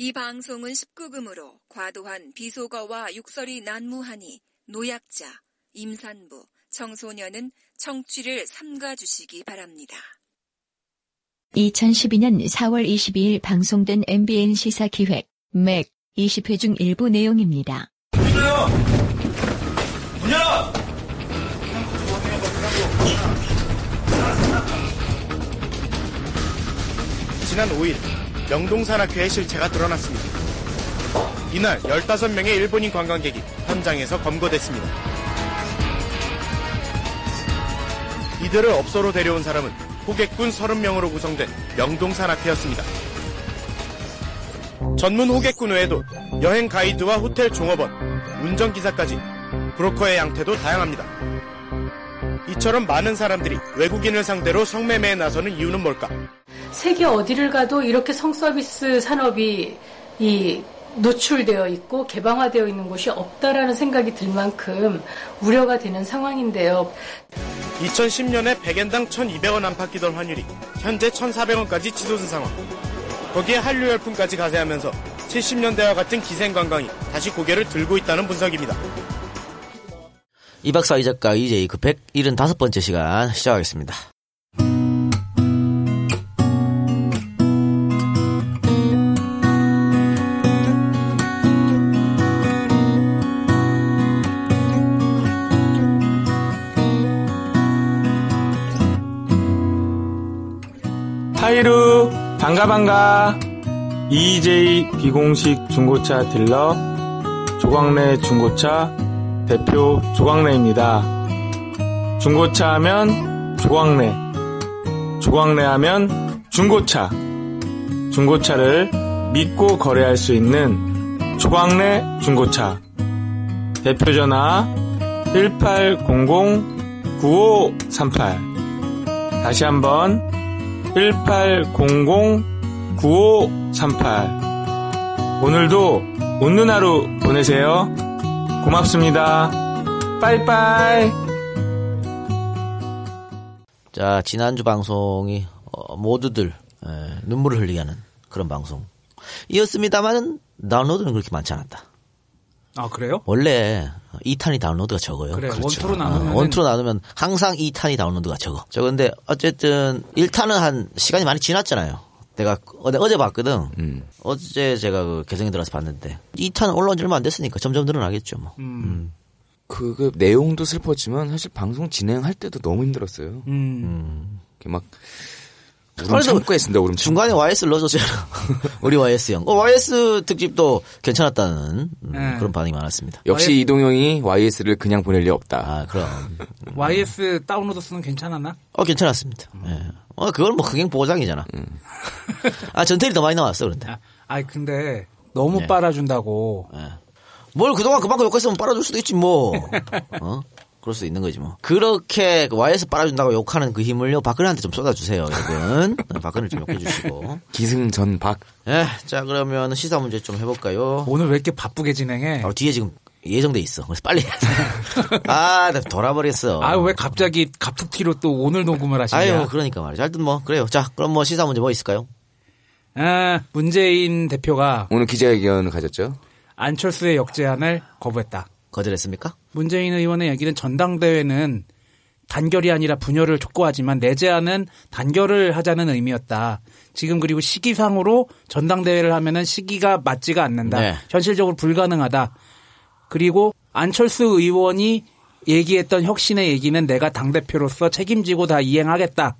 이 방송은 19금으로 과도한 비속어와 육설이 난무하니 노약자, 임산부, 청소년은 청취를 삼가주시기 바랍니다. 2012년 4월 22일 방송된 MBN 시사 기획 맥 20회 중 일부 내용입니다. 문! 지난 5일 명동산악회의 실체가 드러났습니다. 이날 15명의 일본인 관광객이 현장에서 검거됐습니다. 이들을 업소로 데려온 사람은 호객군 30명으로 구성된 명동산악회였습니다. 전문 호객군 외에도 여행 가이드와 호텔 종업원, 운전기사까지 브로커의 양태도 다양합니다. 이처럼 많은 사람들이 외국인을 상대로 성매매에 나서는 이유는 뭘까? 세계 어디를 가도 이렇게 성서비스 산업이 이 노출되어 있고 개방화되어 있는 곳이 없다라는 생각이 들 만큼 우려가 되는 상황인데요. 2010년에 100엔당 1200원 안팎 끼던 환율이 현재 1400원까지 치솟은 상황. 거기에 한류 열풍까지 가세하면서 70년대와 같은 기생관광이 다시 고개를 들고 있다는 분석입니다. 이 박사 이 작가 이제 그 175번째 시간 시작하겠습니다. 하이루 반가 반가 EJ 비공식 중고차 딜러 조광래 중고차 대표 조광래입니다. 중고차 하면 조광래 조광래 하면 중고차 중고차를 믿고 거래할 수 있는 조광래 중고차 대표 전화 1800-9538 다시 한번 1800-9538 오늘도 웃는 하루 보내세요. 고맙습니다. 빠이빠이. 자, 지난주 방송이 어, 모두들 에, 눈물을 흘리게 하는 그런 방송. 이었습니다만은 다운로드는 그렇게 많지 않았다. 아 그래요? 원래 2탄이 다운로드가 적어요. 그래 그렇죠. 원투로 나누면 어, 원투로 나누면 항상 2탄이 다운로드가 적어. 적은데 어쨌든 1탄은 한 시간이 많이 지났잖아요. 내가 어제, 어제 봤거든. 음. 어제 제가 그 개성에 들어서 봤는데 2탄 올라온 지 얼마 안 됐으니까 점점 늘어나겠죠. 뭐. 음. 그, 그 내용도 슬펐지만 사실 방송 진행할 때도 너무 힘들었어요. 음. 이렇게 막 울음 참고 했습니다. 울음 참고. 중간에 YS를 넣어줬잖아. 우리 YS 형. 어, YS 특집도 괜찮았다는 음, 네. 그런 반응이 많았습니다. 역시 이동형이 YS를 그냥 보낼 리 없다. 아, 그럼. YS 다운로드 쓰는 괜찮았나? 어, 괜찮았습니다. 예. 어, 그건 뭐 흥행 보장이잖아. 아, 전태일이 더 많이 나왔어, 그런데. 아, 아이 근데 너무 네. 빨아준다고. 뭘 그동안 그만큼 욕했으면 빨아줄 수도 있지, 뭐. 어? 그럴 수 있는 거지, 뭐. 그렇게 그 YS 빨아준다고 욕하는 그 힘을요, 박근혜한테 좀 쏟아주세요, 여러분. 네, 박근혜 좀 욕해 주시고. 기승전 박. 예, 자, 그러면 시사 문제 좀 해볼까요? 오늘 왜 이렇게 바쁘게 진행해? 어, 뒤에 지금 예정돼 있어. 그래서 빨리 해야 돼. 아, 나 돌아버렸어. 아 왜 갑자기 갑툭튀로 또 오늘 녹음을 하시냐? 아유, 그러니까 말이죠. 하여튼 뭐, 그래요. 자, 그럼 뭐 시사 문제 뭐 있을까요? 아, 문재인 대표가 오늘 기자회견을 가졌죠. 안철수의 역제안을 거부했다. 거절했습니까? 문재인 의원의 얘기는 전당대회는 단결이 아니라 분열을 촉구하지만 내 제안은 단결을 하자는 의미였다. 지금 그리고 시기상으로 전당대회를 하면은 시기가 맞지가 않는다. 네. 현실적으로 불가능하다. 그리고 안철수 의원이 얘기했던 혁신의 얘기는 내가 당대표로서 책임지고 다 이행하겠다.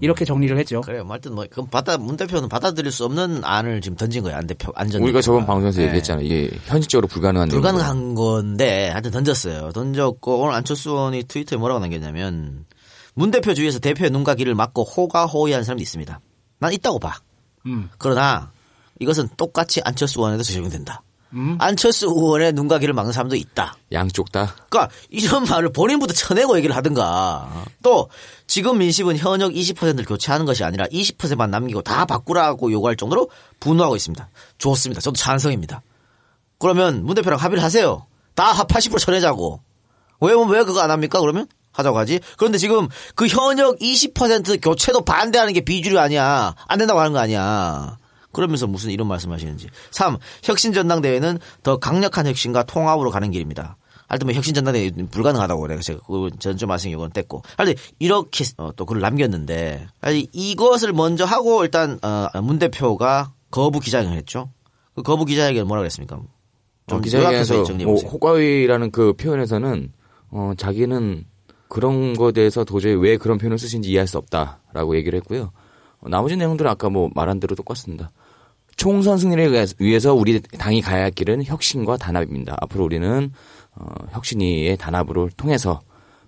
이렇게 정리를 했죠. 그래요. 뭐 하여튼 뭐, 그럼 받아, 문 대표는 받아들일 수 없는 안을 지금 던진 거예요. 안 대표, 안전. 우리가 저번 대표가. 방송에서 네. 얘기했잖아요. 이게 현실적으로 불가능한. 불가능한 건데, 하여튼 던졌어요. 던졌고, 오늘 안철수 의원이 트위터에 뭐라고 남겼냐면, 문 대표 주위에서 대표의 눈과 귀를 막고 호가호위한 사람도 있습니다. 난 있다고 봐. 음. 그러나, 이것은 똑같이 안철수 의원에도 적용된다. 음. 안철수 의원의 눈과 귀를 막는 사람도 있다. 양쪽 다. 그러니까 이런 말을 본인부터 쳐내고 얘기를 하든가. 또 지금 민심은 현역 20%를 교체하는 것이 아니라 20%만 남기고 다 바꾸라고 요구할 정도로 분노하고 있습니다. 좋습니다. 저도 찬성입니다. 그러면 문 대표랑 합의를 하세요. 다 80% 쳐내자고. 왜, 왜 그거 안 합니까? 그러면 하자고 하지. 그런데 지금 그 현역 20% 교체도 반대하는 게 비주류 아니야. 안 된다고 하는 거 아니야. 그러면서 무슨 이런 말씀하시는지. 3. 혁신 전당대회는 더 강력한 혁신과 통합으로 가는 길입니다. 하여튼 뭐 혁신 전당대회 불가능하다고 내가 제가 그거 전좀 말씀 이건 뗐고. 하여튼 이렇게 어, 또 글을 남겼는데 이것을 먼저 하고 일단 어, 문 대표가 거부 기자회견을 했죠. 그 거부 기자회견 뭐라 그랬습니까? 좀 어, 기자회견에서 요약해서 정리해 뭐. 호가위라는 그 표현에서는 어, 자기는 그런 거에 대해서 도저히 왜 그런 표현을 쓰신지 이해할 수 없다라고 얘기를 했고요. 어, 나머지 내용들은 아까 뭐 말한 대로 똑같습니다. 총선 승리를 위해- 위해서 우리 당이 가야 할 길은 혁신과 단합입니다. 앞으로 우리는 어, 혁신위의 단합으로 통해서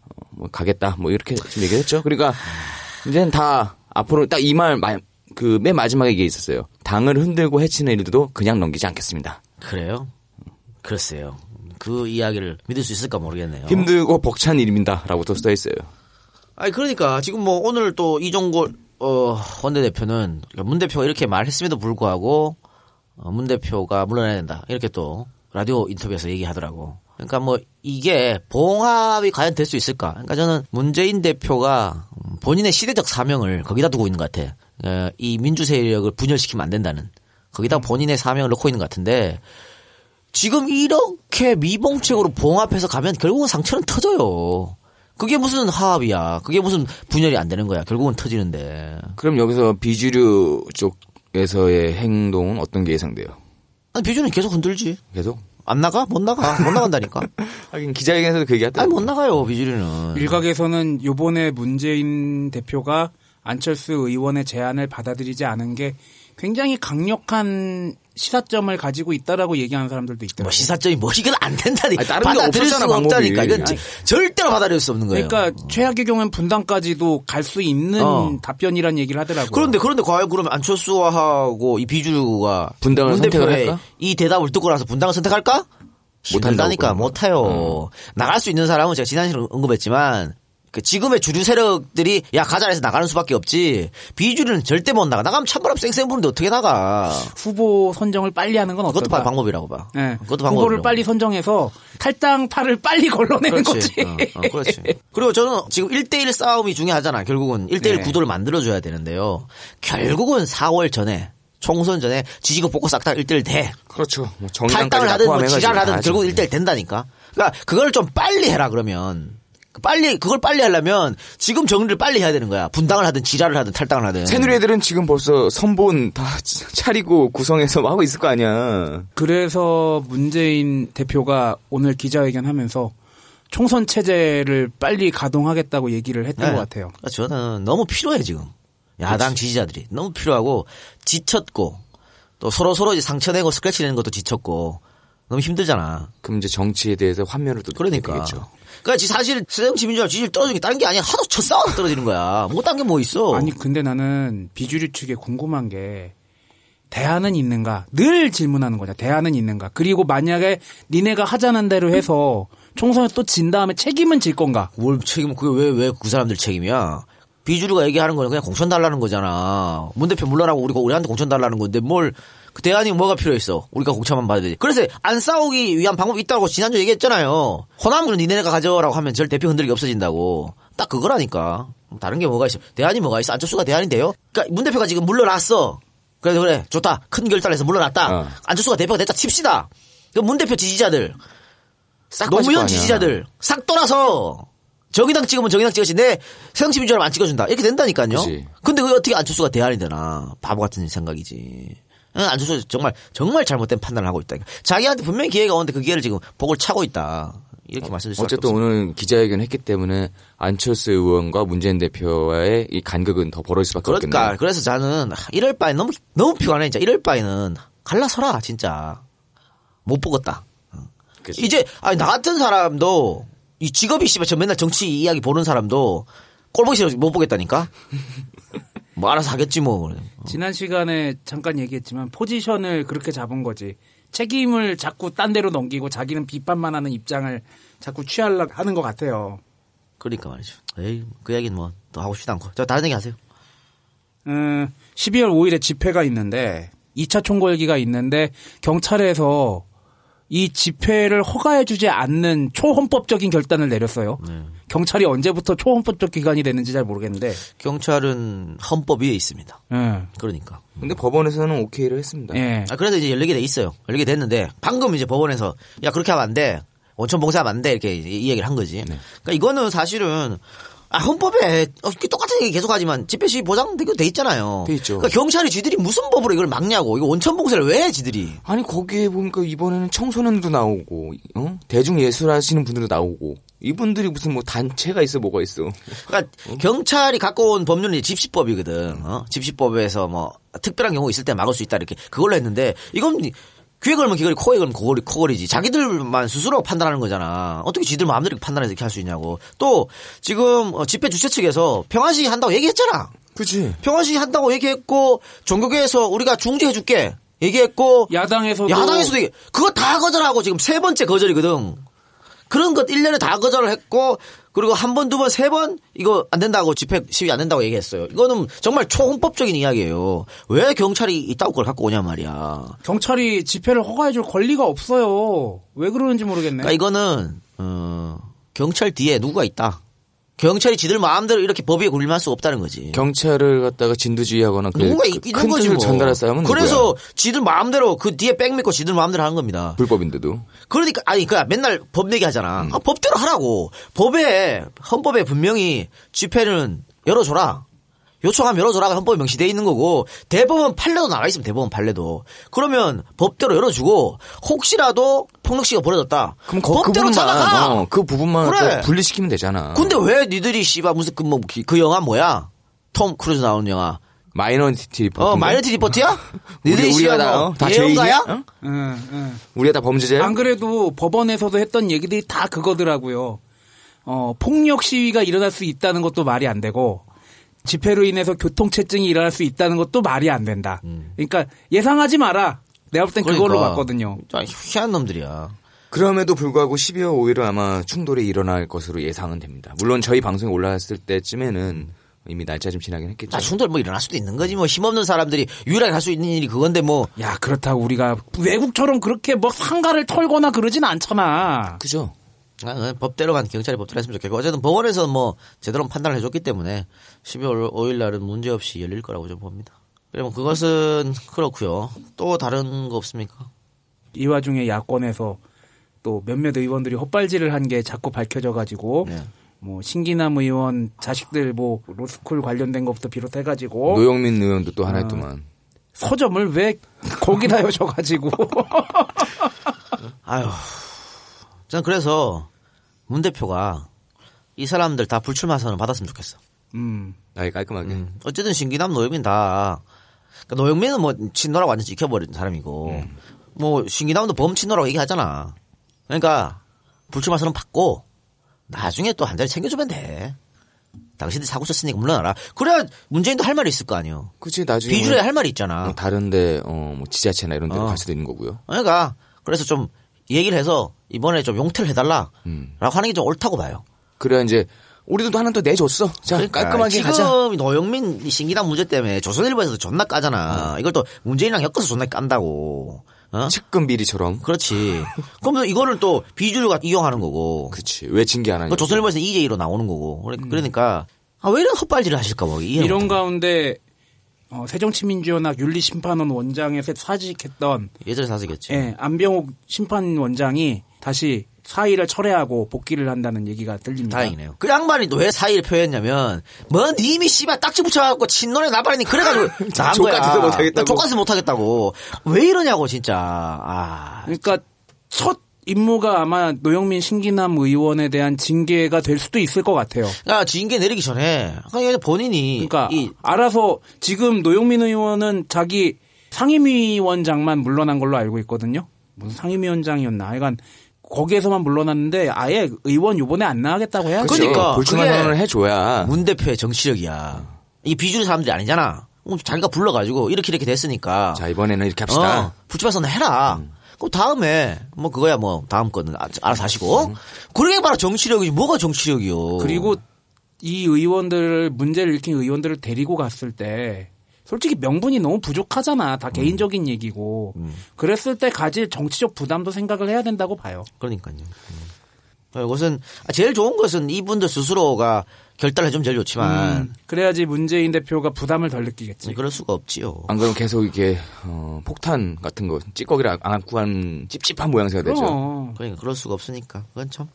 어, 뭐 가겠다 뭐 이렇게 지금 얘기했죠. 그러니까 이제는 다 앞으로 딱 이 말 그 맨 마지막에 이게 있었어요. 당을 흔들고 해치는 일들도 그냥 넘기지 않겠습니다. 그래요? 글쎄요. 그 이야기를 믿을 수 있을까 모르겠네요. 힘들고 벅찬 일입니다라고 또 써 있어요. 아니 그러니까 지금 뭐 오늘 또 이종골 어, 원내대표는 문 대표가 이렇게 말했음에도 불구하고 어, 문 대표가 물러나야 된다 이렇게 또 라디오 인터뷰에서 얘기하더라고. 그러니까 뭐 이게 봉합이 과연 될 수 있을까? 그러니까 저는 문재인 대표가 본인의 시대적 사명을 거기다 두고 있는 것 같아. 어, 이 민주 세력을 분열시키면 안 된다는 거기다 본인의 사명을 넣고 있는 것 같은데 지금 이렇게 미봉책으로 봉합해서 가면 결국은 상처는 터져요. 그게 무슨 화합이야. 그게 무슨 분열이 안 되는 거야. 결국은 터지는데. 그럼 여기서 비주류 쪽에서의 행동은 어떤 게 예상돼요? 아니, 비주는 계속 흔들지. 계속? 안 나가? 못 나가. 못 나간다니까. 하긴 기자회견에서도 그 아니, 얘기하더라고요. 못 나가요, 비주류는. 일각에서는 요번에 문재인 대표가 안철수 의원의 제안을 받아들이지 않은 게 굉장히 강력한 시사점을 가지고 있다라고 얘기하는 사람들도 있더라고요. 뭐 시사점이 뭐 이건 안 된다니. 아니, 다른 게 받아들일 수가 방법이. 없다니까. 이건 아니. 절대로 받아들일 수 없는 거예요. 그러니까 최악의 경우는 분당까지도 갈 수 있는 어. 답변이란 얘기를 하더라고요. 그런데 그런데 과연 그러면 안철수하고 이 비주류가 분당을 문 대표의 선택을 할까? 이 대답을 듣고 나서 분당을 선택할까? 못한다니까. 못해요. 나갈 수 있는 사람은 제가 지난 시간에 언급했지만 그 지금의 주류 세력들이 야 가자 해서 나가는 수밖에 없지 비주류는 절대 못 나가. 나가면 찬바람 쌩쌩 부는데 어떻게 나가? 후보 선정을 빨리 하는 건 그것도 어떨까? 방법이라고 봐. 네. 그것도 후보를 방법이라고. 빨리 선정해서 탈당 파를 빨리 걸러내는 거지. 어, 어, 그렇지. 그리고 저는 지금 1대1 싸움이 중요하잖아. 결국은 1대1 네. 구도를 만들어줘야 되는데요. 결국은 4월 전에, 총선 전에 지지고 뽑고 싹 다 1대1 돼. 그렇죠. 뭐 탈당을 다 하든 뭐 지랄을 하든 다 결국 하죠. 1대1 된다니까. 그러니까 그걸 좀 빨리 해라 그러면. 빨리 그걸 빨리 하려면 지금 정리를 빨리 해야 되는 거야. 분당을 하든 지랄을 하든 탈당을 하든. 새누리 애들은 지금 벌써 선본 다 차리고 구성해서 하고 있을 거 아니야. 그래서 문재인 대표가 오늘 기자회견 하면서 총선 체제를 빨리 가동하겠다고 얘기를 했던 네. 것 같아요. 그러니까 저는 너무 필요해 지금 야당 지지자들이 너무 필요하고 지쳤고 또 서로 서로 이제 상처 내고 스크래치 내는 것도 지쳤고 너무 힘들잖아. 그럼 이제 정치에 대해서 환멸을 또 그러니까. 느끼겠죠. 그러니까 사실 새정치 민주화 지지율 떨어지는 게 다른 게 아니야. 하도 쳐 싸워서 떨어지는 거야. 뭐 딴 게 뭐 있어. 아니 근데 나는 비주류 측에 궁금한 게 대안은 있는가 늘 질문하는 거냐 대안은 있는가 그리고 만약에 니네가 하자는 대로 해서 총선에 또 진 다음에 책임은 질 건가 뭘 책임은 그게 왜 왜 그 사람들 책임이야? 비주류가 얘기하는 거는 그냥 공천 달라는 거잖아. 문 대표 물러나고 우리가 우리한테 공천 달라는 건데 뭘 그 대안이 뭐가 필요 있어? 우리가 공천만 받아야 되지. 그래서 안 싸우기 위한 방법이 있다고 지난주 얘기했잖아요. 호남은 니네가 가져라고 하면 절 대표 흔들기 없어진다고. 딱 그거라니까. 다른 게 뭐가 있어? 대안이 뭐가 있어? 안철수가 대안인데요? 그러니까 문 대표가 지금 물러났어. 그래서 그래 좋다. 큰 결단해서 물러났다. 어. 안철수가 대표가 됐다 칩시다. 그 문 대표 지지자들 노무현. 지지자들 싹 떠나서 정의당 찍으면 정의당 찍으시 내 새정치민주화를 안 찍어준다 이렇게 된다니까요. 그치. 근데 왜 어떻게 안철수가 대안이 되나 바보 같은 생각이지. 응, 안철수 정말 정말 잘못된 판단을 하고 있다. 자기한테 분명히 기회가 오는데 그 기회를 지금 복을 차고 있다. 이렇게 말씀드릴 수밖에 어쨌든. 오늘 기자회견 했기 때문에 안철수 의원과 문재인 대표와의 이 간극은 더 벌어질 수밖에 그러니까 없겠네요. 그래서 저는 이럴 바에 너무 너무 피곤해 진짜 이럴 바에는 갈라서라 진짜 못 보겠다. 그치. 이제 아니 나 같은 사람도 이 직업이 씨발 저 맨날 정치 이야기 보는 사람도 꼴보기 싫어서 못 보겠다니까. 뭐 알아서 하겠지 뭐. 지난 시간에 잠깐 얘기했지만 포지션을 그렇게 잡은 거지 책임을 자꾸 딴 데로 넘기고 자기는 비판만 하는 입장을 자꾸 취하려고 하는 것 같아요. 그러니까 말이죠. 에이 그 얘기는 뭐또 하고 싶지도 않고. 저 다른 얘기 하세요. 음, 12월 5일에 집회가 있는데 2차 총궐기가 있는데 경찰에서 이 집회를 허가해주지 않는 초헌법적인 결단을 내렸어요. 네. 경찰이 언제부터 초헌법적 기관이 됐는지 잘 모르겠는데. 경찰은 헌법 위에 있습니다. 예. 그러니까. 근데 법원에서는 오케이를 했습니다. 예. 아, 그래서 이제 열리게 돼 있어요. 열리게 됐는데 방금 이제 법원에서 야 그렇게 하면 안 돼. 원천 봉쇄하면 안 돼. 이렇게 이 얘기를 한 거지. 그러니까 이거는 사실은 아, 헌법에 어, 똑같은 얘기 계속하지만 집회 시위 보장되고 돼 있잖아요. 돼 있죠. 그러니까 경찰이 쥐들이 무슨 법으로 이걸 막냐고. 이거 원천 봉쇄를 왜 해, 쥐들이? 아니 거기에 보니까 이번에는 청소년도 나오고 어? 대중 예술하시는 분들도 나오고 이분들이 무슨 뭐 단체가 있어 뭐가 있어. 그러니까 경찰이 갖고 온 법률은 이제 집시법이거든. 어? 집시법에서 뭐 특별한 경우 있을 때 막을 수 있다 이렇게 그걸로 했는데 이건 귀에 걸면 귀걸이, 코에 걸면 코걸이, 코걸이지. 자기들만 스스로 판단하는 거잖아. 어떻게 지들 마음대로 판단해서 이렇게 할 수 있냐고. 또 지금 어, 집회 주최 측에서 평화시위 한다고 얘기했잖아. 그치. 평화시위 한다고 얘기했고 종교계에서 우리가 중지해줄게 얘기했고 야당에서도 야당에서도 얘기- 그거 다 거절하고 지금 세 번째 거절이거든. 그런 것 1년에 다 거절을 했고 그리고 한 번, 두 번, 세 번 이거 안 된다고 집회 시위 안 된다고 얘기했어요. 이거는 정말 초헌법적인 이야기예요. 왜 경찰이 이따구 걸 갖고 오냐 말이야. 경찰이 집회를 허가해줄 권리가 없어요. 왜 그러는지 모르겠네. 그러니까 이거는 어, 경찰 뒤에 누가 있다. 경찰이 지들 마음대로 이렇게 법에 굴림할 수 없다는 거지. 경찰을 갖다가 진두지휘하거나 그, 누가 그 있- 큰 거지 뜻을 뭐. 전달할 사람은 그래서 누구야? 지들 마음대로 그 뒤에 백 믿고 지들 마음대로 하는 겁니다. 불법인데도 그러니까 아니 그니까 맨날 법 얘기하잖아. 아, 법대로 하라고. 법에 헌법에 분명히 집회는 열어줘라. 요청하면 열어줘라가 헌법에 명시돼 있는 거고 대법원 판례도 나와 있으면 대법원 판례도 그러면 법대로 열어주고 혹시라도 폭력시위가 벌어졌다. 그럼 거, 그 법대로 부분만 잡아가. 어, 그 부분만 그래. 분리시키면 되잖아. 근데 왜 니들이 씨발 무슨 그, 뭐, 그 영화 뭐야? 톰 크루즈 나오는 영화. 마이너리티 리포트. 어 마이너리티 리포트야? 니들이 우리- 우리가 다, 뭐 어? 다 예언가야? 죄인이야? 어? 응, 응. 우리가 다 범죄자야? 안 그래도 법원에서도 했던 얘기들이 다 그거더라고요. 어, 폭력 시위가 일어날 수 있다는 것도 말이 안 되고 집회로 인해서 교통체증이 일어날 수 있다는 것도 말이 안 된다. 그러니까 예상하지 마라. 내가 볼 땐 그걸로 그러니까. 봤거든요. 아, 희한한 놈들이야. 그럼에도 불구하고 12월 5일은 아마 충돌이 일어날 것으로 예상은 됩니다. 물론 저희 방송에 올라왔을 때쯤에는 이미 날짜 좀 지나긴 했겠죠. 아, 충돌 뭐 일어날 수도 있는 거지. 뭐 힘없는 사람들이 유일하게 할 수 있는 일이 그건데 뭐 야 그렇다고 우리가 외국처럼 그렇게 뭐 상가를 털거나 그러진 않잖아. 그죠? 아, 어, 법대로만 경찰이 법대로 했으면 좋겠고 어쨌든 법원에서 뭐 제대로 판단을 해줬기 때문에 12월 5일 날은 문제 없이 열릴 거라고 좀 봅니다. 그러면 그것은 그렇고요. 또 다른 거 없습니까? 이 와중에 야권에서 또 몇몇 의원들이 헛발질을 한 게 자꾸 밝혀져 가지고 네. 뭐 신기남 의원 자식들 뭐 로스쿨 관련된 것부터 비롯해 가지고 노영민 의원도 또 하나 했더만. 서점을 왜 거기다 여셔 가지고 아유, 전 그래서 문 대표가 이 사람들 다 불출마 선언 받았으면 좋겠어. 음. 아예 깔끔하게. 음. 어쨌든 신기남 노영민 다 그러니까 노영민은 뭐 친노라고 완전 지켜버린 사람이고 뭐 신기남도 범친노라고 얘기하잖아. 그러니까 불출마 선언 받고 나중에 또 한 자리 챙겨주면 돼. 당신들 사고 쳤으니까 물러나라. 그래야 문재인도 할 말이 있을 거 아니에요. 그치 나중에 비주류에 할 말이 있잖아. 어, 다른데 어 뭐 지자체나 이런 데로 어. 갈 수도 있는 거고요. 그러니까 그래서 좀 얘기를 해서 이번에 좀 용퇴를 해달라라고 음. 하는 게 좀 옳다고 봐요. 그래야 이제 우리도 하나 또 내줬어. 자 그러니까 깔끔하게 지금 가자. 노영민 이 신기남 문제 때문에 조선일보에서도 존나 까잖아. 이걸 또 문재인이랑 엮어서 존나 깐다고. 어? 측근 비리처럼. 그렇지. 그러면 이거를 또 비주류가 이용하는 거고. 그치. 왜 징계 안 하냐. 그 조선일보에서 EJ로 나오는 거고. 그래- 그러니까 아, 왜 이런 헛발질을 하실까 뭐. 이런. 가운데 어, 새정치민주연합 윤리심판원 원장에서 사직했던 예전에 사직했지. 예, 안병옥 심판 원장이 다시 사의를 철회하고 복귀를 한다는 얘기가 들립니다. 다행이네요. 그 양반이 또왜 사의를 표했냐면, 뭐, 님이 씨발 딱지 붙여갖고 친노래 나발이니 그래가지고 나한 거야. 못하겠다고. 족같아서 못하겠다고. 왜 이러냐고, 진짜. 아. 그러니까 첫 임무가 아마 노영민 신기남 의원에 대한 징계가 될 수도 있을 것 같아요. 야, 징계 내리기 전에, 그냥 본인이. 그러니까 이, 알아서 지금 노영민 의원은 자기 상임위원장만 물러난 걸로 알고 있거든요. 무슨 상임위원장이었나. 하여간 거기에서만 물러났는데 아예 의원 요번에 안 나가겠다고. 그쵸. 그러니까 불출마 그게 선언을 해줘야. 문 대표의 정치력이야. 이 비주류 사람들이 아니잖아. 어, 자기가 불러가지고, 이렇게 이렇게 됐으니까. 자 이번에는 이렇게 합시다. 어, 불출마 선언 해라. 그 다음에, 뭐, 그거야, 뭐, 다음 거는 아- 알아서 하시고. 그러게 바로 정치력이지. 뭐가 정치력이요. 그리고 이 의원들을 문제를 일으킨 의원들을 데리고 갔을 때 솔직히 명분이 너무 부족하잖아. 다 개인적인 얘기고. 그랬을 때 가질 정치적 부담도 생각을 해야 된다고 봐요. 그러니까요. 음. 이것은 제일 좋은 것은 이분들 스스로가 결단을 해주면 제일 좋지만 음, 그래야지 문재인 대표가 부담을 덜 느끼겠지. 그럴 수가 없지요. 안 그러면 계속 이게 어, 폭탄 같은 거 찌꺼기를 안 안고 한 찝찝한 모양새가 되죠. 그럼. 그러니까 그럴 수가 없으니까 그건 참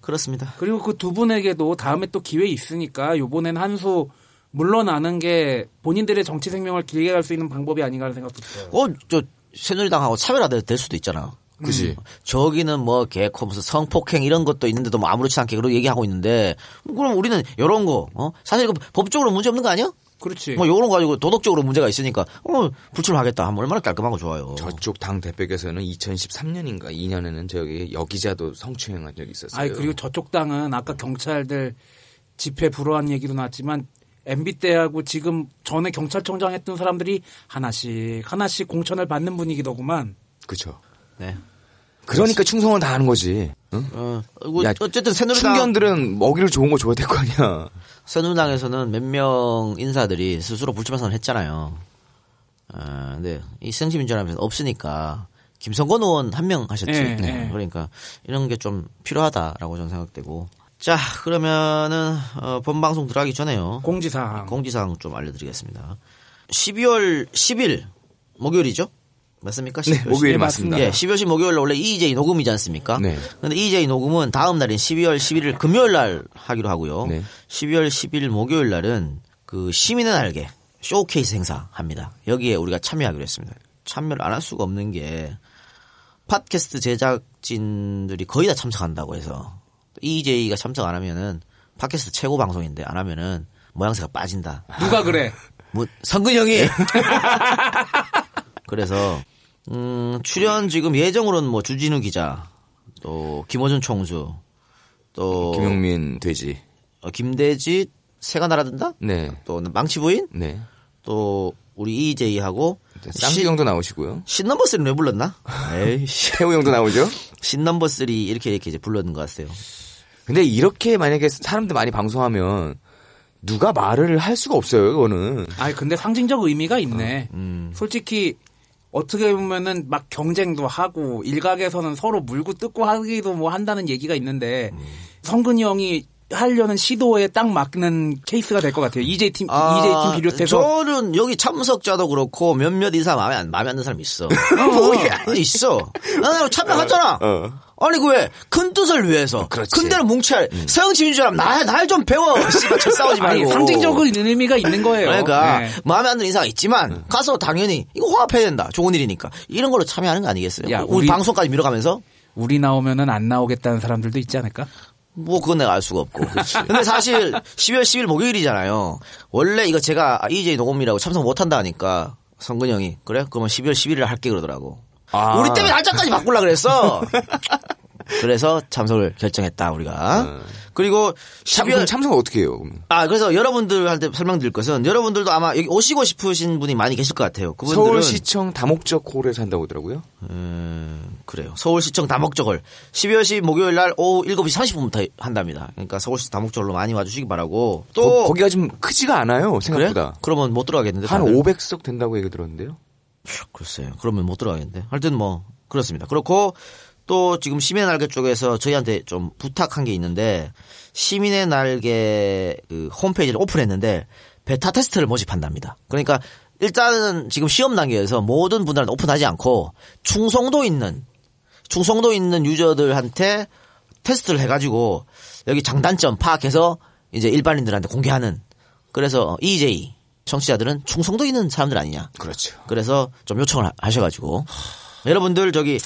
그렇습니다. 그리고 그 두 분에게도 다음에 또 기회 있으니까 요번엔 한수 물러나는 게 본인들의 정치 생명을 길게 갈 수 있는 방법이 아닌가 하는 생각도 들어요. 어, 저 새누리당하고 차별화될 될 수도 있잖아. 그지. 저기는 뭐 개코 무슨 성폭행 이런 것도 있는데도 뭐 아무렇지 않게 그러고 얘기하고 있는데 그럼 우리는 이런 거 어? 사실 그 법적으로 문제 없는 거 아니야? 그렇지. 뭐 요런 거 가지고 도덕적으로 문제가 있으니까 어 불출하겠다 하면 얼마나 깔끔하고 좋아요. 저쪽 당 대표께서는 2013년인가 2년에는 저기 여기자도 성추행한 적이 있었어요. 아니 그리고 저쪽 당은 아까 경찰들 집회 불허한 얘기도 나왔지만 MB 때하고 지금 전에 경찰청장 했던 사람들이 하나씩 하나씩 공천을 받는 분위기더구만. 그렇죠. 네. 그러니까 충성을 다 하는 거지. 응? 어, 뭐 야, 어쨌든 새누리당 충견들은 먹이를 좋은 거 줘야 될 거 아니야. 새누리당에서는 몇 명 인사들이 스스로 불출마 선언을 했잖아요. 아, 근데 이 새정치민주연합에서 없으니까 김성건 의원 한 명 하셨지. 네, 네. 네. 그러니까 이런 게 좀 필요하다라고 저는 생각되고. 자, 그러면은 어, 본 방송 들어가기 전에요. 공지사항. 공지사항 좀 알려드리겠습니다. 12월 10일 목요일이죠? 맞습니까? 네, 12월 목요일 네, 맞습니다. 예, 12월 10일 목요일 날 원래 EJ 녹음이지 않습니까? 네. 근데 EJ 녹음은 다음 날인 12월 11일 금요일 날 하기로 하고요. 네. 12월 10일 목요일 날은 그 시민의 날개 쇼케이스 행사 합니다. 여기에 우리가 참여하기로 했습니다. 참여를 안 할 수가 없는 게 팟캐스트 제작진들이 거의 다 참석한다고 해서 EJ가 참석 안 하면은 팟캐스트 최고 방송인데 안 하면은 모양새가 빠진다. 누가 그래? 뭐 성근 형이 그래서 음, 출연 지금 예정으로는 뭐 주진우 기자 또 김호준 총수 또 김용민 돼지. 어, 김대지 새가 날아든다 네. 또 망치 부인 네. 또 우리 EJ하고 쌍기 형도 나오시고요. 신 넘버 3는 왜 불렀나? 에이씨 태우 형도 나오죠. 신 넘버 3 이렇게 이렇게 이제 불렀는 것 같아요. 근데 이렇게 만약에 사람들 많이 방송하면 누가 말을 할 수가 없어요, 그거는. 아니 근데 상징적 의미가 있네. 음. 솔직히 어떻게 보면은 막 경쟁도 하고 일각에서는 서로 물고 뜯고 하기도 뭐 한다는 얘기가 있는데 음. 성근이 형이 하려는 시도에 딱 맞는 케이스가 될 것 같아요. EJ 팀 EJ 팀 비롯해서 아, 저는 여기 참석자도 그렇고 몇몇 이사 마음에 안, 마음에 안 드는 사람 있어. 뭐야? 있어. 나 참여하잖아. 어. 아니 그 왜 큰 뜻을 위해서 그렇지. 큰 데는 뭉쳐야 서영치민주라면 나날 좀 배워. 씨발 저 싸우지 말고. 아니 상징적인 의미가 있는 거예요. 그러니까 네. 마음에 안 드는 인사가 있지만 가서 당연히 이거 화합해야 된다. 좋은 일이니까 이런 걸로 참여하는 거 아니겠어요? 야, 우리, 우리- 방송까지 밀어가면서 우리 나오면은 안 나오겠다는 사람들도 있지 않을까? 뭐 그건 내가 알 수가 없고. 근데 사실 12월 10일 목요일이잖아요. 원래 이거 제가 EJ 녹음이라고 참석 못 한다 하니까 성근 형이 그래? 그러면 12월 11일에 할게 그러더라고. 아. 우리 때문에 날짜까지 바꾸려 그랬어. 그래서 참석을 결정했다 우리가. 그리고 참, 12월 그럼 참석을 어떻게 해요? 아 그래서 여러분들한테 설명드릴 것은 여러분들도 아마 여기 오시고 싶으신 분이 많이 계실 것 같아요. 그분들은 서울시청 다목적 홀에서 한다고 하더라고요. 음, 그래요. 서울시청 다목적을 12월 10일 목요일 날 오후 7시 30분부터 한답니다. 그러니까 서울시 다목적으로 많이 와주시기 바라고 또 거, 거기가 좀 크지가 않아요, 그래? 생각보다. 그러면 못 들어가겠는데 한 다들? 500석 된다고 얘기 들었는데요. 글쎄요. 그러면 못 들어가겠는데. 하여튼 뭐 그렇습니다. 그렇고 또 지금 시민의 날개 쪽에서 저희한테 좀 부탁한 게 있는데 시민의 날개 그 홈페이지를 오픈했는데 베타 테스트를 모집한답니다. 그러니까 일단은 지금 시험 단계에서 모든 분들한테 오픈하지 않고 충성도 있는 충성도 있는 유저들한테 테스트를 해가지고 여기 장단점 파악해서 이제 일반인들한테 공개하는 그래서 EJ 청취자들은 충성도 있는 사람들 아니냐. 그렇죠. 그래서 좀 요청을 하- 하셔가지고 여러분들 저기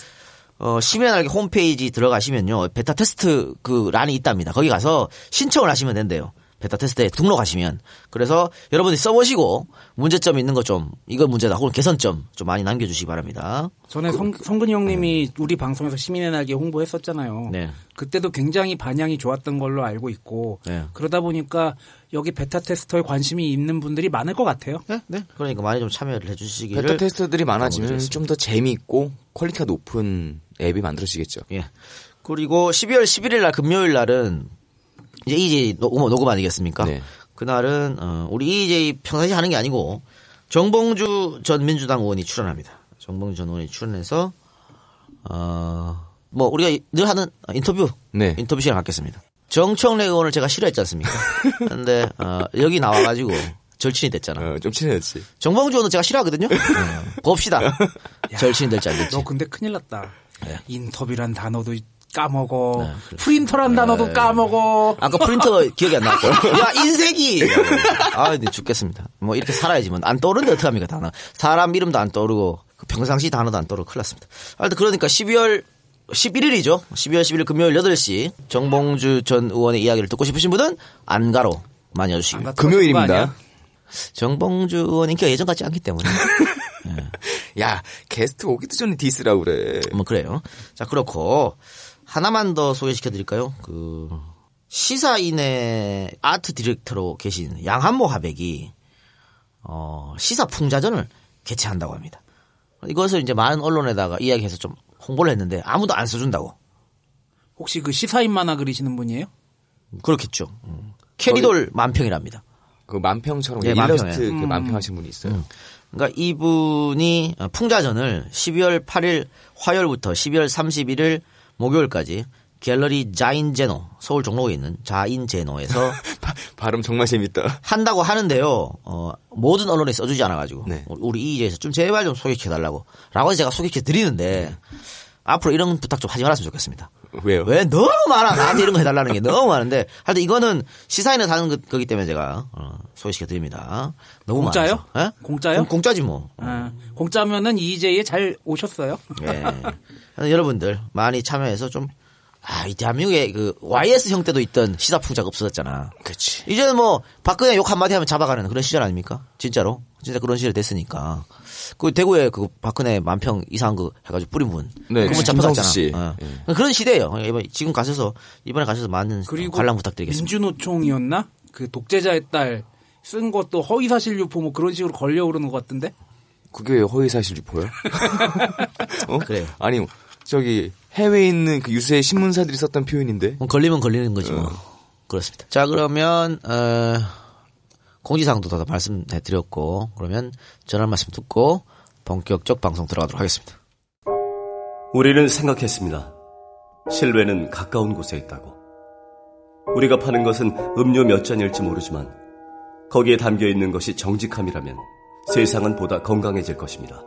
어, 시민의 날개 홈페이지 들어가시면요 베타 테스트 그 란이 있답니다. 거기 가서 신청을 하시면 된대요. 베타 테스트에 등록하시면 그래서 여러분들이 써보시고 문제점 있는 거 좀 이거 문제다 혹은 개선점 좀 많이 남겨주시기 바랍니다. 전에 성, 성근이 형님이 우리 방송에서 시민의 날개 홍보했었잖아요. 네. 그때도 굉장히 반향이 좋았던 걸로 알고 있고 네. 그러다 보니까 여기 베타 테스터에 관심이 있는 분들이 많을 것 같아요. 네, 네. 그러니까 많이 좀 참여를 해주시기를 베타 테스터들이 많아지면. 좀 더 재미있고 quality가 높은 앱이 만들어지겠죠. 예. 그리고 12월 11일 날 금요일 날은 이제 EJ 녹음, 녹음 아니겠습니까? 네. 그날은 어, 우리 EJ 평상시 하는 게 아니고 정봉주 전 민주당 의원이 출연합니다. 정봉주 전 의원이 출연해서 어, 뭐 우리가 늘 하는 인터뷰 네. 인터뷰 시간 갖겠습니다. 정청래 의원을 제가 싫어했지 않습니까? 근데 어, 여기 나와가지고 절친이 됐잖아. 어, 좀 친해졌지. 정봉주 의원은 제가 싫어하거든요. 네. 봅시다. 절친이 될지 안 될지. 너 근데 큰일 났다. 네. 인터뷰란 단어도 까먹어. 프린터란 단어도 까먹어. 아까 프린터 기억이 안 났고. 야, 인쇄기! 아, 근데 죽겠습니다. 뭐, 이렇게 살아야지. 뭐, 안 떠오르는데 어떡합니까, 단어. 사람 이름도 안 떠오르고, 그 평상시 단어도 안 떠오르고, 큰일 났습니다. 하여튼, 그러니까 12월 11일이죠. 12월 11일 금요일 8시, 정봉주 전 의원의 이야기를 듣고 싶으신 분은 안가로 많이 거 금요일입니다. 정봉주 의원 인기가 예전 같지 않기 때문에. 야, 게스트 오기도 전에 diss하고 그래. 뭐, 그래요. 자, 그렇고, 하나만 더 소개시켜 드릴까요? 그, 시사인의 아트 디렉터로 계신 양한모 화백이, 어, 시사 풍자전을 개최한다고 합니다. 이것을 이제 많은 언론에다가 이야기해서 좀 홍보를 했는데 아무도 안 써준다고. 혹시 그 시사인 만화 그리시는 분이에요? 그렇겠죠. 음. 캐리돌 만평이랍니다. 그 만평처럼 네, 일러스트 만평에. 그 만평하신 분이 있어요. 그러니까 이분이 풍자전을 12월 8일 화요일부터 12월 31일 목요일까지 갤러리 자인제노 서울 종로에 있는 자인제노에서 바- 발음 정말 재밌다. 한다고 하는데요. 어, 모든 언론에 써주지 않아가지고 네. 우리 이제에서 좀 제발 좀 소개해달라고 라고 제가 소개해 드리는데 앞으로 이런 부탁 좀 하지 말았으면 좋겠습니다. 왜요? 왜 너무 많아 나한테 이런 거 해달라는 게 너무 많은데 하여튼 이거는 시사인에 거- 거기 때문에 제가 어, 소개시켜 드립니다. 너무 공짜요? 많아서. 예? 공짜요? 공- 공짜지 뭐. 아, 공짜면은 이재에 잘 오셨어요? 예. 여러분들 많이 참여해서 좀 아, 이 대한민국에 그 YS 형 때도 있던 시사풍자가 없어졌잖아. 그렇지. 이제는 뭐 박근혜 욕 한마디 하면 잡아가는 그런 시절 아닙니까? 진짜로. 진짜 그런 시절 됐으니까. 그 대구에 그 박근혜 만평 이상한 거 해가지고 뿌린 분. 네, 그분 잡혀갔잖아. 씨. 어. 그런 시대예요. 이번 지금 가셔서 이번에 가셔서 많은 그리고 관람 부탁드리겠습니다. 민주노총이었나? 그 독재자의 딸 쓴 것도 허위사실 유포 뭐 그런 식으로 걸려 오르는 것 같던데? 그게 왜 허위사실 유포요? 어? 그래요. 아니, 저기 해외에 있는 그 유수의 신문사들이 썼던 표현인데. 뭐 걸리면 걸리는 거지 뭐. 그렇습니다. 자 그러면 어, 공지사항도 다 말씀해 드렸고 그러면 전화 말씀 듣고 본격적 방송 들어가도록 하겠습니다. 우리는 생각했습니다. 실외는 가까운 곳에 있다고. 우리가 파는 것은 음료 몇 잔일지 모르지만 거기에 담겨 있는 것이 정직함이라면 세상은 보다 건강해질 것입니다.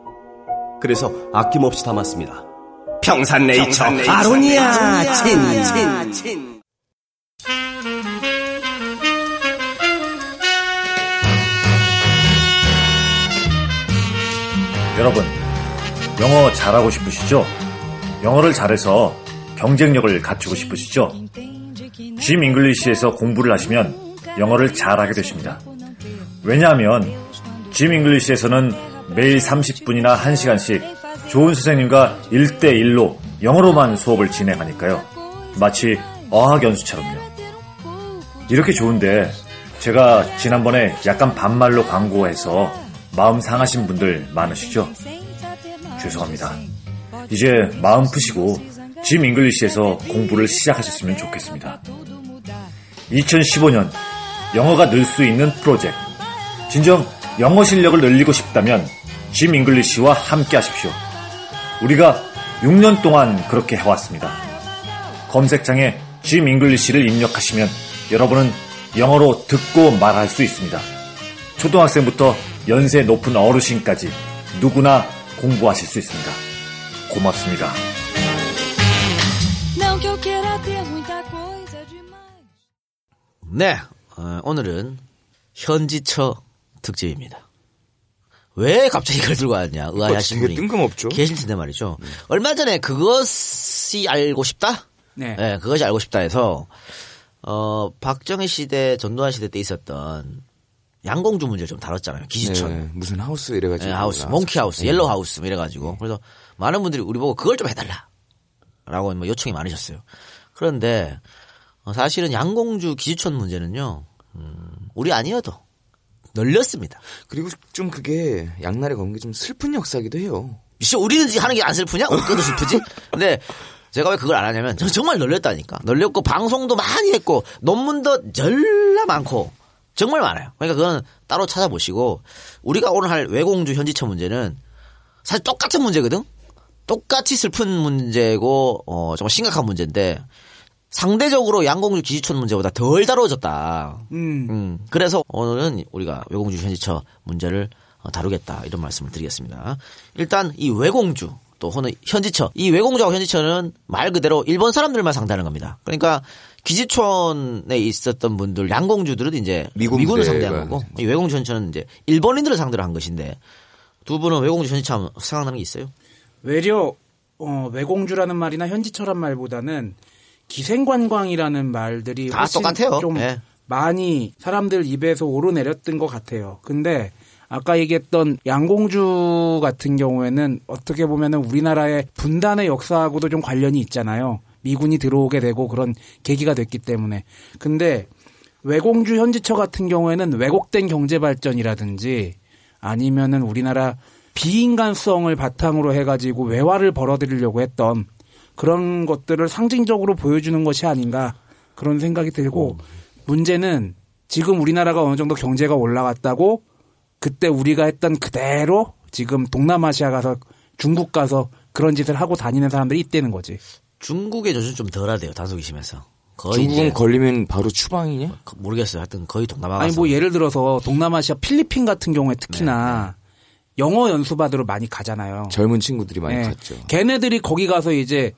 그래서 아낌없이 담았습니다. 평산네이처 아로니아 친. 여러분, 영어 잘하고 싶으시죠? 영어를 잘해서 경쟁력을 갖추고 싶으시죠? 짐 잉글리시에서 공부를 하시면 영어를 잘하게 되십니다. 왜냐하면 짐 잉글리시에서는 매일 30분이나 1시간씩 좋은 선생님과 1대1로 영어로만 수업을 진행하니까요. 마치 어학 연수처럼요. 이렇게 좋은데 제가 지난번에 약간 반말로 광고해서 마음 상하신 분들 많으시죠? 죄송합니다. 이제 마음 푸시고 짐 잉글리시에서 공부를 시작하셨으면 좋겠습니다. 2015년 영어가 늘 수 있는 프로젝트. 진정 영어 실력을 늘리고 싶다면 짐 잉글리시와 함께 하십시오. 우리가 6년 동안 그렇게 해왔습니다. 검색창에 짐 잉글리시를 입력하시면 여러분은 영어로 듣고 말할 수 있습니다. 초등학생부터 연세 높은 어르신까지 누구나 공부하실 수 있습니다. 고맙습니다. 네, 어, 오늘은 현지처 특집입니다. 왜 갑자기 이걸 들고 왔냐 의아해하신 분이 뜬금없죠. 계실 텐데 말이죠. 얼마 전에 그것이 알고 싶다? 네. 네, 그것이 알고 싶다 해서 어 박정희 시대 전두환 시대 때 있었던 양공주 문제를 좀 다뤘잖아요. 기지촌. 네, 무슨 하우스 이래가지고. 네, 하우스. 몽키 하우스, 네. 옐로우 하우스 뭐 이래가지고 그래서 많은 분들이 우리 보고 그걸 좀 해달라 라고 뭐 요청이 많으셨어요. 그런데 어, 사실은 양공주 기지촌 문제는요 음, 우리 아니어도 널렸습니다. 그리고 좀 그게 양날의 검인 게 좀 슬픈 역사기도 해요. 씨, 우리는 하는 게 안 슬프냐? 것도 슬프지? 근데 제가 왜 그걸 안 하냐면 저 정말 널렸다니까. 널렸고 방송도 많이 했고 논문도 전라 많고 정말 많아요. 그러니까 그건 따로 찾아보시고 우리가 오늘 할 외공주 현지처 문제는 사실 똑같은 문제거든. 똑같이 슬픈 문제고 어 정말 심각한 문제인데 상대적으로 양공주 기지촌 문제보다 덜 다뤄졌다. 음. 그래서 오늘은 우리가 외공주 현지처 문제를 어, 다루겠다 이런 말씀을 드리겠습니다. 일단 이 외공주 또 혹은 현지처 이 외공주하고 현지처는 말 그대로 일본 사람들만 상대하는 겁니다. 그러니까 기지촌에 있었던 분들 양공주들은 이제 미군 미군을 상대한 거고 이 외공주 현지처는 이제 일본인들을 상대로 한 것인데 두 분은 외공주 현지처 하면 생각나는 게 있어요? 외려 어, 외공주라는 말이나 현지처란 말보다는 기생관광이라는 말들이 다 똑같아요. 좀 예. 많이 사람들 입에서 오르내렸던 것 같아요. 근데 아까 얘기했던 양공주 같은 경우에는 어떻게 보면은 우리나라의 분단의 역사하고도 좀 관련이 있잖아요. 미군이 들어오게 되고 그런 계기가 됐기 때문에. 근데 외공주 현지처 같은 경우에는 왜곡된 경제 발전이라든지 아니면은 우리나라 비인간성을 바탕으로 해가지고 외화를 벌어들이려고 했던 그런 것들을 상징적으로 보여주는 것이 아닌가 그런 생각이 들고 문제는 지금 우리나라가 어느 정도 경제가 올라갔다고 그때 우리가 했던 그대로 지금 동남아시아 가서 중국 가서 그런 짓을 하고 다니는 사람들이 있다는 거지. 중국의 조준 좀 덜하대요 단속이 심해서. 거의 중국은 걸리면 바로 추방이냐? 모르겠어요. 하여튼 거의 동남아가 아니 뭐 예를 들어서 동남아시아 필리핀 같은 경우에 특히나 영어 연수 받으러 많이 가잖아요. 젊은 친구들이 많이 예. 갔죠. 걔네들이 거기 가서 이제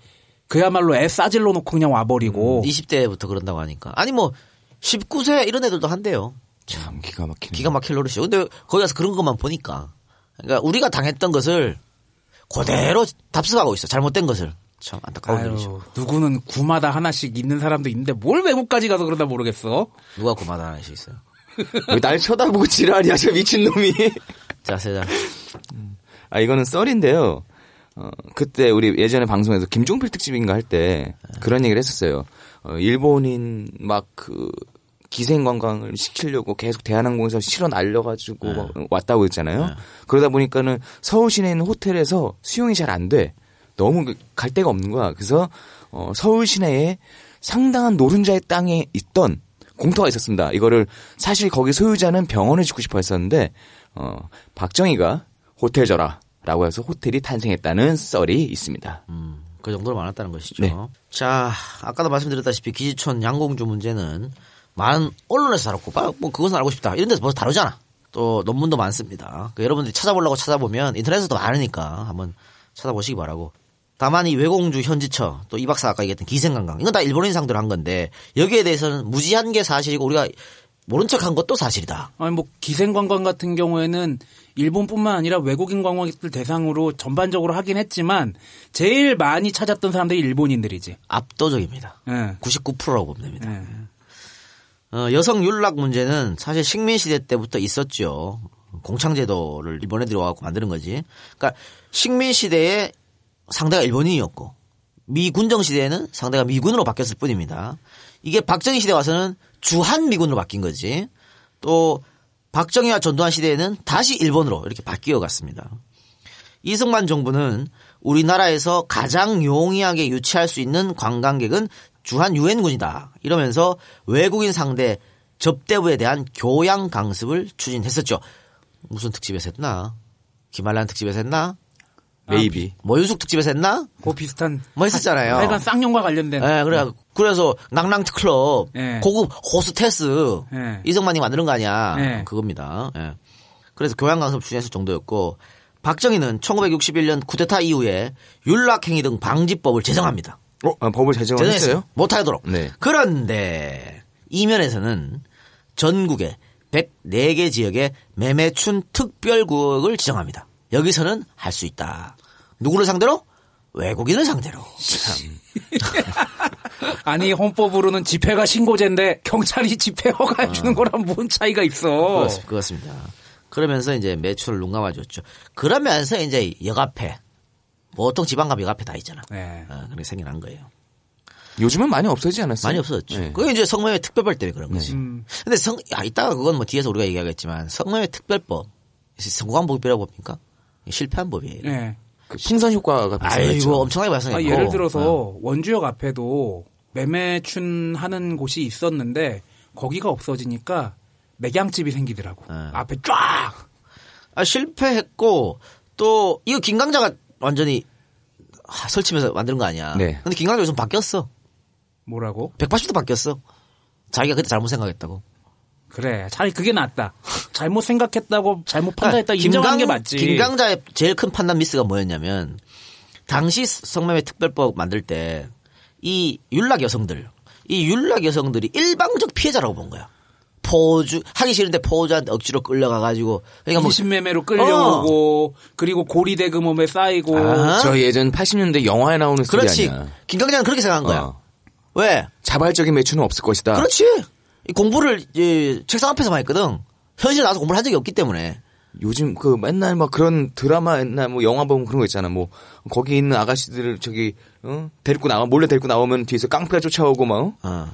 그야말로 애 싸질러 놓고 그냥 와버리고 20대부터 그런다고 하니까. 아니 뭐 19세 이런 애들도 한대요. 참 기가 막히네. 기가 막힐 노릇이죠. 근데 거기 가서 그런 것만 보니까. 그러니까 우리가 당했던 것을 그대로 답습하고 있어. 잘못된 것을. 참 안타까운 일이죠. 아유, 누구는 구마다 하나씩 있는 사람도 있는데 뭘 외국까지 가서 그러다 모르겠어. 누가 고마다 하나씩 있어요. 왜 날 쳐다보고 지랄이야 저 미친놈이. 자, 세자. 아 이거는 썰인데요. 어, 그때 우리 예전에 방송에서 김종필 특집인가 할 때 그런 얘기를 했었어요. 어, 일본인 막 그 기생관광을 시키려고 계속 대한항공에서 실어 날려가지고 막 왔다고 했잖아요. 그러다 보니까는 서울 시내에 있는 호텔에서 수용이 잘 안 돼. 너무 그갈 데가 없는 거야. 그래서 어, 서울 시내에 상당한 노른자의 땅에 있던 공터가 있었습니다. 이거를 사실 거기 소유자는 병원을 짓고 싶어 했었는데 어, 박정희가 호텔 줘라라고 해서 호텔이 탄생했다는 썰이 있습니다. 그 정도로 많았다는 것이죠. 네. 자, 아까도 말씀드렸다시피 기지촌 양공주 문제는 많은 언론에서 다뤘고, 빠- 뭐 그것은 알고 싶다. 이런 데서 벌써 다루잖아. 또 논문도 많습니다. 그 여러분들이 찾아보려고 찾아보면 인터넷에도 많으니까 한번 찾아보시기 바라고. 다만 이 외공주 현지처 또 이 박사 아까 얘기했던 기생관광 이건 다 일본인 상대로 한 건데 여기에 대해서는 무지한 게 사실이고 우리가 모른 척한 것도 사실이다. 아니 뭐 기생 관광 같은 경우에는 일본뿐만 아니라 외국인 관광객들 대상으로 전반적으로 하긴 했지만 제일 많이 찾았던 사람들이 일본인들이지. 압도적입니다. 예. 99%라고 보면 됩니다. 예. 어, 여성 윤락 문제는 사실 식민 시대 때부터 있었죠. 공창제도를 일본애들이 와갖고 만드는 거지. 그러니까 식민 시대에 상대가 일본인이었고 미 군정 시대에는 상대가 미군으로 바뀌었을 뿐입니다. 이게 박정희 시대 와서는 주한 미군으로 바뀐 거지. 또 박정희와 전두환 시대에는 다시 일본으로 이렇게 바뀌어 갔습니다. 이승만 정부는 우리나라에서 가장 용이하게 유치할 수 있는 관광객은 주한 유엔군이다. 이러면서 외국인 상대 접대부에 대한 교양 강습을 추진했었죠. 무슨 특집에서 했나? 김활란 특집에서 했나? Maybe. 모윤숙 특집에서 했나? 그 비슷한 뭐 했었잖아요. 하여간 쌍용과 관련된. 예, 그래 그래서 낙랑 클럽 예. 고급 호스테스 예. 이승만이 만드는 거 아니야? 예. 그겁니다. 예. 그래서 교양 강습 추진했을 정도였고 박정희는 1961년 쿠데타 이후에 윤락행위 등 방지법을 제정합니다. 어, 아, 법을 제정을 했어요? 못하도록. 네. 그런데 이면에서는 전국에 104개 지역에 매매춘 특별구역을 지정합니다. 여기서는 할 수 있다. 누구를 상대로? 외국인을 상대로. 아니 헌법으로는 집회가 신고제인데 경찰이 집회 허가해 주는 거랑 뭔 차이가 있어? 그렇습니다. 그렇습니다. 그러면서 이제 매출을 눈 감아줬죠. 그러면서 이제 여가패. 보통 지방 가면 여가패 다 있잖아. 네. 어, 그렇게 생겨난 거예요. 요즘은 많이 없어지지 않았어요? 많이 없어졌죠. 네. 그게 이제 성매매 특별법 때문에 그런 거지. 음. 근데 성, 아, 이따가 그건 뭐 뒤에서 우리가 얘기하겠지만 성매매 특별법. 성공한 법이라고 봅니까? 실패한 법이에요. 네. 그 풍선 효과가 발생했죠. 아이고, 엄청나게 아, 발생했고. 예를 들어서 어. 원주역 앞에도 매매춘 하는 곳이 있었는데 거기가 없어지니까 맥양집이 생기더라고. 네. 앞에 쫙. 아, 실패했고 또 이거 김강자가 완전히 하, 설치면서 만드는 거 아니야. 네. 근데 김강자 요즘 바뀌었어. 뭐라고? 180도 바뀌었어. 자기가 그때 잘못 생각했다고. 그래. 차라리 그게 낫다. 잘못 생각했다고 잘못 판단했다 인정하는 게 맞지. 김강자의 제일 큰 판단 미스가 뭐였냐면 당시 성매매 특별법 만들 때이 율락 여성들, 이 율락 여성들이 일방적 피해자라고 본 거야. 포주 하기 싫은데 포주한테 억지로 끌려가 가지고 그러니까 뭐 인신매매로 끌려오고 그리고 고리 대금업에 쌓이고 아? 저 예전 80년대 영화에 나오는 스토리 그렇지. 아니야. 김강자는 그렇게 생각한 거야. 어. 왜? 자발적인 매출은 없을 것이다. 그렇지. 이 공부를 이 책상 앞에서만 했거든. 현실에 나와서 공부를 한 적이 없기 때문에. 요즘 그 맨날 막 그런 드라마 옛날 뭐 영화 보면 그런 거 있잖아. 뭐 거기 있는 아가씨들을 저기 어? 데리고 나와 몰래 데리고 나오면 뒤에서 깡패가 쫓아오고 막. 어? 어.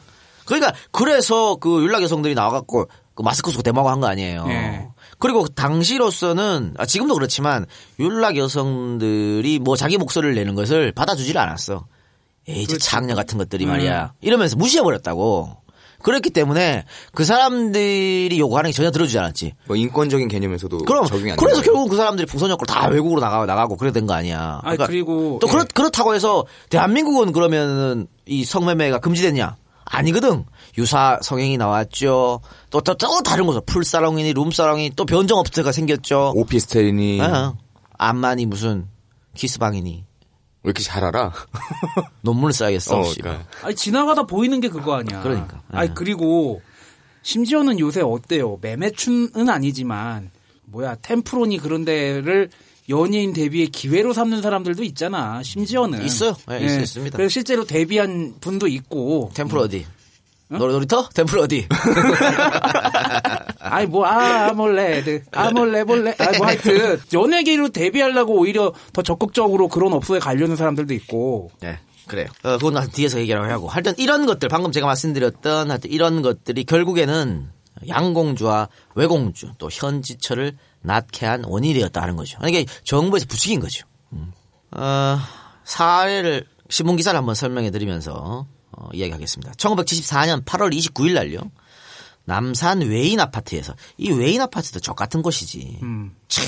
그러니까 그래서 그 율락 여성들이 나와갖고 그 마스크 쓰고 대마고 한 거 아니에요. 예. 그리고 당시로서는 아, 지금도 그렇지만 율락 여성들이 뭐 자기 목소리를 내는 것을 받아주지를 않았어. 에이 저 창녀 같은 것들이 말이야. 이러면서 무시해버렸다고. 그렇기 때문에 그 사람들이 요구하는 게 전혀 들어주지 않았지. 뭐 인권적인 개념에서도 그럼 적용이 안 그래서 결국은 그 사람들이 풍선역으로 다 외국으로 나가 나가고 그래 된 거 아니야. 아니, 그리고 또 예. 그렇 그렇다고 해서 대한민국은 그러면은 이 성매매가 금지됐냐? 아니거든. 유사 성행이 나왔죠. 또 또 또 다른 곳으로 풀사롱이니 룸사롱이 또 변종업체가 생겼죠. 오피스텔이니 아, 암만이 무슨 키스방이니 왜 이렇게 잘 알아? 논문을 써야겠어. 어. 그러니까. 아니 지나가다 보이는 게 그거 아니야. 그러니까. 아니 예. 그리고 심지어는 요새 어때요? 매매춘은 아니지만 뭐야 템프로니 그런 데를 연예인 데뷔의 기회로 삼는 사람들도 있잖아. 심지어는 있어요. 예, 있- 있습니다. 그래서 실제로 데뷔한 분도 있고. 템플 어디? 놀- 놀이터? 템플 어디? 아니 뭐아 몰래 아 몰래 몰래 아뭐 하여튼 연예계로 데뷔하려고 오히려 더 적극적으로 그런 업소에 가려는 사람들도 있고. 네. 그래요. 어, 그건 한 뒤에서 얘기를 하고. 하여튼 이런 것들, 방금 제가 말씀드렸던 하여튼 이런 것들이 결국에는 양공주와 외공주 또 현지처를 낳게 한 원인이 되었다 하는 거죠. 이게 정부에서 부추긴 거죠. 음. 어, 사례를, 신문 기사를 한번 설명해 드리면서 어, 이야기하겠습니다. 1974년 8월 29일 날요. 남산 외인 아파트에서 이 외인 아파트도 적 같은 곳이지. 참.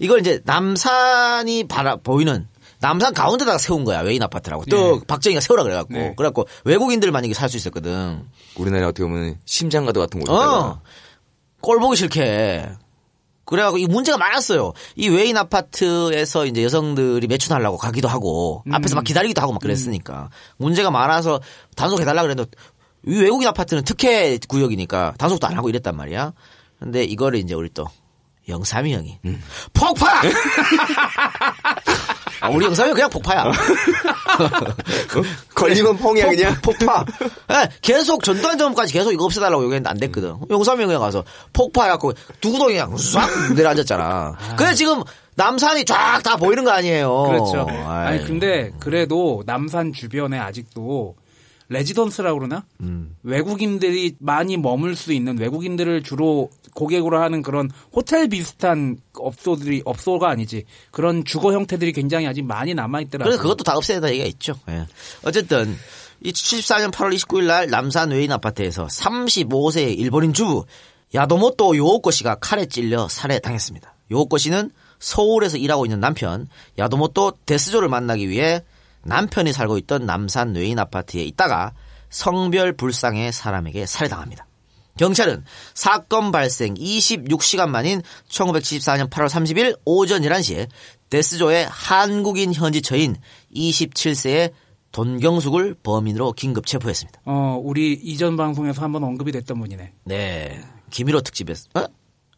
이걸 이제 남산이 바라 보이는 남산 가운데다가 세운 거야 외인 아파트라고. 또 박정희가 세우라 그래갖고 네. 그래갖고 외국인들만 이게 살 수 있었거든. 우리나라에 어떻게 보면 심장가도 같은 곳이다. 어. 꼴 보기 싫게. 그래갖고 이 문제가 많았어요. 이 외인 아파트에서 이제 여성들이 매춘하려고 가기도 하고 앞에서 막 기다리기도 하고 막 그랬으니까 문제가 많아서 단속해달라 그랬는데 이 외국인 아파트는 특혜 구역이니까 단속도 안 하고 이랬단 말이야. 근데 이거를 이제 우리 또 영삼이 형이 폭파! 아, 우리 영삼이 그냥 폭파야. 걸리면 펑이야 그냥. 폭파. 예, 계속 전두환 정부까지 계속 이거 없애달라고 요구했는데 안 됐거든. 용삼이 형이 가서 폭파해갖고 두구동이 그냥 싹 내려앉았잖아. 그래 지금 남산이 쫙 다 보이는 거 아니에요. 그렇죠. 아이. 아니 근데 그래도 남산 주변에 아직도 레지던스라고 그러나 음. 외국인들이 많이 머물 수 있는 외국인들을 주로 고객으로 하는 그런 호텔 비슷한 업소들이 업소가 아니지 그런 주거 형태들이 굉장히 아직 많이 남아 있더라고요. 그래서 그것도 다 없애야 얘기가 있죠. 예. 어쨌든 이 74년 8월 29일 날 남산 외인 아파트에서 35세 일본인 주부 야도모토 요오코 씨가 칼에 찔려 살해당했습니다. 요오코 씨는 서울에서 일하고 있는 남편 야도모토 데스조를 만나기 위해 남편이 살고 있던 남산 외인 아파트에 있다가 성별 불상의 사람에게 살해당합니다. 경찰은 사건 발생 26시간 만인 1974년 8월 30일 오전 11시에 데스조의 한국인 현지처인 27세의 돈경숙을 범인으로 긴급 체포했습니다. 어 우리 이전 방송에서 한번 언급이 됐던 분이네. 네. 김일호 특집에서, 어?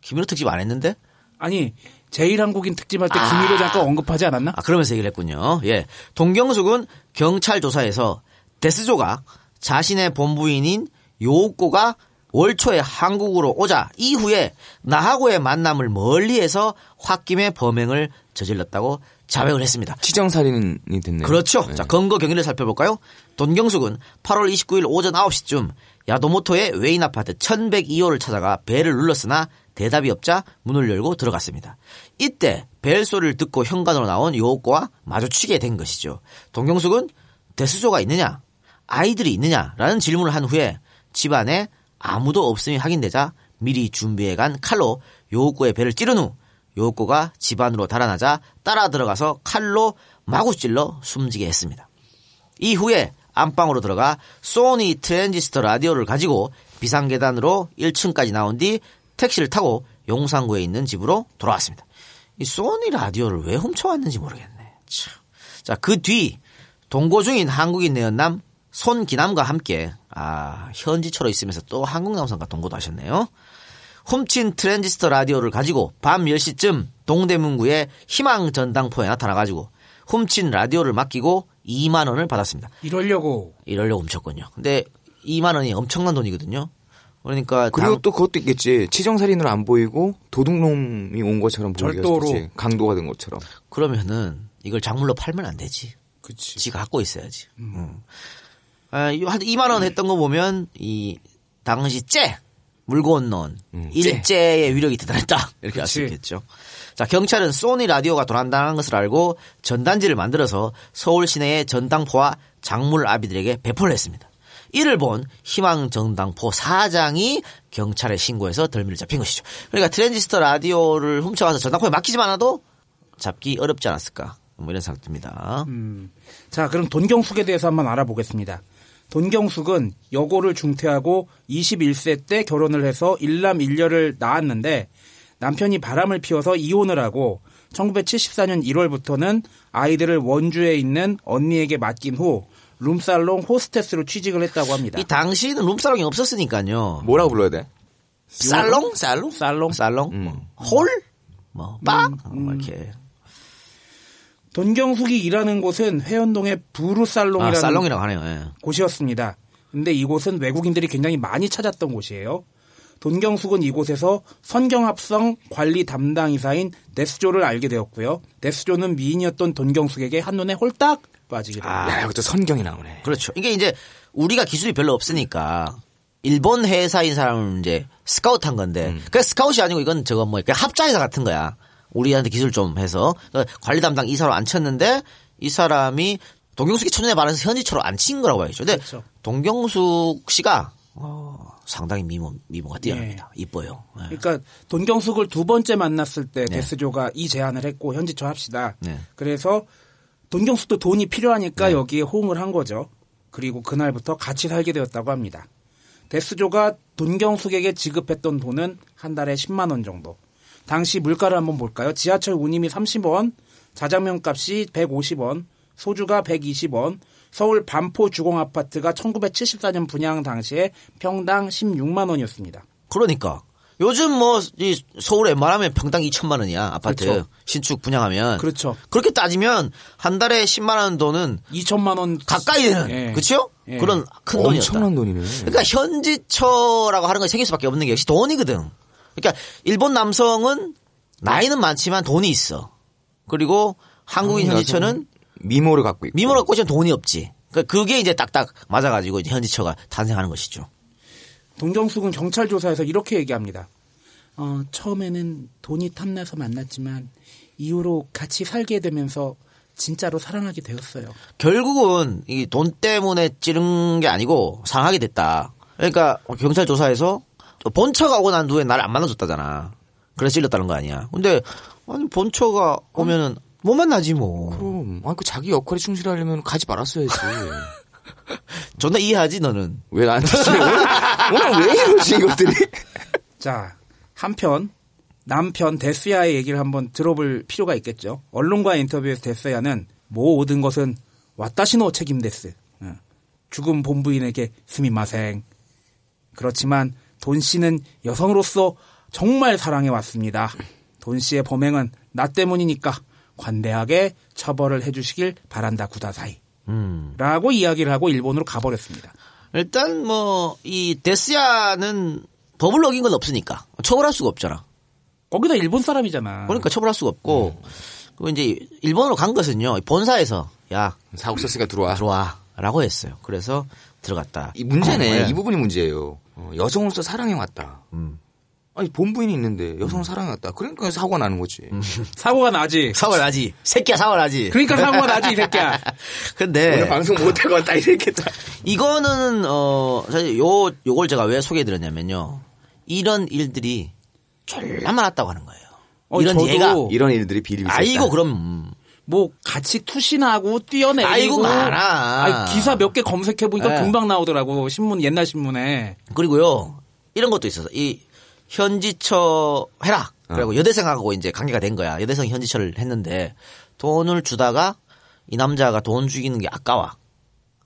김일호 특집 안 했는데? 아니 제일 한국인 특집할 때 아. 김일호 잠깐 언급하지 않았나? 아, 그러면서 얘기를 했군요. 예. 동경숙은 경찰 조사에서 데스조가 자신의 본부인인 요옥고가 월 초에 한국으로 오자 이후에 나하고의 만남을 멀리해서 홧김에 범행을 저질렀다고 자백을 했습니다. 치정살인이 됐네요. 그렇죠. 네. 자, 근거 경위를 살펴볼까요? 돈경숙은 8월 29일 오전 9시쯤 야도모토의 외인 아파트 1102호를 찾아가 벨을 눌렀으나 대답이 없자 문을 열고 들어갔습니다. 이때 벨 소리를 듣고 현관으로 나온 요옥고와 마주치게 된 것이죠. 동경숙은 대수조가 있느냐, 아이들이 있느냐 라는 질문을 한 후에 집안에 아무도 없음이 확인되자 미리 준비해간 칼로 요호코의 배를 찌른 후 요호코가 집 안으로 달아나자 따라 들어가서 칼로 마구 찔러 숨지게 했습니다. 이후에 안방으로 들어가 소니 트랜지스터 라디오를 가지고 비상계단으로 1층까지 나온 뒤 택시를 타고 용산구에 있는 집으로 돌아왔습니다. 이 소니 라디오를 왜 훔쳐왔는지 모르겠네. 참. 자, 그 뒤 동거 중인 한국인 내연남 손기남과 함께 아 현지처로 있으면서 또 한국 남성과 동거도 하셨네요. 훔친 트랜지스터 라디오를 가지고 밤 10시쯤 동대문구의 희망 전당포에 나타나가지고 훔친 라디오를 맡기고 2만 원을 받았습니다. 이러려고 이러려고 훔쳤군요. 근데 2만 원이 엄청난 돈이거든요. 그러니까 그리고 당- 또 그것도 있겠지. 치정살인으로 안 보이고 도둑놈이 온 것처럼 보이게 절도로. 강도가 된 것처럼. 그러면은 이걸 작물로 팔면 안 되지. 그치. 지가 갖고 있어야지. 음. 아, 이한 2만 원 했던 거 보면 이 당시 째 물건 넣은 일제의 위력이 대단했다 이렇게 알수 그치. 있겠죠. 자 경찰은 소니 라디오가 도난당한 것을 알고 전단지를 만들어서 서울 시내의 전당포와 작물 아비들에게 배포를 했습니다. 이를 본 희망 전당포 사장이 경찰에 신고해서 덜미를 잡힌 것이죠. 그러니까 트랜지스터 라디오를 훔쳐가서 전당포에 맡기지만 않아도 잡기 어렵지 않았을까 뭐 이런 생각 듭니다. 음. 자, 그럼 돈경숙에 대해서 한번 알아보겠습니다. 돈경숙은 여고를 중퇴하고 21세 때 결혼을 해서 일남 일녀를 낳았는데 남편이 바람을 피워서 이혼을 하고 1974년 1월부터는 아이들을 원주에 있는 언니에게 맡긴 후 룸살롱 호스테스로 취직을 했다고 합니다. 이 당시에는 룸살롱이 없었으니까요. 뭐라고 불러야 돼? 살롱? 살롱? 살롱? 살롱? 뭐, 홀? 뭐, 바? 뭐 이렇게. 돈경숙이 일하는 곳은 회원동의 부루살롱이라는 아, 살롱이라고 하네요. 예. 곳이었습니다. 근데 이곳은 외국인들이 굉장히 많이 찾았던 곳이에요. 돈경숙은 이곳에서 선경합성 관리 담당이사인 데스조를 알게 되었고요. 데스조는 미인이었던 돈경숙에게 한눈에 홀딱 빠지게 됩니다. 야, 여기서 선경이 나오네. 그렇죠. 이게 이제 우리가 기술이 별로 없으니까 일본 회사인 사람을 이제 스카우트 한 건데 그 스카웃이 아니고 이건 저거 뭐 합자회사 같은 거야. 우리한테 기술 좀 해서 그 관리 담당 이사로 앉혔는데 이 사람이 동경숙이 첫눈에 반해서 현지처로 앉힌 거라고 봐야죠. 근데 동경숙 씨가 어, 상당히 미모 미모가 뛰어납니다. 이뻐요. 예. 그러니까 돈경숙을 두 번째 만났을 때 네. 데스조가 이 제안을 했고 현지처 합시다. 네. 그래서 돈경숙도 돈이 필요하니까 여기에 호응을 한 거죠. 그리고 그날부터 같이 살게 되었다고 합니다. 데스조가 돈경숙에게 지급했던 돈은 한 달에 10만 원 정도. 당시 물가를 한번 볼까요? 지하철 운임이 30원, 자장면 값이 150원, 소주가 120원, 서울 반포 주공 아파트가 1974년 분양 당시에 평당 16만 원이었습니다. 그러니까 요즘 뭐 이 서울에 웬만하면 평당 2천만 원이야 아파트 그렇죠. 신축 분양하면 그렇죠. 그렇게 따지면 한 달에 10만 원 돈은 2천만 원 가까이 되는 예. 그렇죠? 예. 그런 큰 돈이었다. 엄청난 돈이네. 그러니까 현지처라고 하는 건 생길 수밖에 없는 게 역시 돈이거든. 그러니까 일본 남성은 나이는 많지만 돈이 있어. 그리고 한국인 한국 현지처는 미모를 갖고 있고. 미모를 갖고 있으면 돈이 없지. 그러니까 그게 이제 딱딱 맞아가지고 이제 현지처가 탄생하는 것이죠. 동경숙은 경찰 조사에서 이렇게 얘기합니다. 어, 처음에는 돈이 탐나서 만났지만 이후로 같이 살게 되면서 진짜로 사랑하게 되었어요. 결국은 이 돈 때문에 찌른 게 아니고 상하게 됐다. 그러니까 경찰 조사에서 본처가 오고 난 후에 나를 안 만나줬다잖아. 그래서 찔렸다는 거 아니야. 근데 아니 본처가 오면은 못 만나지 뭐. 그럼. 아, 그 자기 역할에 충실하려면 가지 말았어야지. 존나 이해하지 너는. 왜 나한테 오늘, 오늘 왜 이러지 이것들이? 자, 한편 남편 데스야의 얘기를 한번 들어볼 필요가 있겠죠. 언론과의 인터뷰에서 데스야는 모든 것은 와타시노 책임 데스. 어. 죽은 본부인에게 스미마생. 그렇지만 돈 씨는 여성으로서 정말 사랑해 왔습니다. 돈 씨의 범행은 나 때문이니까 관대하게 처벌을 해주시길 바란다 구다사이. 음. 라고 이야기를 하고 일본으로 가버렸습니다. 일단 뭐 이 데스야는 법을 어긴 건 없으니까 처벌할 수가 없잖아. 거기다 일본 사람이잖아. 그러니까 처벌할 수가 없고 그 이제 일본으로 간 것은요 본사에서 야 사국 서스가 들어와. 들어와라고 했어요. 그래서 들어갔다. 이 문제네. 네. 이 부분이 문제예요. 어, 여성으로서 사랑해 왔다. 음. 아니 본부인이 있는데 여성을 사랑해 왔다. 그러니까 사고가 나는 거지. 사고가 나지. 사고 나지. 새끼야 사고 나지. 그러니까 사고가 나지 이 새끼야. 근데 오늘 방송 못하고 왔다 이랬겠다. 이거는 어 사실 요 요걸 제가 왜 소개해 드렸냐면요. 이런 일들이 졸라 많았다고 하는 거예요. 어, 이런 저도 예가 이런 일들이 비일비재했다. 아이고 그럼 뭐 같이 투신하고 뛰어내리고 아이고, 많아. 아니, 기사 몇 개 검색해 보니까 네. 금방 나오더라고 신문 옛날 신문에 그리고요 이런 것도 있어서 이 현지처 해라. 그리고 여대생하고 이제 관계가 된 거야. 여대생 현지처를 했는데 돈을 주다가 이 남자가 돈 주기는 게 아까워.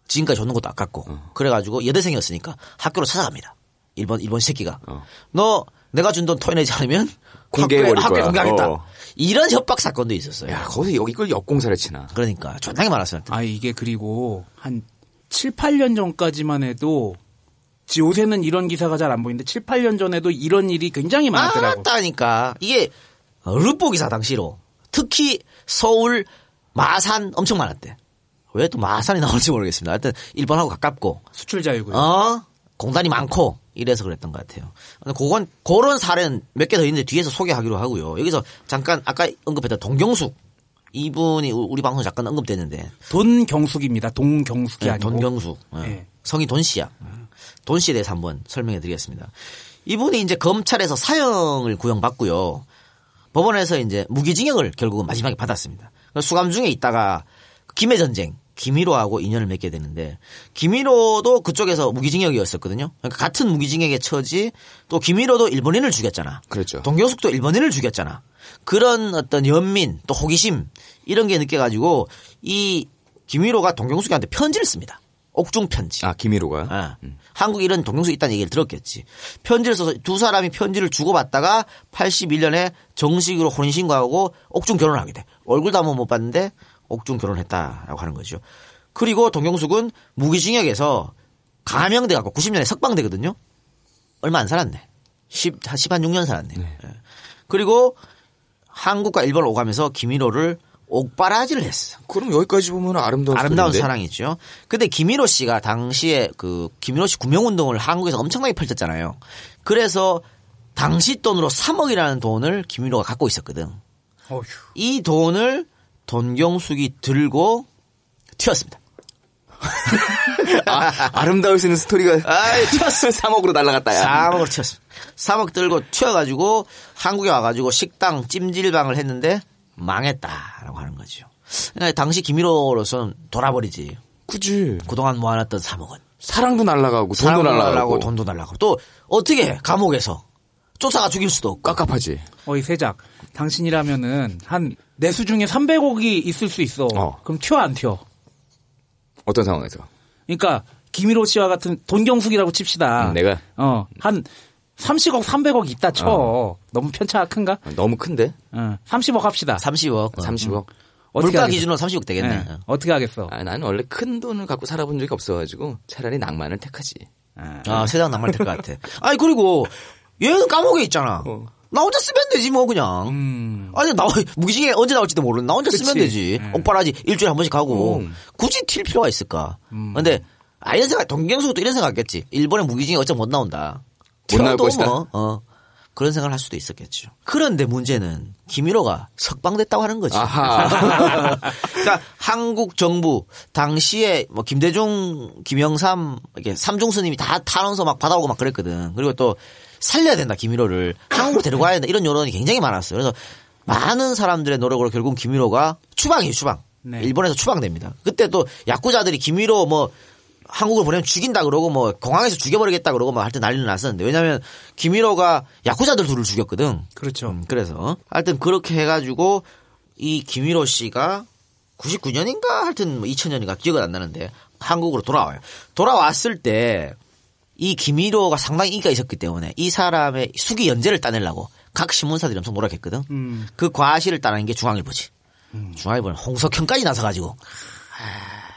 지금까지 줬는 것도 아깝고. 그래가지고 여대생이었으니까 학교로 찾아갑니다. 일본 일본 새끼가. 너 내가 준 돈 토해내지 않으면 공개해버릴 학교에, 학교에 거야. 공개하겠다. 어. 이런 협박 사건도 있었어요. 야, 거기서 여기 걸 역공사를 치나. 그러니까 존나게 많았어요. 아 이게 그리고 한 7, 8년 전까지만 해도 지- 요새는 이런 기사가 잘 안 보이는데 7, 8년 전에도 이런 일이 굉장히 많았더라고. 많았다니까. 이게 르뽀 기사 당시로 특히 서울 마산 엄청 많았대. 왜 또 마산이 나올지 모르겠습니다. 하여튼 일본하고 가깝고 수출 자유고요. 어 공단이 많고 이래서 그랬던 것 같아요. 그건 그런 사례는 몇 개 더 있는데 뒤에서 소개하기로 하고요. 여기서 잠깐 아까 언급했던 동경숙 이분이 우- 우리 방송 잠깐 언급됐는데 돈경숙입니다. 동경숙이 네, 아니고. 돈경숙 예. 네. 성이 돈 씨야. 돈 씨에 대해서 한번 설명해 드리겠습니다. 이분이 이제 검찰에서 사형을 구형받고요. 법원에서 이제 무기징역을 결국은 마지막에 받았습니다. 수감 중에 있다가 김해 전쟁 김일호하고 인연을 맺게 되는데 김일호도 그쪽에서 무기징역이었었거든요. 그러니까 같은 무기징역의 처지 또 김일호도 일본인을 죽였잖아. 그렇죠. 동경숙도 일본인을 죽였잖아. 그런 어떤 연민 또 호기심 이런 게 느껴가지고 이 김일호가 동경숙한테 편지를 씁니다. 옥중 편지. 아, 김일호가. 아, 한국에 이런 동경숙 있다는 얘기를 들었겠지. 편지를 써서 두 사람이 편지를 주고받다가 81년에 정식으로 혼인신고하고 옥중 결혼을 하게 돼. 얼굴도 한번 못 봤는데 옥중 결혼했다라고 하는 거죠. 그리고 동경숙은 무기징역에서 감형돼 갖고 90년에 석방되거든요. 얼마 안 살았네. 10, 한 10, 한 6년 살았네. 예. 그리고 한국과 일본을 오가면서 김일호를 옥바라지를 했어. 그럼 여기까지 보면 아름다운 아름다운 스토리인데? 사랑이죠. 근데 김일호 씨가 당시에 그 김일호 씨 구명 운동을 한국에서 엄청나게 펼쳤잖아요. 그래서 당시 돈으로 3억이라는 돈을 김일호가 갖고 있었거든. 어휴. 이 돈을 돈경숙이 들고 튀었습니다. 아, 아름다울 수 있는 스토리가 아이, 튀었어. 3억으로 날아갔다. 야. 3억으로 튀었어. 3억 들고 튀어가지고 한국에 와가지고 식당 찜질방을 했는데 망했다라고 하는 거죠. 그러니까 당시 김일호로서는 돌아버리지. 그지. 그동안 모아놨던 3억은. 사랑도 날라가고 돈도 날라가고 날라가고 돈도 날라가고 또 어떻게 해? 감옥에서 쫓아가 죽일 수도 없고 깝깝하지. 어이 세작. 당신이라면은 한 내수 중에 300억이 있을 수 있어. 어. 그럼 튀어 안 튀어? 어떤 상황에서? 그러니까 김일호 씨와 같은 돈경숙이라고 칩시다. 음, 내가 어, 한 30억, 300억 있다 쳐. 너무 편차가 큰가? 너무 큰데? 어, 30억 합시다. 30억. 30억. 어떻게 물가 하겠어? 기준으로 30억 되겠네. 예, 어떻게 하겠어? 아, 나는 원래 큰 돈을 갖고 살아본 적이 없어가지고 차라리 낭만을 택하지. 아, 세상 낭만 될것 같아. 아니, 그리고 얘는 감옥에 있잖아. 어. 나 혼자 쓰면 되지, 뭐, 그냥. 음. 아니, 나, 무기징에 언제 나올지도 모르는 나 혼자 쓰면 그치. 되지. 옥바라지 일주일에 한 번씩 가고. 음. 굳이 튈 필요가 있을까. 근데, 아, 이런 생각, 동경수도 이런 생각했겠지. 일본의 무기징에 어차피 못 나온다. 못 나올 것이다. 뭐, 어. 그런 생각을 할 수도 있었겠죠. 그런데 문제는 김일호가 석방됐다고 하는 거지. 아하. 그러니까 한국 정부 당시에 뭐 김대중, 김영삼 이렇게 삼중 스님이 다 탄원서 막 받아오고 막 그랬거든. 그리고 또 살려야 된다 김일호를 한국으로 데리고 가야 된다 이런 여론이 굉장히 많았어요. 그래서 많은 사람들의 노력으로 결국 김일호가 추방이에요 추방. 네. 일본에서 추방됩니다. 그때 또 야구자들이 김일호 뭐 한국을 보내면 죽인다 그러고 뭐 공항에서 죽여버리겠다 그러고 막 하여튼 난리를 났었는데 왜냐하면 김일호가 야구자들 둘을 죽였거든. 그렇죠. 음, 그래서 하여튼 그렇게 해가지고 이 김일호 씨가 99년인가 하여튼 뭐 2000년인가 기억은 안 나는데 한국으로 돌아와요. 돌아왔을 때 이 김일호가 상당히 인기가 있었기 때문에 이 사람의 수기 연재를 따내려고 각 신문사들이 엄청 노력했거든. 음. 그 과실을 따낸 게 중앙일보지. 중앙일보는 홍석현까지 나서가지고 아,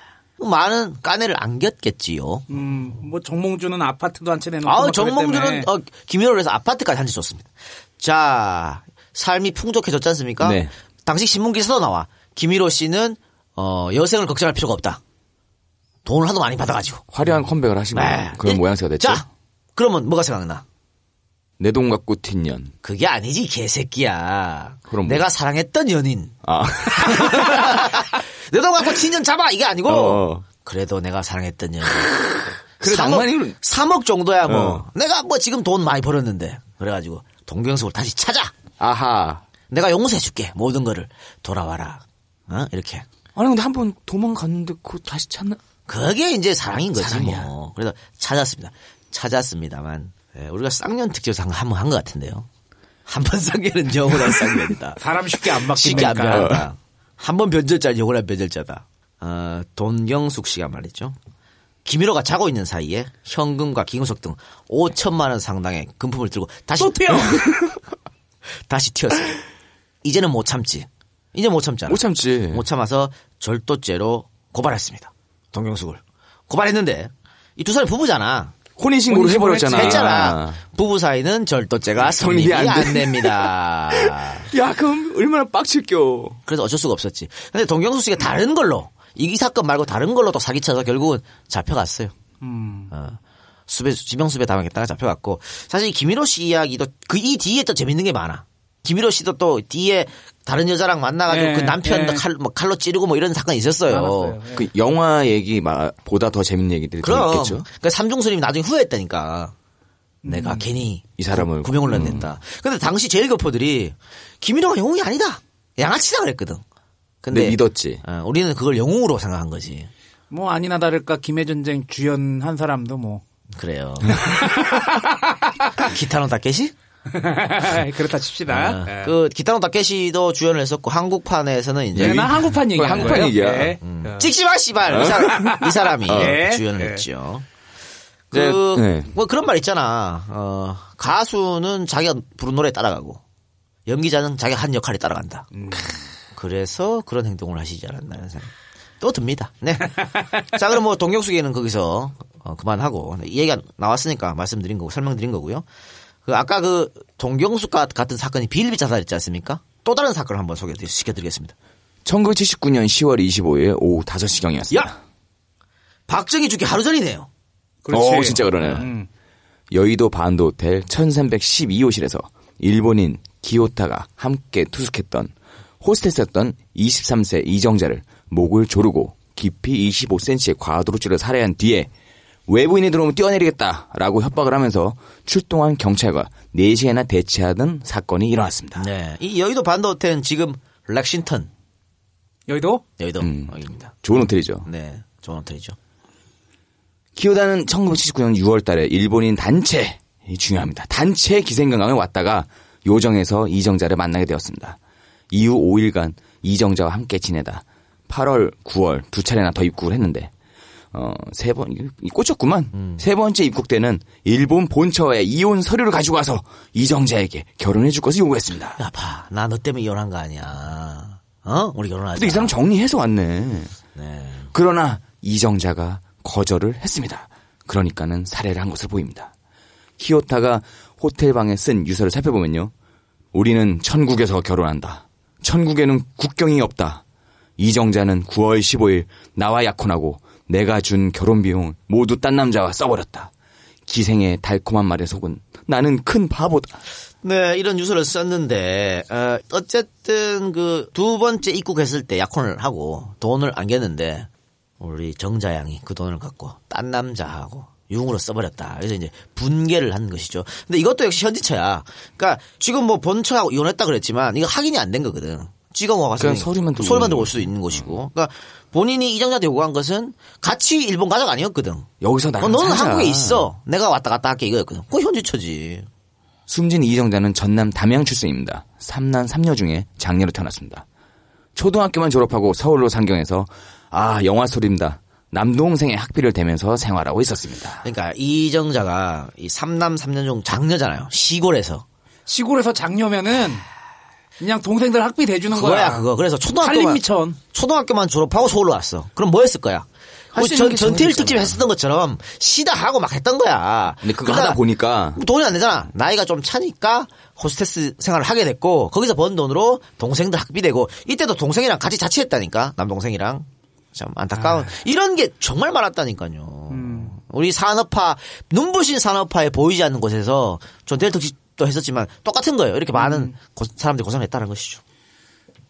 많은 까내를 안겼겠지요. 음, 뭐 정몽주는 아파트도 한 채 내놓고 아. 정몽주는 어, 해서 아파트까지 한 채 줬습니다. 자, 삶이 풍족해졌지 않습니까? 네. 당시 신문 기사도 나와. 김일호 씨는 어, 여생을 걱정할 필요가 없다. 돈을 하도 많이 받아가지고. 화려한 컴백을 하시고 네. 그런 일- 모양새가 됐죠. 자, 그러면 뭐가 생각나? 내 돈 갖고 튄 년. 그게 아니지 개새끼야. 그럼 뭐? 내가 사랑했던 연인. 아. 내 돈 갖고 친년 잡아 이게 아니고. 어. 그래도 내가 사랑했던 연인. 그래, 3억, 낭만이- 3억 정도야 뭐. 어. 내가 뭐 지금 돈 많이 벌었는데. 그래가지고 동경숙을 다시 찾아. 아하. 내가 용서해줄게. 모든 거를 돌아와라. 어? 이렇게. 아니 근데 한 번 도망갔는데 그거 다시 찾나? 그게 이제 사랑인 거지 사랑이야. 뭐. 그래서 찾았습니다. 찾았습니다만 예, 우리가 쌍년 특집에서 한번 한 것 같은데요. 한 번 쌍년은 영원한 쌍년이다. 사람 쉽게 안 쉽게 안 바뀌니까. 변한다. 한 번 변절자 영원한 변절자다. 어, 돈경숙 씨가 말이죠. 김일호가 자고 있는 사이에 현금과 기금속 등 5천만 원 상당의 금품을 들고 다시 또 튀어! 다시 튀었어요. 이제는 못 참지. 이제 못 참잖아. 못 참지. 못 참아서 절도죄로 고발했습니다. 동경숙을. 고발했는데 이 두 사람이 부부잖아. 혼인신고를 해버렸잖아. 했잖아. 부부 사이는 절도죄가 성립이 성립이 안 돼. 안 됩니다. 야 그럼 얼마나 빡칠겨. 그래서 어쩔 수가 없었지. 근데 동경수 씨가 다른 걸로 이, 이 사건 말고 다른 걸로 또 사기쳐서 결국은 잡혀갔어요. 음. 어. 수배 지명수배 당하겠다가 잡혀갔고 사실 이 김일호 씨 이야기도 그 이 뒤에 또 재밌는 게 많아. 김일호 씨도 또 뒤에 다른 여자랑 만나가지고 예, 그 남편 예. 칼, 뭐 칼로 찌르고 뭐 이런 사건 이 있었어요. 많았어요. 그 영화 얘기 마- 보다 더 재밌는 얘기들이 더 그럼 있겠죠. 그러니까 삼중수님이 나중에 후회했다니까. 내가 괜히 이 사람을 구, 명을 음. 근데 당시 제일 교포들이 김일호가 영웅이 아니다. 양아치다 그랬거든. 근데 근데 믿었지. 어, 우리는 그걸 영웅으로 생각한 거지. 뭐 아니나 다를까 김해 전쟁 주연한 사람도 뭐 그래요. 기타노 다케시? 그렇다 칩시다. 예. 그 기타노 다케시도 주연을 했었고 한국판에서는 이제 네, 나 한국판 얘기하는 한국판 거예요. 얘기야. 예. 음. 어. 찍지 마 씨발 이, 사람, 이 사람이 예. 주연을 예. 했죠. 네, 그, 네. 뭐 그런 말 있잖아. 어, 가수는 자기가 부른 노래 따라가고, 연기자는 자기가 한 역할에 따라간다. 그래서 그런 행동을 하시지 않았나 생각. 또 듭니다. 네. 자, 그럼 뭐 동경숙 얘기는 거기서 어, 그만하고, 이 얘기가 나왔으니까 말씀드린 거고, 설명드린 거고요. 그 아까 그 동경숙 같- 같은 사건이 비일비 자살했지 않습니까? 또 다른 사건을 한번 소개시켜드리겠습니다. 1979년 10월 25일 오후 5시경이었습니다. 야! 박정희 죽기 하루 전이네요. 그렇지. 오, 진짜 그러네. 음. 여의도 반도 호텔 1312호실에서 일본인 기요타가 함께 투숙했던 호스테스였던 23세 이정자를 목을 조르고 깊이 25cm의 과도로 찔러 살해한 뒤에 외부인이 들어오면 뛰어내리겠다라고 협박을 하면서 출동한 경찰과 4시에나 대치하던 사건이 일어났습니다. 네. 이 여의도 반도 호텔은 지금 렉싱턴 여의도? 여의도 음. 입니다. 좋은 호텔이죠. 네, 좋은 호텔이죠. 기요다는 1979년 6월 달에 일본인 단체, 이 중요합니다. 단체 기생강강에 왔다가 요정에서 이정자를 만나게 되었습니다. 이후 5일간 이정자와 함께 지내다 8월, 9월 두 차례나 더 입국을 했는데 어, 세 번, 이 꽂혔구만. 세 번째 입국 때는 일본 본처에 이혼 서류를 가지고 와서 이정자에게 결혼해 줄 것을 요구했습니다. 야, 봐. 나너 때문에 이혼한 거 아니야. 어? 우리 결혼하자. 근데 이 사람 정리해서 왔네. 네. 그러나 이정자가 거절을 했습니다. 그러니까는 살해를 한 것으로 보입니다. 히오타가 호텔 방에 쓴 유서를 살펴보면요. 우리는 천국에서 결혼한다. 천국에는 국경이 없다. 이정자는 9월 15일 나와 약혼하고 내가 준 결혼 비용 모두 딴 남자와 써버렸다. 기생의 달콤한 말에 속은 나는 큰 바보다. 네, 이런 유서를 썼는데, 어, 어쨌든 그 두 번째 입국했을 때 약혼을 하고 돈을 안겼는데, 우리 정자양이 그 돈을 갖고 딴 남자하고 융으로 써버렸다. 그래서 이제 분개를 한 것이죠. 근데 이것도 역시 현지처야. 그러니까 지금 뭐 본처하고 이혼했다 그랬지만 이거 확인이 안 된 거거든. 지금 와서 그냥 서류만 들고 서류만 들고 올 수도 있는 것이고. 그러니까 본인이 이정자한테 요구한 것은 같이 일본 가족 아니었거든. 여기서 어, 나랑 너는 살자. 한국에 있어. 내가 왔다 갔다 할게 이거였거든. 그거 현지처지. 숨진 이정자는 전남 담양 출생입니다. 삼남 삼녀 중에 장녀로 태어났습니다. 초등학교만 졸업하고 서울로 상경해서 아 영화 소리입니다. 남동생의 학비를 대면서 생활하고 있었습니다. 그러니까 이정자가 이 삼남 삼녀 중 장녀잖아요. 시골에서. 시골에서 장녀면은 그냥 동생들 학비 대주는 그거야 거야. 그거. 그래서 초등학교만 살림미천. 초등학교만 졸업하고 서울로 왔어. 그럼 뭐 했을 거야? 전, 전태일. 특집 했었던 것처럼 시다 하고 막 했던 거야. 근데 그거 하다 보니까 돈이 안 되잖아. 나이가 좀 차니까 호스테스 생활을 하게 됐고 거기서 번 돈으로 동생들 학비 되고 이때도 동생이랑 같이 자취했다니까 남동생이랑 참 안타까운 이런 게 정말 많았다니까요. 우리 산업화 눈부신 산업화에 보이지 않는 곳에서 전태일 특집 도 했었지만 똑같은 거예요. 이렇게 많은 고- 사람들이 고생했다는 것이죠.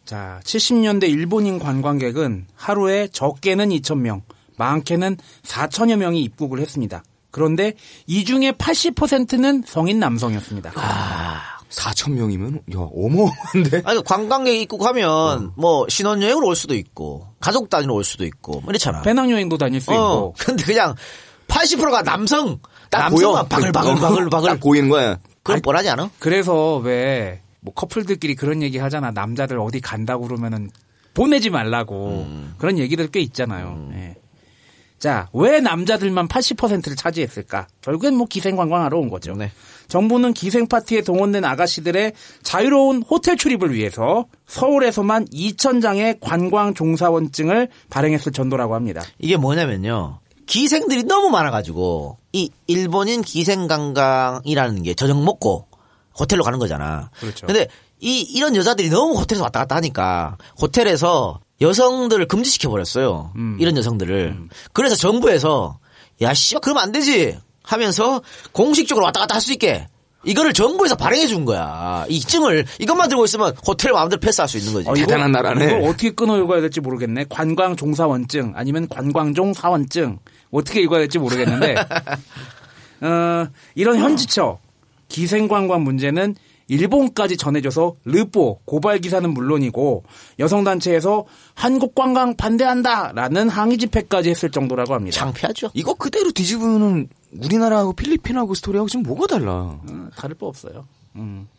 자, 70년대 일본인 관광객은 하루에 적게는 2,000명, 많게는 4천여 명이 입국을 했습니다. 그런데 이 중에 80%는 성인 남성이었습니다. 아, 4천 명이면 야 어마어마한데. 아니 관광객 입국하면 뭐 신혼여행으로 올 수도 있고 가족 단위로 올 수도 있고 뭐 이렇잖아. 배낭여행도 다닐 수 어, 있고. 근데 그냥 80%가 남성. 딱 남성만 보여. 바글바글바글바글. 딱 보이는 거야. 그럼 뻔하지 않아? 그래서 왜 뭐 커플들끼리 그런 얘기 하잖아. 남자들 어디 간다고 그러면은 보내지 말라고. 음. 그런 얘기들 꽤 있잖아요. 예. 자, 왜 남자들만 80%를 차지했을까? 결국엔 뭐 기생관광하러 온 거죠. 네. 정부는 기생 파티에 동원된 아가씨들의 자유로운 호텔 출입을 위해서 서울에서만 2,000장의 관광 종사원증을 발행했을 정도라고 합니다. 이게 뭐냐면요. 기생들이 너무 많아가지고 이 일본인 기생관광이라는 게 저녁 먹고 호텔로 가는 거잖아. 그렇죠. 근데 이 이런 여자들이 너무 호텔에서 왔다 갔다 하니까 호텔에서 여성들을 금지시켜 버렸어요. 음. 이런 여성들을. 그래서 정부에서 야 씨발 그러면 안 되지 하면서 공식적으로 왔다 갔다 할 수 있게 이거를 정부에서 발행해 준 거야. 이 증을 이것만 들고 있으면 호텔 마음대로 패스할 수 있는 거지. 어, 이거- 이걸 어떻게 끊어 읽어야 될지 모르겠네. 관광 종사원증 아니면 관광종 사원증 어떻게 읽어야 될지 모르겠는데 어, 이런 현지처 기생관광 문제는 일본까지 전해져서 르포 고발 기사는 물론이고 여성 단체에서 한국 관광 반대한다라는 항의 집회까지 했을 정도라고 합니다. 창피하죠. 이거 그대로 뒤집으면 우리나라하고 필리핀하고 스토리하고 지금 뭐가 달라? 어, 다를 바 없어요. 음.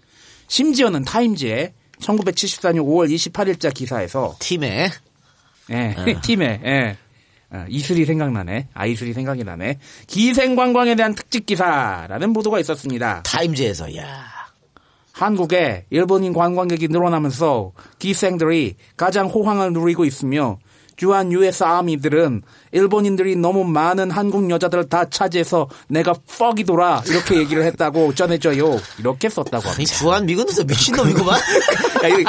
심지어는 타임지에 1974년 5월 28일자 기사에서 팀에 예, 어. 팀에 예. 어, 이슬이 생각나네. 아 이슬이 생각이 나네. 기생관광에 대한 특집 기사라는 보도가 있었습니다. 타임즈에서 야 한국에 일본인 관광객이 늘어나면서 기생들이 가장 호황을 누리고 있으며 주한 US 아미들은 일본인들이 너무 많은 한국 여자들을 다 차지해서 내가 퍽이돌아 이렇게 얘기를 했다고 전해져요. 이렇게 썼다고 합니다. 주한 미군도 미친놈이구만.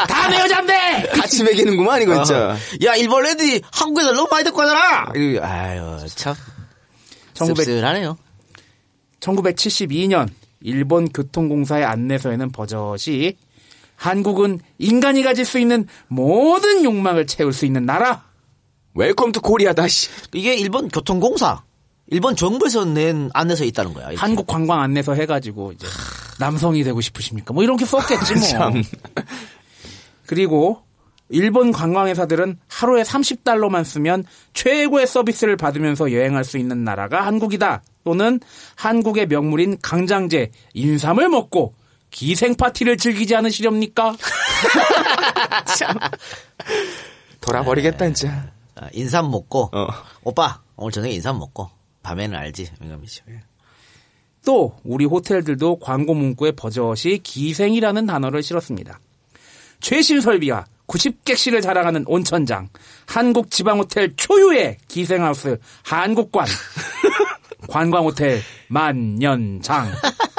다 내 여잔데! 같이 매기는구만 이거 진짜. 어. 야 일본 애들이 한국에서 너무 많이 가잖아. 이거, 아유 참 1900 씁쓸하네요. 1972년 일본 교통공사의 안내서에는 버젓이 한국은 인간이 가질 수 있는 모든 욕망을 채울 수 있는 나라. Welcome to Korea다 씨. 이게 일본 교통공사, 일본 정부에서 낸 안내서 있다는 거야. 이렇게. 한국 관광 안내서 해가지고 이제 남성이 되고 싶으십니까? 뭐 이렇게 썼겠지 뭐. 참. 그리고 일본 관광회사들은 하루에 30달러만 쓰면 최고의 서비스를 받으면서 여행할 수 있는 나라가 한국이다. 또는 한국의 명물인 강장제, 인삼을 먹고 기생 파티를 즐기지 않으시렵니까? 돌아버리겠다 진짜. 아, 인삼 먹고 어. 오빠 오늘 저녁에 인삼 먹고 밤에는 알지 민감이죠. 또 우리 호텔들도 광고 문구에 버젓이 기생이라는 단어를 실었습니다. 최신 설비와 90객실을 자랑하는 온천장, 한국 지방호텔 초유의 기생하우스 한국관, 관광호텔 만년장.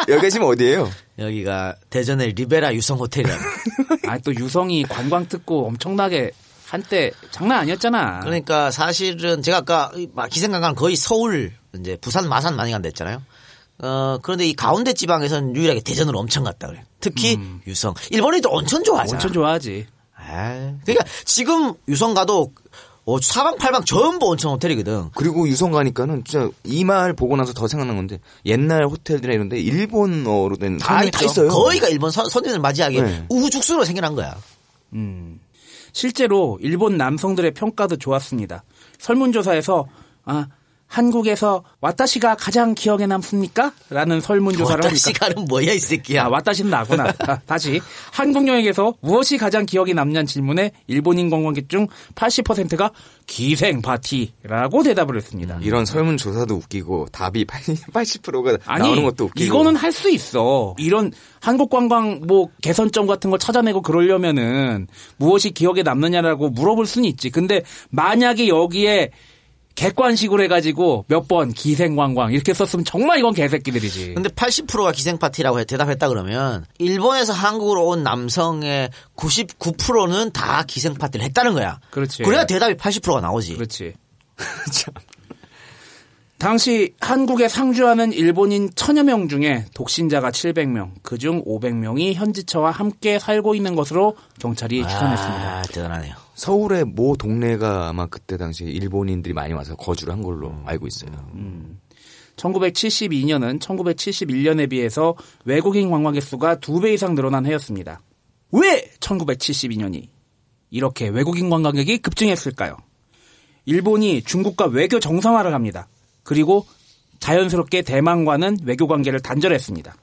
여기가 지금 어디예요? 여기가 대전의 리베라 유성 호텔이라고. 아 또 유성이 관광 특구 엄청나게 한때 장난 아니었잖아. 그러니까 사실은 제가 아까 기생관광 거의 서울 이제 부산 마산 많이 간다 했잖아요. 어 그런데 이 가운데 지방에서는 유일하게 대전으로 엄청 갔다 그래. 특히 유성. 일본인도 온천 좋아하잖아. 음. 온천 좋아하지. 아, 그러니까 지금 유성 가도 어, 사방팔방 전부 온천 호텔이거든. 그리고 유성 가니까는 진짜 이 말 보고 나서 더 생각난 건데 옛날 호텔들이나 이런데 일본어로 된 다. 있어요. 거의가 일본 선, 선인을 맞이하기 네. 우후죽순으로 생겨난 거야. 음. 실제로 일본 남성들의 평가도 좋았습니다. 설문조사에서 아 한국에서 와타시가 가장 기억에 남습니까? 라는 설문조사를 하니까 시간은 뭐야 이 새끼야. 아, 와타시는 나구나. 아, 다시 한국 여행에서 무엇이 가장 기억에 남냐는 질문에 일본인 관광객 중 80%가 기생 파티라고 대답을 했습니다. 이런 설문조사도 웃기고 답이 80%가 아니 나오는 것도 웃기고 이거는 할 수 있어. 이런 한국 관광 뭐 개선점 같은 걸 찾아내고 그러려면은 무엇이 기억에 남느냐라고 물어볼 수는 있지. 근데 만약에 여기에 객관식으로 해가지고 몇 번 기생관광 이렇게 썼으면 정말 이건 개새끼들이지. 근데 80%가 기생 파티라고 해- 대답했다 그러면 일본에서 한국으로 온 남성의 99%는 다 기생 파티를 했다는 거야. 그렇지. 그래야 대답이 80%가 나오지. 그렇지. 당시 한국에 상주하는 일본인 천여 명 중에 독신자가 700명, 그중 500명이 현지처와 함께 살고 있는 것으로 경찰이 추산했습니다. 아, 대단하네요. 서울의 모 동네가 아마 그때 당시에 일본인들이 많이 와서 거주를 한 걸로 알고 있어요. 1972년은 1971년에 비해서 외국인 관광객 수가 두배 이상 늘어난 해였습니다. 왜 1972년이 이렇게 외국인 관광객이 급증했을까요? 일본이 중국과 외교 정상화를 합니다. 그리고 자연스럽게 대만과는 외교 관계를 단절했습니다.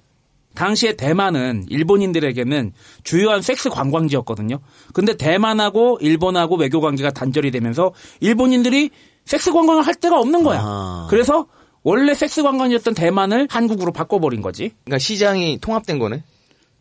당시에 대만은 일본인들에게는 주요한 섹스 관광지였거든요. 근데 대만하고 일본하고 외교 관계가 단절이 되면서 일본인들이 섹스 관광을 할 데가 없는 거야. 그래서 원래 섹스 관광이었던 대만을 한국으로 바꿔버린 거지. 그러니까 시장이 통합된 거네.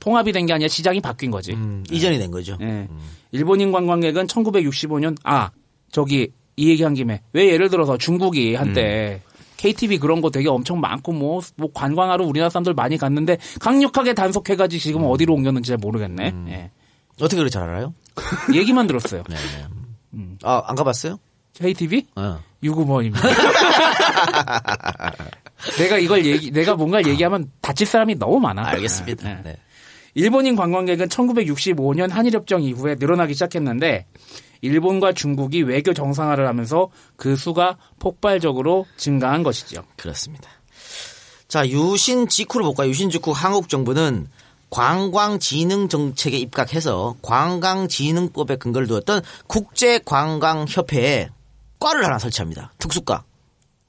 통합이 된 게 아니라 시장이 바뀐 거지. 이전이 된 거죠. 예. 일본인 관광객은 1965년 아 저기 이 얘기한 김에 왜 예를 들어서 중국이 한때 KTV 그런 거 되게 엄청 많고 뭐, 뭐 관광하러 우리나라 사람들 많이 갔는데 강력하게 단속해가지고 지금 어디로 옮겼는지 잘 모르겠네. 예. 어떻게 그렇게 잘 알아요? 얘기만 들었어요. 아, 안 가봤어요? KTV? 어. 유구먼입니다. 내가 이걸 얘기, 내가 뭔가를 얘기하면 다칠 사람이 너무 많아. 알겠습니다. 예. 네. 일본인 관광객은 1965년 한일협정 이후에 늘어나기 시작했는데 일본과 중국이 외교 정상화를 하면서 그 수가 폭발적으로 증가한 것이죠. 그렇습니다. 자, 유신 직후로 볼까요? 유신 직후 한국 정부는 관광진흥 정책에 입각해서 관광진흥법에 근거를 두었던 국제관광협회에 과를 하나 설치합니다. 특수과.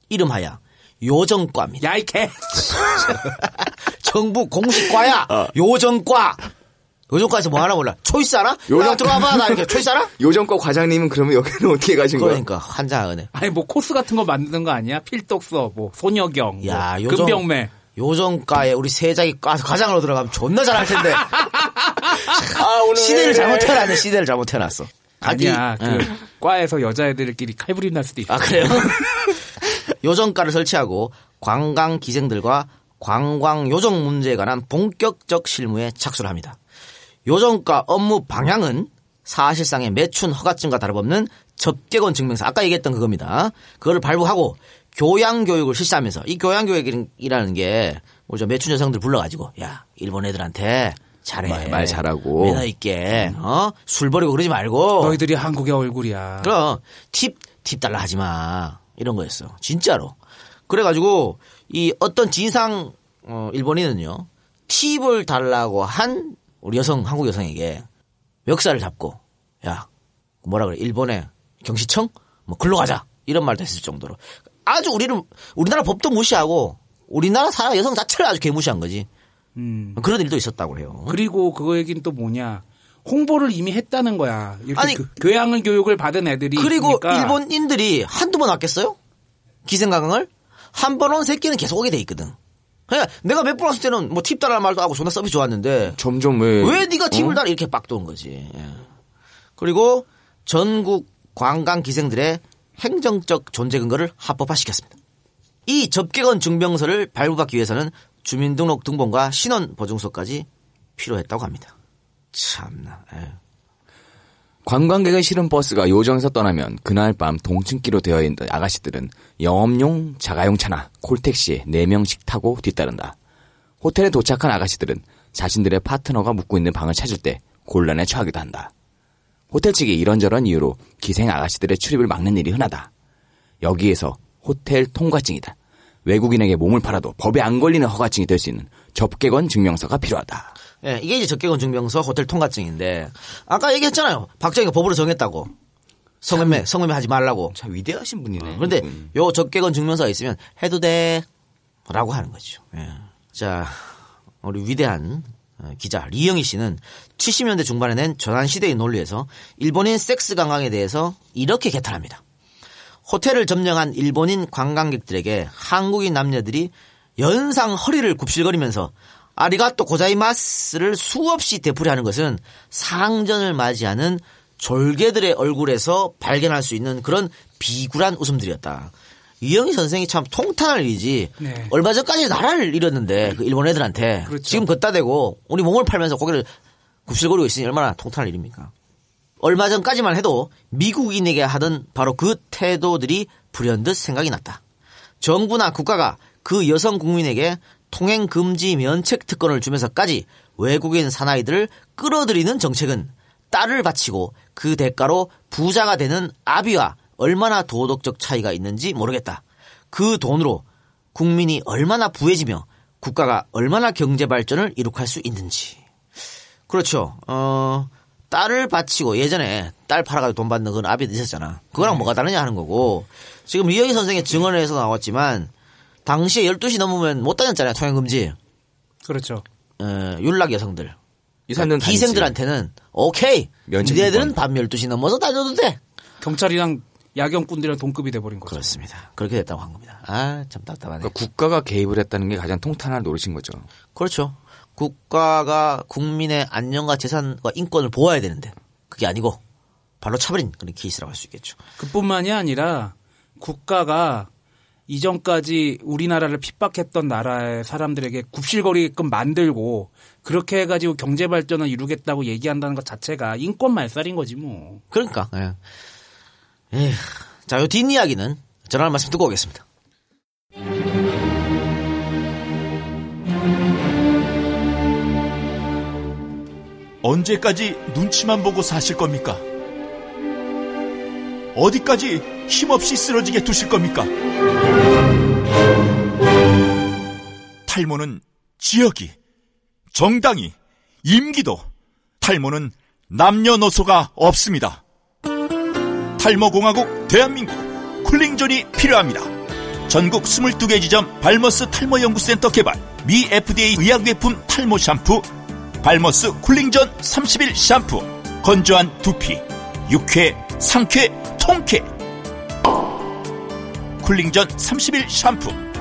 이름하여 요정과입니다. 야, 이 개! 정부 공식과야! 요정과! 요정과에서 뭐 하나 몰라. 초이스 하나? 요정 들어와봐. 나 이렇게 초이스 하나? 요정과 과장님은 그러면 여기는 어떻게 가신 거야? 그러니까 환장하네. 아니, 뭐 코스 같은 거 만드는 거 아니야? 필독서, 뭐, 소녀경, 야, 뭐, 요정- 금병매. 요정과에 우리 과 과장으로 들어가면 존나 잘할 텐데. 아, 오늘 시대를 왜- 잘못 태어났네. 시대를 잘못 태어났어. 아니야, 그, 응. 과에서 여자애들끼리 칼부림 날 수도 있어. 아 그래요? 요정과를 설치하고 관광 기생들과 관광 요정 문제에 관한 본격적 실무에 착수를 합니다. 요정과 업무 방향은 사실상의 매춘 허가증과 다름없는 접객원 증명서 아까 얘기했던 그겁니다. 그거를 발부하고 교양 교육을 실시하면서 이 교양 교육이라는 게 뭐죠 매춘 여성들 불러가지고 야 일본 애들한테 잘해 말- 말 잘하고. 매너 있게 어술 버리고 그러지 말고 너희들이 한국의 얼굴이야. 그럼 팁, 팁 달라 하지 마. 이런 거였어. 진짜로. 그래가지고 이 어떤 진상 어, 일본인은요 팁을 달라고 한 우리 여성 한국 여성에게 멱살을 잡고 야 뭐라 그래 일본의 경시청 뭐 글로 가자 이런 말도 했을 정도로 아주 우리는 우리나라 법도 무시하고 우리나라 사람 여성 자체를 아주 개무시한 거지. 음. 그런 일도 있었다고 해요. 그리고 그거 얘기는 또 뭐냐. 홍보를 이미 했다는 거야. 아니, 그, 교양을 교육을 받은 애들이 그리고 있으니까 일본인들이 한두 번 왔겠어요? 기생강을? 한 번 온 새끼는 계속 오게 돼 있거든. 그냥 내가 몇 번 왔을 때는 뭐 팁 달라는 말도 하고 존나 서비스 좋았는데 점점 왜 왜 네가 팁을 어? 달아 이렇게 빡 도는 거지. 예. 그리고 전국 관광 기생들의 행정적 존재 근거를 합법화시켰습니다. 이 접객원 증명서를 발부받기 위해서는 주민등록 등본과 신원 보증서까지 필요했다고 합니다. 참나. 에휴. 관광객을 실은 버스가 요정에서 떠나면 그날 밤 동층기로 되어 있는 아가씨들은 영업용 자가용 차나 콜택시에 4명씩 타고 뒤따른다. 호텔에 도착한 아가씨들은 자신들의 파트너가 묵고 있는 방을 찾을 때 곤란에 처하기도 한다. 호텔 측이 이런저런 이유로 기생 아가씨들의 출입을 막는 일이 흔하다. 여기에서 호텔 통과증이다. 외국인에게 몸을 팔아도 법에 안 걸리는 허가증이 될 수 있는 접객원 증명서가 필요하다. 예, 이게 이제 접객원 증명서 호텔 통과증인데 아까 얘기했잖아요. 박정희가 법으로 정했다고. 성매매, 성매매 하지 말라고. 참 위대하신 분이네. 그런데 이분. 요 접객원 증명서가 있으면 해도 돼. 라고 하는 거죠. 예. 자, 우리 위대한 어, 기자 리영희 씨는 70년대 중반에 낸 전환 시대의 논리에서 일본인 섹스 관광에 대해서 이렇게 개탄합니다. 호텔을 점령한 일본인 관광객들에게 한국인 남녀들이 연상 허리를 굽실거리면서 아리가또 고자이마스를 수없이 되풀이하는 것은 상전을 맞이하는 졸개들의 얼굴에서 발견할 수 있는 그런 비굴한 웃음들이었다. 이영희 선생이 참 통탄할 일이지. 네. 얼마 전까지 나라를 잃었는데 그 일본 애들한테 그렇죠. 지금 걷다 대고 우리 몸을 팔면서 고개를 굽실거리고 있으니 얼마나 통탄할 일입니까? 얼마 전까지만 해도 미국인에게 하던 바로 그 태도들이 불현듯 생각이 났다. 정부나 국가가 그 여성 국민에게 통행 금지 면책 특권을 주면서까지 외국인 사나이들을 끌어들이는 정책은 딸을 바치고 그 대가로 부자가 되는 아비와 얼마나 도덕적 차이가 있는지 모르겠다. 그 돈으로 국민이 얼마나 부해지며 국가가 얼마나 경제 발전을 이룩할 수 있는지. 그렇죠. 어, 딸을 바치고 예전에 딸 팔아가지고 돈 받는 그런 아비도 있었잖아. 그거랑 뭐가 다르냐 하는 거고. 지금 리영희 선생의 증언에서 나왔지만 당시에 12시 넘으면 못 다녔잖아요. 통행금지. 그렇죠. 어, 윤락 여성들. 이 사람들은 기생들한테는 오케이. 면책 니네들은 밤 12시 넘어서 다녀도 돼. 경찰이랑 야경꾼들이랑 동급이 돼버린 거죠. 그렇습니다. 그렇게 됐다고 한 겁니다. 아, 참 답답하네. 그러니까 국가가 개입을 했다는 게 가장 통탄한 노릇인 거죠. 그렇죠. 국가가 국민의 안녕과 재산과 인권을 보호해야 되는데 그게 아니고 발로 차버린 그런 케이스라고 할 수 있겠죠. 그뿐만이 아니라 국가가 이전까지 우리나라를 핍박했던 나라의 사람들에게 굽실거리게끔 만들고 그렇게 해가지고 경제 발전을 이루겠다고 얘기한다는 것 자체가 인권 말살인 거지 뭐. 그러니까. 예. 에휴. 자, 요 뒷이야기는 전화 한 말씀 듣고 오겠습니다. 언제까지 눈치만 보고 사실 겁니까? 어디까지 힘없이 쓰러지게 두실 겁니까? 탈모는 지역이, 정당이, 임기도, 탈모는 남녀노소가 없습니다. 탈모공화국 대한민국 쿨링존이 필요합니다. 전국 22개 지점 발머스 탈모연구센터 개발 미 FDA 의약외품 탈모 샴푸 발머스 쿨링전 30일 샴푸 건조한 두피 유쾌 상쾌 통쾌 쿨링존 30일 샴푸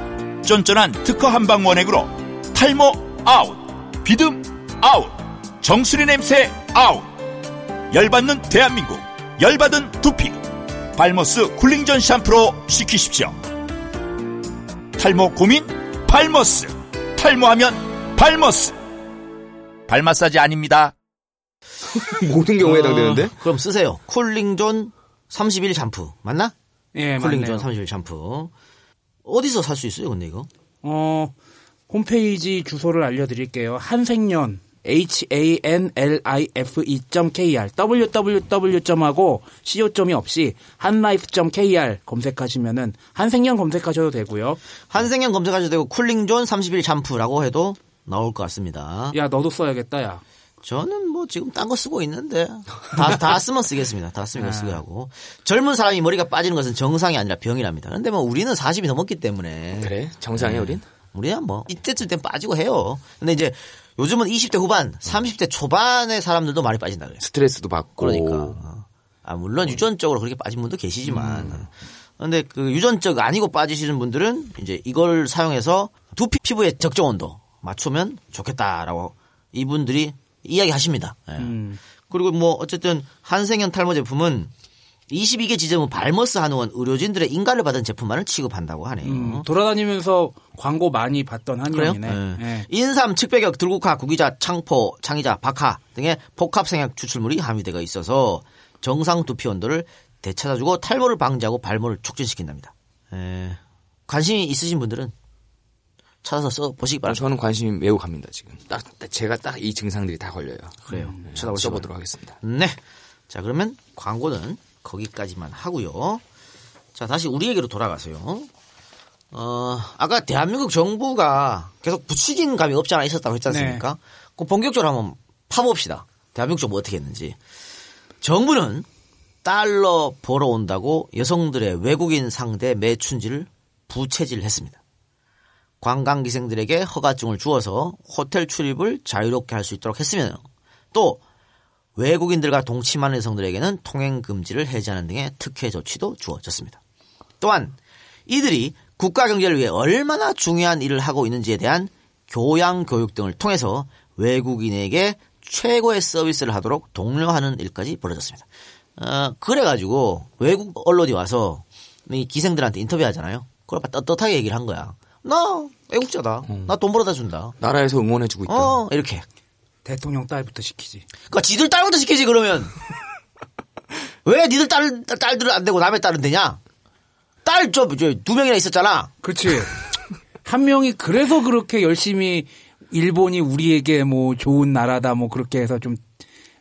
쫀쫀한 특허 한방 원액으로 탈모 아웃 비듬 아웃 정수리 냄새 아웃 열받는 대한민국 열받은 두피 발머스 쿨링존 샴푸로 식히십시오 탈모 고민 발머스 탈모하면 발머스 발 마사지 아닙니다 모든 경우에 해당되는데? 어, 그럼 쓰세요. 쿨링존 30일 샴푸. 맞나? 예, 쿨링존 맞네요. 30일 샴푸. 어디서 살 수 있어요, 근데 이거? 어, 홈페이지 주소를 알려드릴게요. 한생년 hanlife.kr www.하고 co.이 없이 한라이프.kr 검색하시면은 한생년 검색하셔도 되고요. 한생년 검색하셔도 되고 쿨링존 30일 샴푸라고 해도 나올 것 같습니다. 야 너도 써야겠다 야. 저는 뭐 지금 딴 거 쓰고 있는데 다, 다 쓰면 쓰겠습니다. 다 쓰면 아. 쓰게 하고 저젊은 사람이 머리가 빠지는 것은 정상이 아니라 병이랍니다. 근데 뭐 우리는 40이 넘었기 때문에 그래? 정상이야, 우린? 우리야 뭐 이때쯤 땐 빠지고 해요. 근데 이제 요즘은 20대 후반, 30대 초반의 사람들도 많이 빠진다 그래요. 스트레스도 받고. 그러니까. 아, 물론 유전적으로 그렇게 빠진 분도 계시지만. 근데 그 유전적 아니고 빠지시는 분들은 이제 이걸 사용해서 두피 피부의 적정 온도 맞추면 좋겠다라고 이분들이 이야기 하십니다. 예. 음. 그리고 뭐 어쨌든 한생현 탈모 제품은 22개 지점은 발머스 한의원 의료진들의 인가를 받은 제품만을 취급한다고 하네요. 음, 돌아다니면서 광고 많이 봤던? 한의원이네. 예. 예. 인삼, 측백엽, 들국화, 구기자, 창포, 창이자, 박하 등의 복합생약 추출물이 함유되어 있어서 정상 두피 온도를 되찾아주고 탈모를 방지하고 발모를 촉진시킨답니다. 에, 관심이 있으신 분들은 찾아서 써 보시기 바랍니다. 저는 관심이 매우 갑니다, 지금. 딱, 제가 딱 이 증상들이 다 걸려요. 그래요. 네, 찾아보시기 써보도록 하겠습니다. 네. 자, 그러면 광고는 거기까지만 하고요. 자, 다시 우리에게로 돌아가세요. 어, 아까 대한민국 정부가 계속 부추긴 감이 없지 않아 있었다고 했지 않습니까? 그 본격적으로 한번 파봅시다. 대한민국 정부 어떻게 했는지. 정부는 달러 벌어온다고 여성들의 외국인 상대 매춘지를 부채질했습니다. 관광기생들에게 허가증을 주어서 호텔 출입을 자유롭게 할 수 있도록 했으며 또 외국인들과 동침하는 여성들에게는 통행 금지를 해제하는 등의 특혜 조치도 주어졌습니다. 또한 이들이 국가 경제를 위해 얼마나 중요한 일을 하고 있는지에 대한 교양 교육 등을 통해서 외국인에게 최고의 서비스를 하도록 독려하는 일까지 벌어졌습니다. 어, 그래가지고 외국 언론이 와서 이 기생들한테 인터뷰하잖아요. 그걸 떳떳하게 얘기를 한 거야. 나 애국자다. 나돈 벌어다 준다. 나라에서 응원해주고 있다. 어 이렇게. 대통령 딸부터 시키지. 그러니까 지들 딸부터 시키지 그러면 왜 니들 딸 딸들은 안 되고 남의 딸은 되냐? 딸 좀 두 명이나 있었잖아. 그렇지. 한 명이 그래서 그렇게 열심히 일본이 우리에게 뭐 좋은 나라다 뭐 그렇게 해서 좀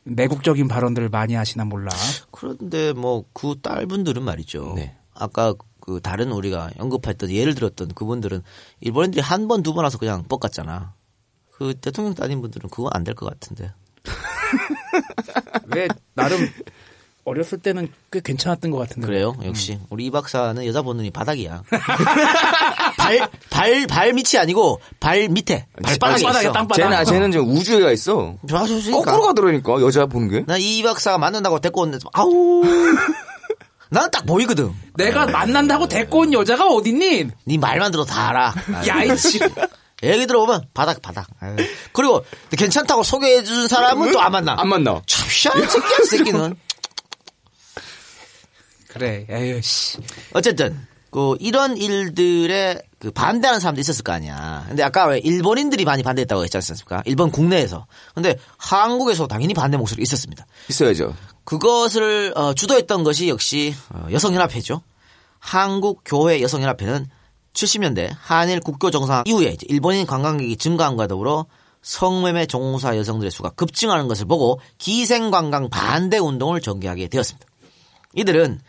내국적인 발언들을 많이 하시나 몰라. 그런데 뭐 그 딸분들은 말이죠. 아까 그 다른 우리가 언급했던 예를 들었던 그분들은 일본인들이 한 번 두 번 와서 그냥 뻑갔잖아. 그 대통령 따님 분들은 그건 안 될 것 같은데. 왜 나름 어렸을 때는 꽤 괜찮았던 것 같은데. 그래요? 역시 우리 이 박사는 여자 보는 이 바닥이야. 발, 발, 발 밑이 아니고 발 밑에 발바닥에 있어. 쟤는 쟤는 지금 우주에가 있어. 맞으니까. 거꾸로 가더라니까 여자 보는 게. 나 이 박사가 만난다고 데리고 온데 아우. 나는 딱 보이거든. 내가 만난다고 데리고 온 여자가 어딨니? 네 말만 들어 다 알아. 야, 이씨. 얘기 들어보면 바닥 바닥. 아유. 그리고 괜찮다고 소개해 준 사람은 또 안 만나. 안 만나. 참 희한한 새끼야, 이 새끼는. 그래, 에휴, 씨. 어쨌든 그 이런 일들에 그 반대하는 사람도 있었을 거 아니야. 근데 아까 왜 일본인들이 많이 반대했다고 했지 않습니까? 일본 국내에서. 근데 한국에서 당연히 반대 목소리 있었습니다. 있어야죠. 그것을 어, 주도했던 것이 역시 어, 여성연합회죠. 한국교회 여성연합회는 70년대 한일 국교 정상 이후에 일본인 관광객이 증가함과 더불어 성매매 종사 여성들의 수가 급증하는 것을 보고 기생관광 반대 운동을 전개하게 되었습니다. 이들은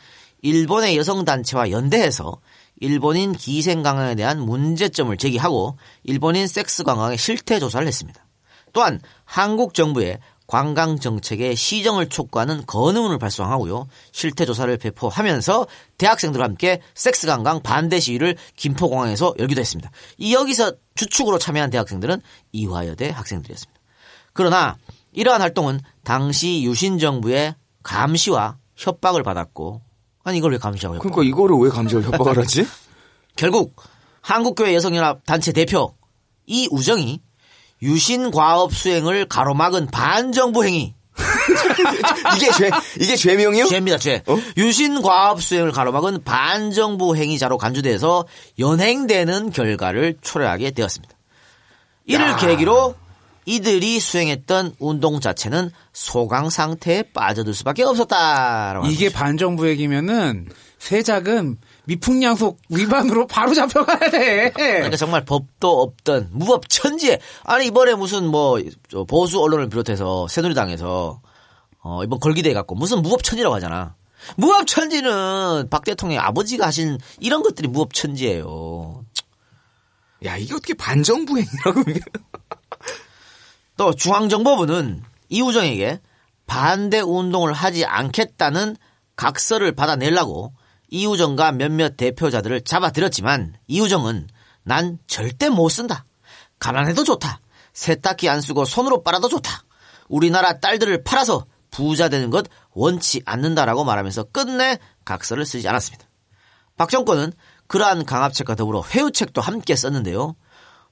일본의 여성단체와 연대해서 일본인 기생관광에 대한 문제점을 제기하고 일본인 섹스관광의 실태 조사를 했습니다. 또한 한국 정부의 관광 정책에 시정을 촉구하는 건의문을 발송하고요. 실태 조사를 배포하면서 대학생들과 함께 섹스 관광 반대 시위를 김포공항에서 열기도 했습니다. 이 여기서 주축으로 참여한 대학생들은 이화여대 학생들이었습니다. 그러나 이러한 활동은 당시 유신 정부의 감시와 협박을 받았고 아니 이걸 왜 감시하고 협박? 그러니까 이거를 왜 감시를 협박을 하지? 결국 한국교회 여성연합 단체 대표 이우정이 유신 과업 수행을 가로막은 반정부 행위. 이게 죄 이게 죄명이요? 죄입니다, 죄. 유신 과업 수행을 가로막은 반정부 행위자로 간주돼서 연행되는 결과를 초래하게 되었습니다. 이를 야. 계기로 이들이 수행했던 운동 자체는 소강 상태에 빠져들 수밖에 없었다라고. 이게 반정부 얘기면은 세작은 미풍양속 위반으로 바로 잡혀가야 돼. 그러니까 정말 법도 없던 무법 천지에 아니 이번에 무슨 뭐저 보수 언론을 비롯해서 새누리당에서 어 이번 걸기대 갖고 무슨 무법 천지라고 하잖아. 무법 천지는 박 대통령의 아버지가 하신 이런 것들이 무법 천지예요. 야 이게 어떻게 반정부 행위라고 이게? 또 중앙정보부는 이우정에게 반대 운동을 하지 않겠다는 각서를 받아내려고 이우정과 몇몇 대표자들을 잡아들였지만 이우정은 난 절대 못 쓴다. 가난해도 좋다. 세탁기 안 쓰고 손으로 빨아도 좋다. 우리나라 딸들을 팔아서 부자 되는 것 원치 않는다라고 말하면서 끝내 각서를 쓰지 않았습니다. 박 정권은 그러한 강압책과 더불어 회유책도 함께 썼는데요.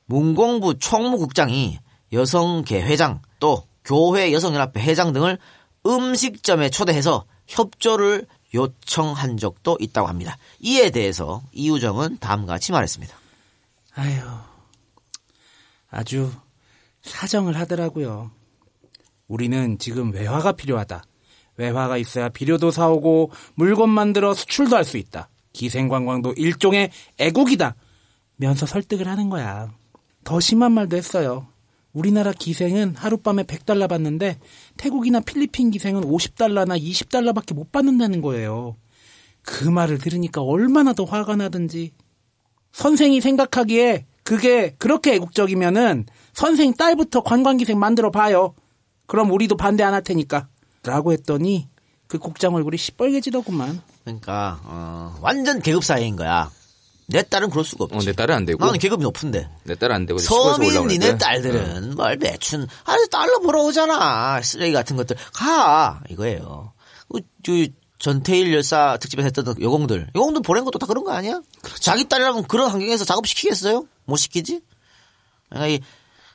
문공부 총무국장이 여성계 회장 또 교회 여성연합회 회장 등을 음식점에 초대해서 협조를 요청한 적도 있다고 합니다. 이에 대해서 이우정은 다음과 같이 말했습니다. 아유, 아주 사정을 하더라고요. 우리는 지금 외화가 필요하다. 외화가 있어야 비료도 사오고 물건 만들어 수출도 할 수 있다. 기생관광도 일종의 애국이다. 면서 설득을 하는 거야. 더 심한 말도 했어요. 우리나라 기생은 하룻밤에 100달러 받는데 태국이나 필리핀 기생은 50달러나 20달러밖에 못 받는다는 거예요. 그 말을 들으니까 얼마나 더 화가 나든지. 선생이 생각하기에 그게 그렇게 애국적이면은 선생 딸부터 관광기생 만들어 봐요. 그럼 우리도 반대 안 할 테니까. 라고 했더니 그 국장 얼굴이 시뻘개지더구만. 그러니까 어, 완전 계급 사회인 거야. 내 딸은 그럴 수가 없지. 어, 내 딸은 안 되고. 나는 계급이 높은데. 내 딸은 안 되고 서민. 니네 딸들은 뭘 매춘 아니 달러 벌어 오잖아 쓰레기 같은 것들 가 이거예요. 그, 저, 전태일 열사 특집에서 했던 여공들 여공들 보낸 것도 다 그런 거 아니야? 자기 딸이라면 그런 환경에서 작업 시키겠어요? 못 시키지? 그러니까 이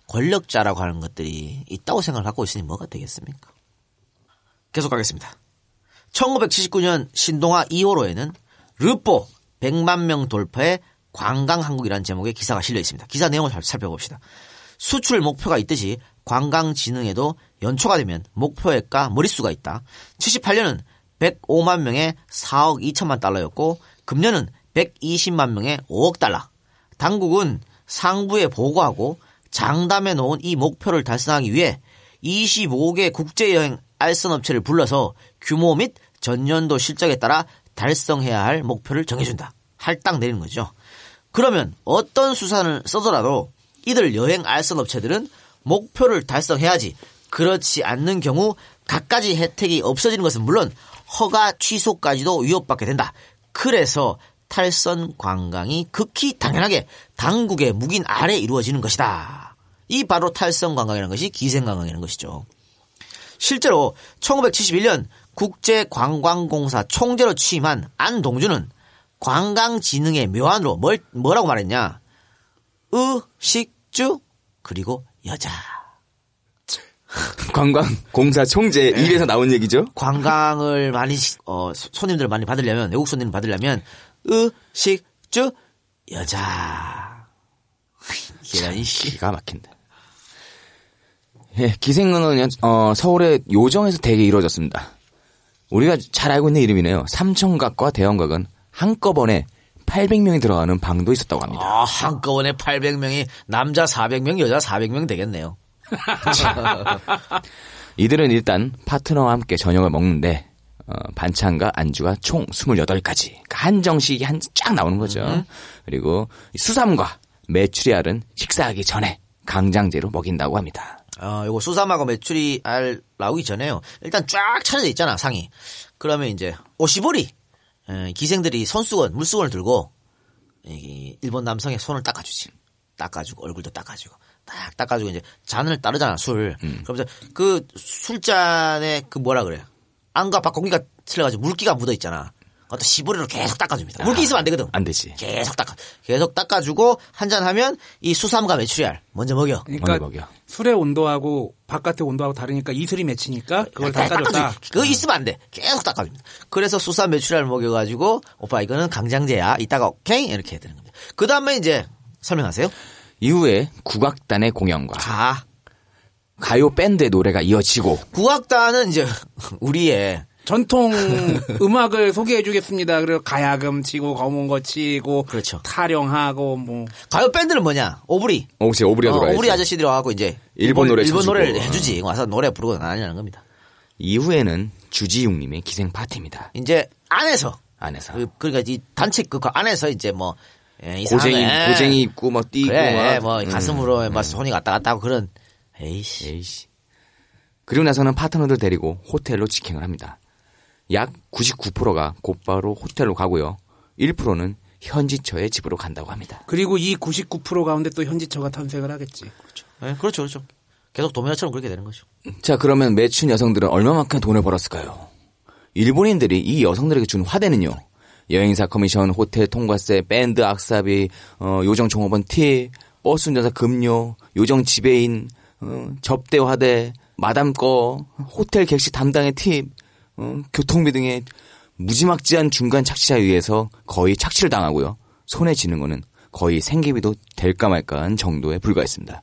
권력자라고 하는 것들이 있다고 생각을 갖고 있으니 뭐가 되겠습니까? 계속 가겠습니다. 1979년 신동아 2호로에는 르뽀 100만 명 돌파의 관광 한국이라는 제목의 기사가 실려 있습니다. 기사 내용을 살- 살펴봅시다. 수출 목표가 있듯이 관광 진흥에도 연초가 되면 목표액과 머릿수가 있다. 78년은 105만 명에 4억 2천만 달러였고 금년은 120만 명에 5억 달러. 당국은 상부에 보고하고 장담해 놓은 이 목표를 달성하기 위해 25개 국제여행 알선 업체를 불러서 규모 및 전년도 실적에 따라 달성해야 할 목표를 정해준다. 할당 내리는 거죠. 그러면 어떤 수산을 써더라도 이들 여행 알선 업체들은 목표를 달성해야지 그렇지 않는 경우 갖가지 혜택이 없어지는 것은 물론 허가 취소까지도 위협받게 된다. 그래서 탈선 관광이 극히 당연하게 당국의 묵인 아래 이루어지는 것이다. 이 바로 탈선 관광이라는 것이 기생 관광이라는 것이죠. 실제로 1971년 국제관광공사 총재로 취임한 안동주는 관광진흥의 묘안으로 뭘, 뭐라고 말했냐? 의식주 그리고 여자. 관광공사 총재 네. 입에서 나온 얘기죠? 관광을 많이 어, 손님들 많이 받으려면 외국 손님 받으려면 의식주 여자. 계란이 씨. 기가 막힌다. 예, 기생은 어, 서울의 요정에서 대개 이루어졌습니다. 우리가 잘 알고 있는 이름이네요. 삼청각과 대형각은 한꺼번에 800명이 들어가는 방도 있었다고 합니다. 아, 한꺼번에 800명이 남자 400명, 여자 400명 되겠네요. 이들은 일단 파트너와 함께 저녁을 먹는데 어, 반찬과 안주가 총 28가지. 그러니까 한정식이 한 쫙 나오는 거죠. 그리고 수삼과 메추리알은 식사하기 전에 강장제로 먹인다고 합니다. 어, 요거 수삼하고 메추리 알 나오기 전에요. 일단 쫙 차려져 있잖아, 상이. 그러면 이제 오시보리 에, 기생들이 손수건, 물수건을 들고 이 일본 남성의 손을 닦아주지. 닦아주고 얼굴도 닦아주고 딱 닦아주고 이제 잔을 따르잖아 술. 그러면서 그 술잔에 그 뭐라 그래? 안과 밖 공기가 틀려가지고 물기가 묻어 있잖아. 그것도 시보리로 계속 닦아줍니다. 물기 있으면 안 되거든. 안 되지. 계속 닦아, 계속 닦아주고 한 잔 하면 이 수삼과 메추리알 먼저 먹여. 그러니까 술의 온도하고 바깥의 온도하고 다르니까 이슬이 맺히니까 그걸 닦아줬다. 닦아주기. 그거 있으면 안 돼. 계속 닦아줍니다. 그래서 수삼 메추리알 먹여가지고 오빠 이거는 강장제야. 이따가 오케이 이렇게 해야 되는 겁니다. 그 다음에 이제 설명하세요. 이후에 국악단의 공연과 가 가요 밴드의 노래가 이어지고 국악단은 이제 우리의 전통 음악을 소개해 주겠습니다. 그리고 가야금 치고 검은 거 치고 그렇죠. 타령하고 뭐 가요 밴드는 뭐냐? 오브리. 오브리 오브리가 어, 들어가야지. 오브리 아저씨들이 와갖고 이제 일본 노래 일본. 노래를 해주지. 와서 노래 부르고 나냐는 겁니다. 이후에는 주지웅님의 기생 파티입니다. 이제 안에서 안에서 그, 그러니까 이 단체 그 안에서 이제 뭐 예, 고쟁이 이상하네. 고쟁이 입고 막 뛰고 그래, 막 뭐 음. 가슴으로 막 손이 갔다 갔다 하고 그런 에이씨. 에이씨. 그리고 나서는 파트너들 데리고 호텔로 직행을 합니다. 약 99%가 곧바로 호텔로 가고요. 1%는 현지처의 집으로 간다고 합니다. 그리고 이 99% 가운데 또 현지처가 탄생을 하겠지. 네, 그렇죠, 그렇죠. 계속 도매처럼 그렇게 되는 거죠. 자, 그러면 매춘 여성들은 얼마만큼 돈을 벌었을까요? 일본인들이 이 여성들에게 준 화대는요. 여행사 커미션, 호텔 통과세, 밴드 악사비, 어, 요정 종업원 팁, 버스 운전사 급료, 요정 지배인, 어, 접대 화대, 마담 거, 호텔 객실 담당의 팁, 어, 교통비 등의 무지막지한 중간 착취자에 의해서 거의 착취를 당하고요. 손에 쥐는 거는 거의 생계비도 될까 말까한 정도에 불과했습니다.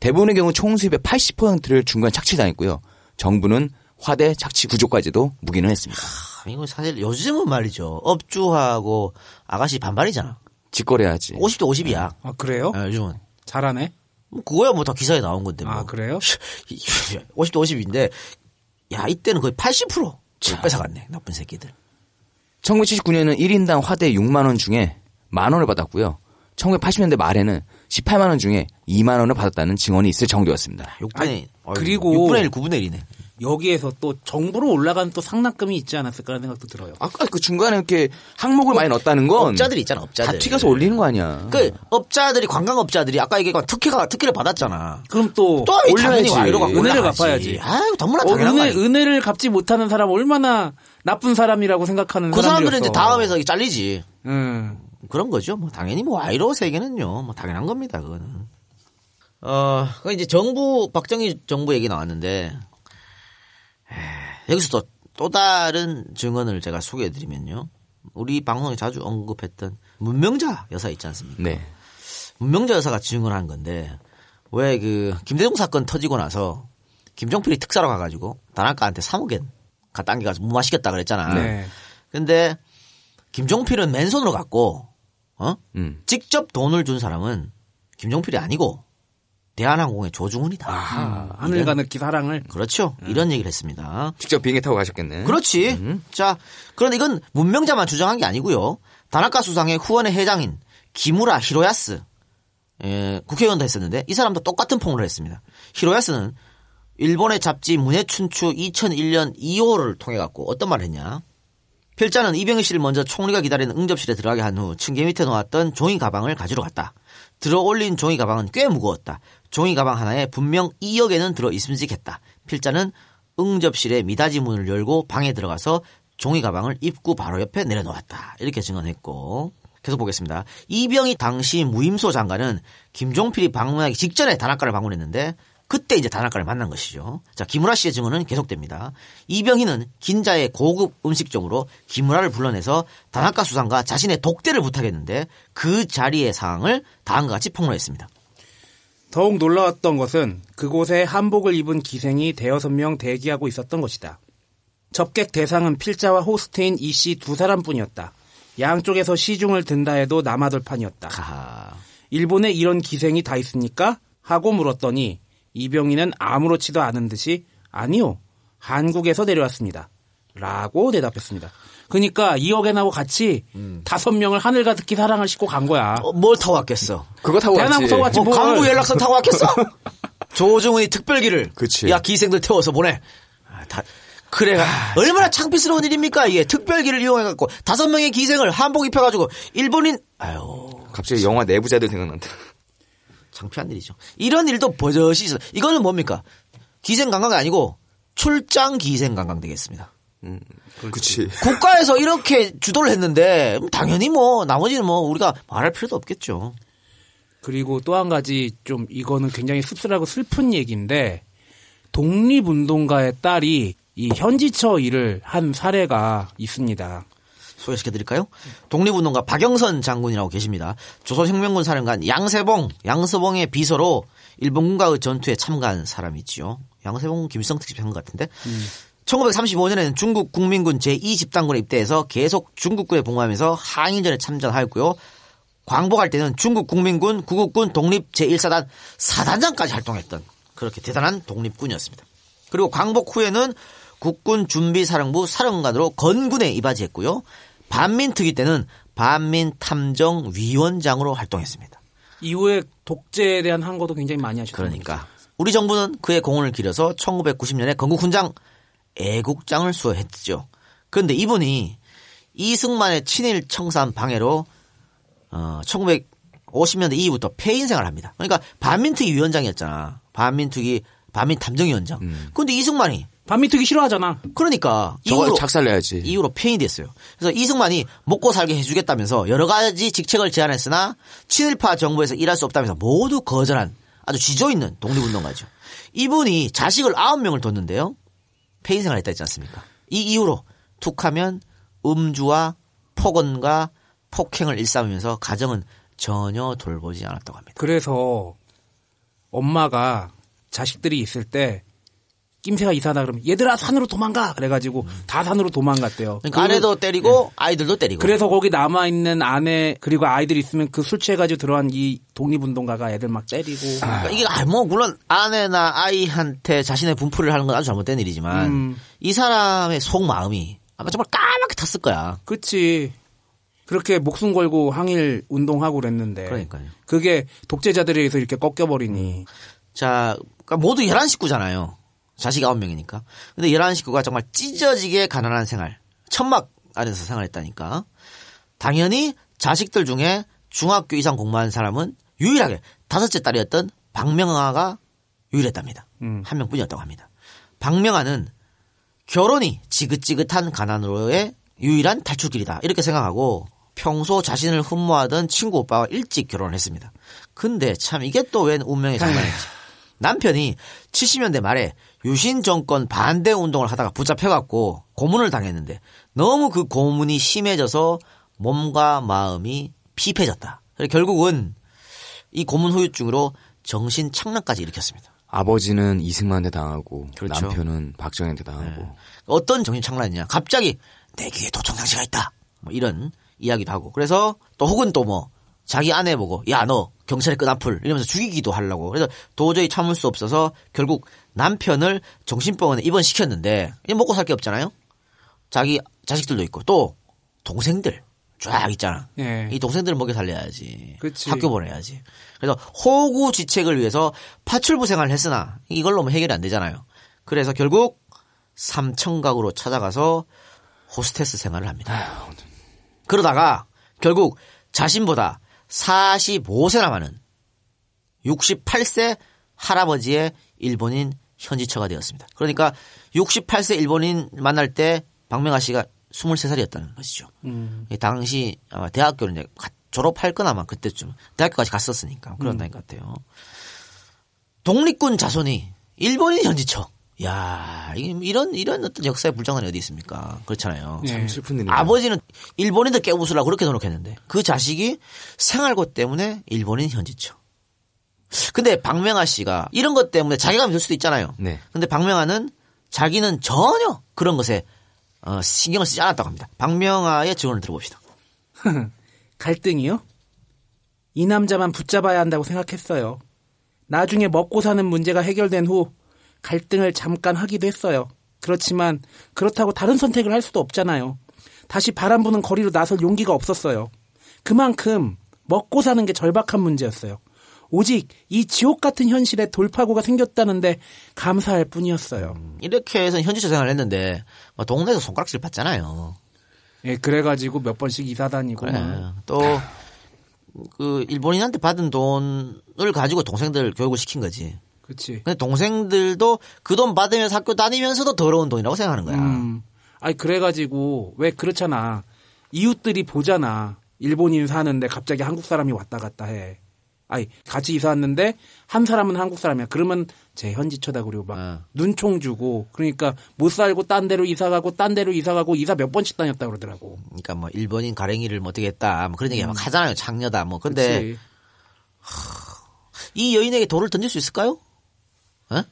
대부분의 경우 총 수입의 80%를 중간 착취당했고요. 정부는 화대 착취 구조까지도 묵인을 했습니다. 아, 이거 사실 요즘은 말이죠. 업주하고 아가씨 반반이잖아. 직거래하지. 50대 50이야. 아 그래요? 요즘은. 잘하네. 뭐 그거야 뭐 다 기사에 나온 건데 뭐. 아 그래요? 50대 50인데 야 이때는 거의 80% 뺏어갔네. 나쁜 새끼들. 1979년에는 1인당 화대 6만 원 중에 만 원을 받았고요. 1980년대 말에는 18만 원 중에 2만 원을 받았다는 증언이 있을 정도였습니다. 6분의 그리고 6분의 1, 9분의 1이네. 여기에서 또 정부로 올라간 또 상납금이 있지 않았을까라는 생각도 들어요. 아까 그 중간에 이렇게 항목을 많이 넣었다는 건 업자들 있잖아, 업자들. 다 튀겨서 올리는 거 아니야. 그 업자들이 관광업자들이 아까 얘기한 특혜가 특혜를 받았잖아. 그럼 또또 당연히 올려야지. 와이로가 은혜를 올라가지. 갚아야지. 아유, 너무나 어, 당연한 거 은혜. 은혜를 갚지 못하는 사람 얼마나 나쁜 사람이라고 생각하는 그 사람들은. 이제 다음에서 잘리지. 음. 그런 거죠. 뭐 당연히 뭐 와이로 세계는요. 뭐 당연한 겁니다. 그거는. 어, 그 이제 정부 박정희 정부 얘기 나왔는데 에, 여기서 또 또 다른 증언을 제가 소개해드리면요. 우리 방송에 자주 언급했던 문명자 여사 있지 않습니까? 네. 문명자 여사가 증언한 건데 왜 그 김대중 사건 터지고 나서 김종필이 특사로 가가지고 단학가한테 3억엔 갖다 안겨가서 못 마시겠다 그랬잖아. 네. 근데 김종필은 맨손으로 갔고 어? 음. 직접 돈을 준 사람은 김종필이 아니고 대한항공의 조중훈이다. 아, 하늘과 느끼 사랑을. 그렇죠. 이런 얘기를 했습니다. 직접 비행기 타고 가셨겠네. 그렇지. 자, 그런데 이건 문명자만 주장한 게 아니고요. 다나카 수상의 후원의 회장인 기무라 히로야스 예, 국회의원도 했었는데 이 사람도 똑같은 폭로를 했습니다. 히로야스는 일본의 잡지 문해춘추 2001년 2호를 통해 갖고 어떤 말을 했냐? 필자는 이병희 씨를 먼저 총리가 기다리는 응접실에 들어가게 한 후 층계 밑에 놓았던 종이 가방을 가지러 갔다. 들어 올린 종이 가방은 꽤 무거웠다. 종이 가방 하나에 분명 2억에는 들어 있음직했다. 필자는 응접실의 미닫이 문을 열고 방에 들어가서 종이 가방을 입구 바로 옆에 내려놓았다. 이렇게 증언했고 계속 보겠습니다. 이병희 당시 무임소 장관은 김종필이 방문하기 직전에 단학가를 방문했는데 그때 이제 단학가를 만난 것이죠. 자, 김우라 씨의 증언은 계속됩니다. 이병희는 긴자의 고급 음식점으로 김우라를 불러내서 단학가 수상과 자신의 독대를 부탁했는데 그 자리의 상황을 다음과 같이 폭로했습니다. 더욱 놀라웠던 것은 그곳에 한복을 입은 기생이 대여섯 명 대기하고 있었던 것이다. 접객 대상은 필자와 호스트인 이 씨 두 사람뿐이었다. 양쪽에서 시중을 든다 해도 남아돌 판이었다. 일본에 이런 기생이 다 있습니까? 하고 물었더니 이병희는 아무렇지도 않은 듯이 아니요. 한국에서 내려왔습니다. 라고 대답했습니다. 그러니까 2억엔하고 같이 다섯 명을 하늘 가득히 사랑을 싣고 간 거야. 어, 뭘 타고 왔겠어? 그거 타고 대한항공. 타고 왔지. 뭐 뭘. 광부 연락선 타고 왔겠어? 조중훈이 특별기를 그치. 야 기생들 태워서 보내. 아, 다 그래 얼마나 창피스러운 일입니까 이게 특별기를 이용해 갖고 다섯 명의 기생을 한복 입혀가지고 일본인 아유 갑자기 영화 내부자들 생각난다. 창피한 일이죠. 이런 일도 버젓이 있어. 이거는 뭡니까? 기생 관광이 아니고 출장 기생 관광 되겠습니다. 그치. 국가에서 이렇게 주도를 했는데 당연히 뭐 나머지는 뭐 우리가 말할 필요도 없겠죠. 그리고 또 한 가지 좀 이거는 굉장히 씁쓸하고 슬픈 얘기인데 독립운동가의 딸이 이 현지처 일을 한 사례가 있습니다. 소개시켜 드릴까요? 독립운동가 박영선 장군이라고 계십니다. 조선혁명군 사령관 양세봉, 양서봉의 비서로 일본군과의 전투에 참가한 사람이지요. 양세봉 김일성 특 집 한 것 같은데. 1935년에는 중국 국민군 제2집단군에 입대해서 계속 중국군에 복무하면서 항일전에 참전하였고요. 광복할 때는 중국 국민군 구국군 독립 제1사단 사단장까지 활동했던 그렇게 대단한 독립군이었습니다. 그리고 광복 후에는 국군 준비사령부 사령관으로 건군에 이바지했고요. 반민특위 때는 반민탐정위원장으로 활동했습니다. 이후에 독재에 대한 항거도 굉장히 많이 하셨던 그러니까 우리 정부는 그의 공헌을 기려서 1990년에 건국훈장 애국장을 수여했죠. 그런데 이분이 이승만의 친일 청산 방해로 어, 1950년대 이후부터 폐인생활을 합니다. 그러니까 반민특위 위원장이었잖아. 반민특위 반민탐정위원장. 그런데 이승만이 반민특위 싫어하잖아. 그러니까 저거 이후로 착살내야지. 이후로 폐인이 됐어요. 그래서 이승만이 먹고 살게 해주겠다면서 여러 가지 직책을 제안했으나 친일파 정부에서 일할 수 없다면서 모두 거절한 아주 지조 있는 독립운동가죠. 이분이 자식을 아홉 명을 뒀는데요. 폐인 생활을 했다 했지 않습니까? 이 이후로 툭하면 음주와 폭언과 폭행을 일삼으면서 가정은 전혀 돌보지 않았다고 합니다. 그래서 엄마가 자식들이 있을 때 낌새가 이상하다 그러면 얘들아 산으로 도망가 그래가지고 다 산으로 도망갔대요. 그러니까 아내도 때리고 아이들도 때리고. 그래서 거기 남아 있는 아내 그리고 아이들 있으면 그 술 취해가지고 들어간 이 독립운동가가 애들 막 때리고. 그러니까 이게 아, 뭐 물론 아내나 아이한테 자신의 분풀을 하는 건 아주 잘못된 일이지만 음. 이 사람의 속 마음이 아마 정말 까맣게 탔을 거야. 그치. 그렇게 목숨 걸고 항일 운동하고 그랬는데. 그러니까요. 그게 독재자들에 의해서 이렇게 꺾여버리니. 자, 그러니까 모두 11식구잖아요. 자식 9명이니까. 근데 11식구가 정말 찢어지게 가난한 생활. 천막 안에서 생활했다니까. 당연히 자식들 중에 중학교 이상 공부한 사람은 유일하게 다섯째 딸이었던 박명아가 유일했답니다. 한 명뿐이었다고 합니다. 박명아는 결혼이 지긋지긋한 가난으로의 유일한 탈출길이다. 이렇게 생각하고 평소 자신을 흠모하던 친구 오빠와 일찍 결혼을 했습니다. 근데 참 이게 또 웬 운명의 장난인지. 남편이 70년대 말에 유신 정권 반대 운동을 하다가 붙잡혀갖고 고문을 당했는데 너무 그 고문이 심해져서 몸과 마음이 피폐해졌다. 그래서 결국은 이 고문 후유증으로 정신 착란까지 일으켰습니다. 아버지는 이승만한테 당하고 그렇죠. 남편은 박정희한테 당하고 어떤 정신 착란이냐? 갑자기 내 귀에 도청 장치가 있다. 뭐 이런 이야기도 하고. 그래서 또 혹은 또 뭐 자기 아내 보고 야 너 경찰에 끈앞을 이러면서 죽이기도 하려고. 그래서 도저히 참을 수 없어서 결국 남편을 정신병원에 입원시켰는데 먹고 살 게 없잖아요. 자기 자식들도 있고 또 동생들 쫙 있잖아. 예. 이 동생들을 먹여 살려야지. 그치. 학교 보내야지. 그래서 호구지책을 위해서 파출부 생활을 했으나 이걸로 뭐 해결이 안 되잖아요. 그래서 결국 삼청각으로 찾아가서 호스테스 생활을 합니다. 그러다가 결국 자신보다 45세나 많은 68세 할아버지의 일본인 현지처가 되었습니다. 그러니까 68세 일본인 만날 때 박명아 씨가 23살이었다는 것이죠. 음. 이 당시 아마 대학교를 이제 가- 졸업할 건 아마 그때쯤 대학교까지 갔었으니까 그런 음. 나이 같아요. 독립군 자손이 일본인 현지처. 야, 이런 이런 어떤 역사의 불장난이 어디 있습니까? 그렇잖아요. 예. 참 슬픈 일이네요. 아버지는 일본인들 깨부수려고 그렇게 노력했는데 그 자식이 생활고 때문에 일본인 현지처. 근데 박명아 씨가 이런 것 때문에 자괴감이 들 수도 있잖아요. 네. 근데 박명아는 자기는 전혀 그런 것에 어, 신경을 쓰지 않았다고 합니다. 박명아의 증언을 들어봅시다. 갈등이요? 이 남자만 붙잡아야 한다고 생각했어요. 나중에 먹고 사는 문제가 해결된 후 갈등을 잠깐 하기도 했어요. 그렇지만 그렇다고 다른 선택을 할 수도 없잖아요. 다시 바람 부는 거리로 나설 용기가 없었어요. 그만큼 먹고 사는 게 절박한 문제였어요. 오직 이 지옥 같은 현실에 돌파구가 생겼다는데 감사할 뿐이었어요. 이렇게 해서 현지처 생활을 했는데 뭐 동네에서 손가락질 받잖아요. 예, 그래가지고 몇 번씩 이사 다니고. 그래. 막. 또, 그, 일본인한테 받은 돈을 가지고 동생들 교육을 시킨 거지. 그치. 근데 동생들도 그 돈 받으면서 학교 다니면서도 더러운 돈이라고 생각하는 거야. 음. 아니 그래가지고 왜 그렇잖아. 이웃들이 보잖아. 일본인 사는데 갑자기 한국 사람이 왔다 갔다 해. 아니 같이 이사 왔는데 한 사람은 한국 사람이야. 그러면 제 현지 쳐다그리고 막 어. 눈총 주고 그러니까 못 살고 딴 데로 이사 가고 딴 데로 이사 가고 이사 몇 번씩 다녔다 그러더라고. 그러니까 뭐 일본인 가랭이를 뭐 어떻게 했다. 뭐 그런 얘기 막 하잖아요. 장녀다. 뭐. 근데 음. 이 여인에게 돌을 던질 수 있을까요? 어?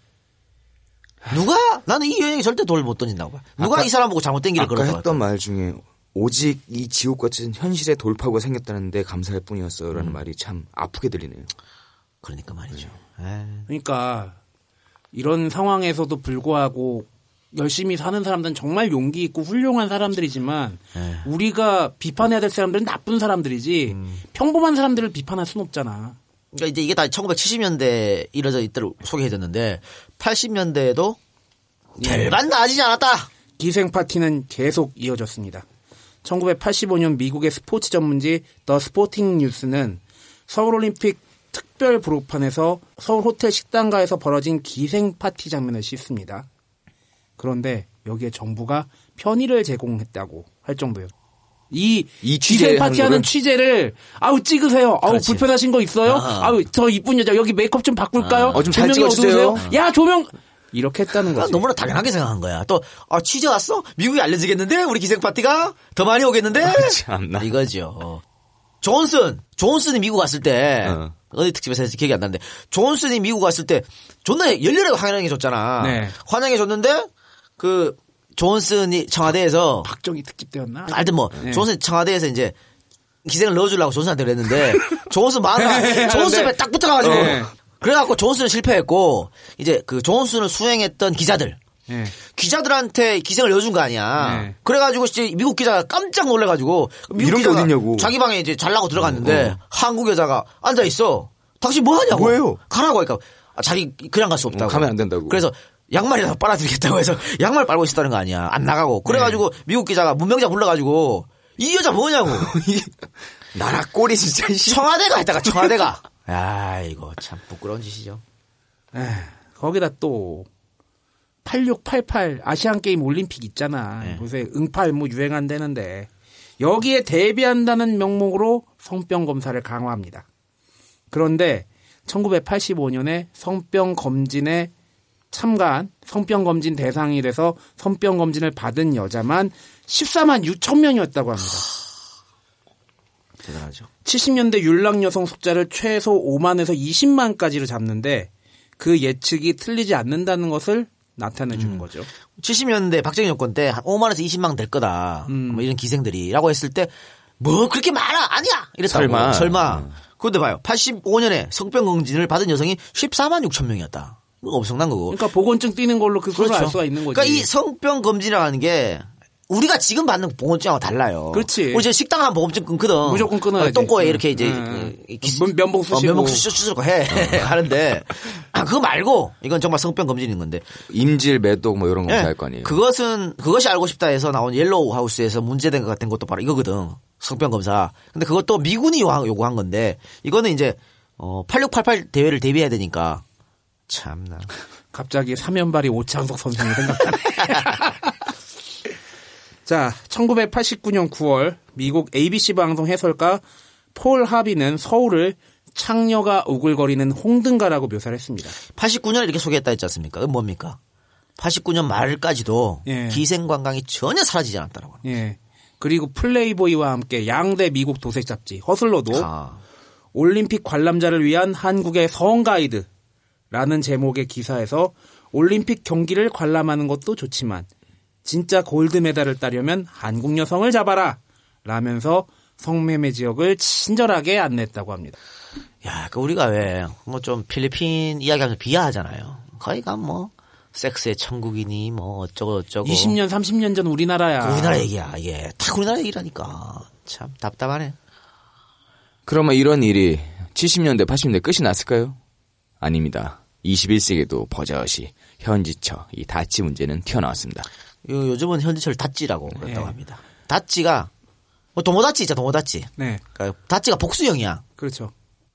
누가? 나는 이 여인에게 절대 돌을 못 던진다고 봐. 누가 아까- 이 사람 보고 잘못된 길을 아까 걸었다고 했던 말 중에 오직 이 지옥 같은 현실에 돌파구가 생겼다는데 감사할 뿐이었어요라는 음. 말이 참 아프게 들리네요. 그러니까 말이죠. 그러니까 이런 상황에서도 불구하고 열심히 사는 사람들은 정말 용기 있고 훌륭한 사람들이지만 네. 우리가 비판해야 될 사람들은 나쁜 사람들이지 음. 평범한 사람들을 비판할 수는 없잖아. 그러니까 이제 이게 다 1970년대 이뤄져 있도록 소개해줬는데 80년대에도 별반 나아지지 않았다. 기생 파티는 계속 이어졌습니다. 1985년 미국의 스포츠 전문지 더 스포팅 뉴스는 서울올림픽 특별 부록판에서 서울 호텔 식당가에서 벌어진 기생 파티 장면을 씻습니다. 그런데 여기에 정부가 편의를 제공했다고 할 정도예요. 이, 이 기생 파티하는? 취재를 아우 찍으세요. 아우 그렇지. 불편하신 거 있어요? 아. 아우 저 이쁜 여자 여기 메이크업 좀 바꿀까요? 어, 좀잘 조명이. 어두우세요? 야 조명 이렇게 했다는 거지. 너무나 당연하게 생각한 거야. 또, 아, 취재 왔어? 미국에 알려지겠는데? 우리 기생 파티가? 더 많이 오겠는데? 참나. 이거죠. 존슨, 존슨이 미국 갔을 때, 어. 어. 디 특집에서 했지 기억이 안 나는데, 존슨이 미국 갔을 때, 존나 열렬하게 환영해 줬잖아. 네. 환영해 줬는데, 그, 존슨이 청와대에서, 박정희 특집 때였나? 하여튼 뭐, 네. 존슨 청와대에서 이제, 기생을 넣어주려고 존슨한테 그랬는데, 존슨 마누라, 존슨 에딱 붙어가가지고, 네. 그래갖고 존슨은 실패했고, 이제 그 존슨을 수행했던 기자들, 예. 기자들한테 기생을 넣어준 거 아니야. 네. 그래가지고 이제 미국 기자가 깜짝 놀래가지고 미국 기자가. 자기 방에 이제 잘라고 들어갔는데 어, 어. 한국 여자가 앉아 있어. 당신 뭐 하냐고. 뭐예요? 가라고 하니까 아, 자기 그냥 갈 수 없다고. 어, 가면 안 된다고. 그래서 양말이라도 빨아드리겠다고 해서 양말 빨고 있었다는 거 아니야. 안 나가고. 그래가지고 네. 미국 기자가 문명자 불러가지고 이 여자 뭐냐고. 나라 꼴이 진짜 청와대가 했다가 청와대가. 야 이거 참 부끄러운 짓이죠. 에휴, 거기다 또 8688 아시안 게임 올림픽 있잖아. 네. 요새 응팔 뭐 유행한다는데 여기에 대비한다는 명목으로 성병 검사를 강화합니다. 그런데 1985년에 성병 검진에 참가한 성병 검진 대상이 돼서 성병 검진을 받은 여자만 14만 6천 명이었다고 합니다. 대단하죠. 70년대 율락 여성 숫자를 최소 5만에서 20만까지로 잡는데 그 예측이 틀리지 않는다는 것을 나타내 음. 주는 거죠. 70년대 박정희 정권 때 한 5만에서 20만 될 거다. 음. 뭐 이런 기생들이라고 했을 때 뭐 그렇게 많아? 아니야. 이랬다고. 설마. 설마. 근데 봐요. 85년에 성병 검진을 받은 여성이 14만 6천 명이었다. 이거 엄청난 거고. 그러니까 보건증 떼는 걸로 그걸 알 수가 있는 거지. 그러니까 이 성병 검진이라는 게 우리가 지금 받는 보건증하고 달라요. 그렇지. 우리 저 식당 가면 보건증 끊거든. 무조건 끊어야지. 어, 똥꼬에 이렇게 이제 면- 면봉 어, 쑤시고. 면봉 쑤시고 해 하는데 아, 그거 말고 이건 정말 성병 검진인 건데 임질, 매독 뭐 이런 거 예, 검사할 거 아니에요. 그것은 그것이 알고 싶다 해서 나온 옐로우 하우스에서 문제된 것 같은 것도 바로 이거거든. 성병 검사. 근데 그것도 미군이 요구한, 건데 이거는 이제 어 8688 대회를 대비해야 되니까 참나. 갑자기 사면발이 오창석 선생이 생각나네. 자, 1989년 9월 미국 ABC 방송 해설가 폴 하비는 서울을 창녀가 우글거리는 홍등가라고 묘사를 했습니다. 89년에 이렇게 소개했다 했지 않습니까? 그건 뭡니까? 89년 말까지도 예. 기생 관광이 전혀 사라지지 않았다라고. 예. 그리고 플레이보이와 함께 양대 미국 도색 잡지 허슬러도 아, 올림픽 관람자를 위한 한국의 성 가이드라는 제목의 기사에서 올림픽 경기를 관람하는 것도 좋지만 진짜 골드 메달을 따려면 한국 여성을 잡아라 라면서 성매매 지역을 친절하게 안냈다고 합니다. 야, 그 우리가 왜 뭐 좀 필리핀 이야기하면서 비하하잖아요. 거기가 뭐 섹스의 천국이니 뭐 어쩌고 저쩌고. 20년 30년 전 우리나라야. 그 우리나라 얘기야. 이게 다 우리나라 얘기라니까. 참 답답하네. 그러면 이런 일이 70년대, 80년대 끝이 났을까요? 아닙니다. 21세기도 버젓이 현지처 이 다치 문제는 튀어나왔습니다. 요, 요즘은 현지철 다찌라고 그런다고 예. 합니다. 다찌가 뭐 도모다찌 있잖아, 도모다찌. 네. 그러니까 다찌가 복수형이야. 그렇죠.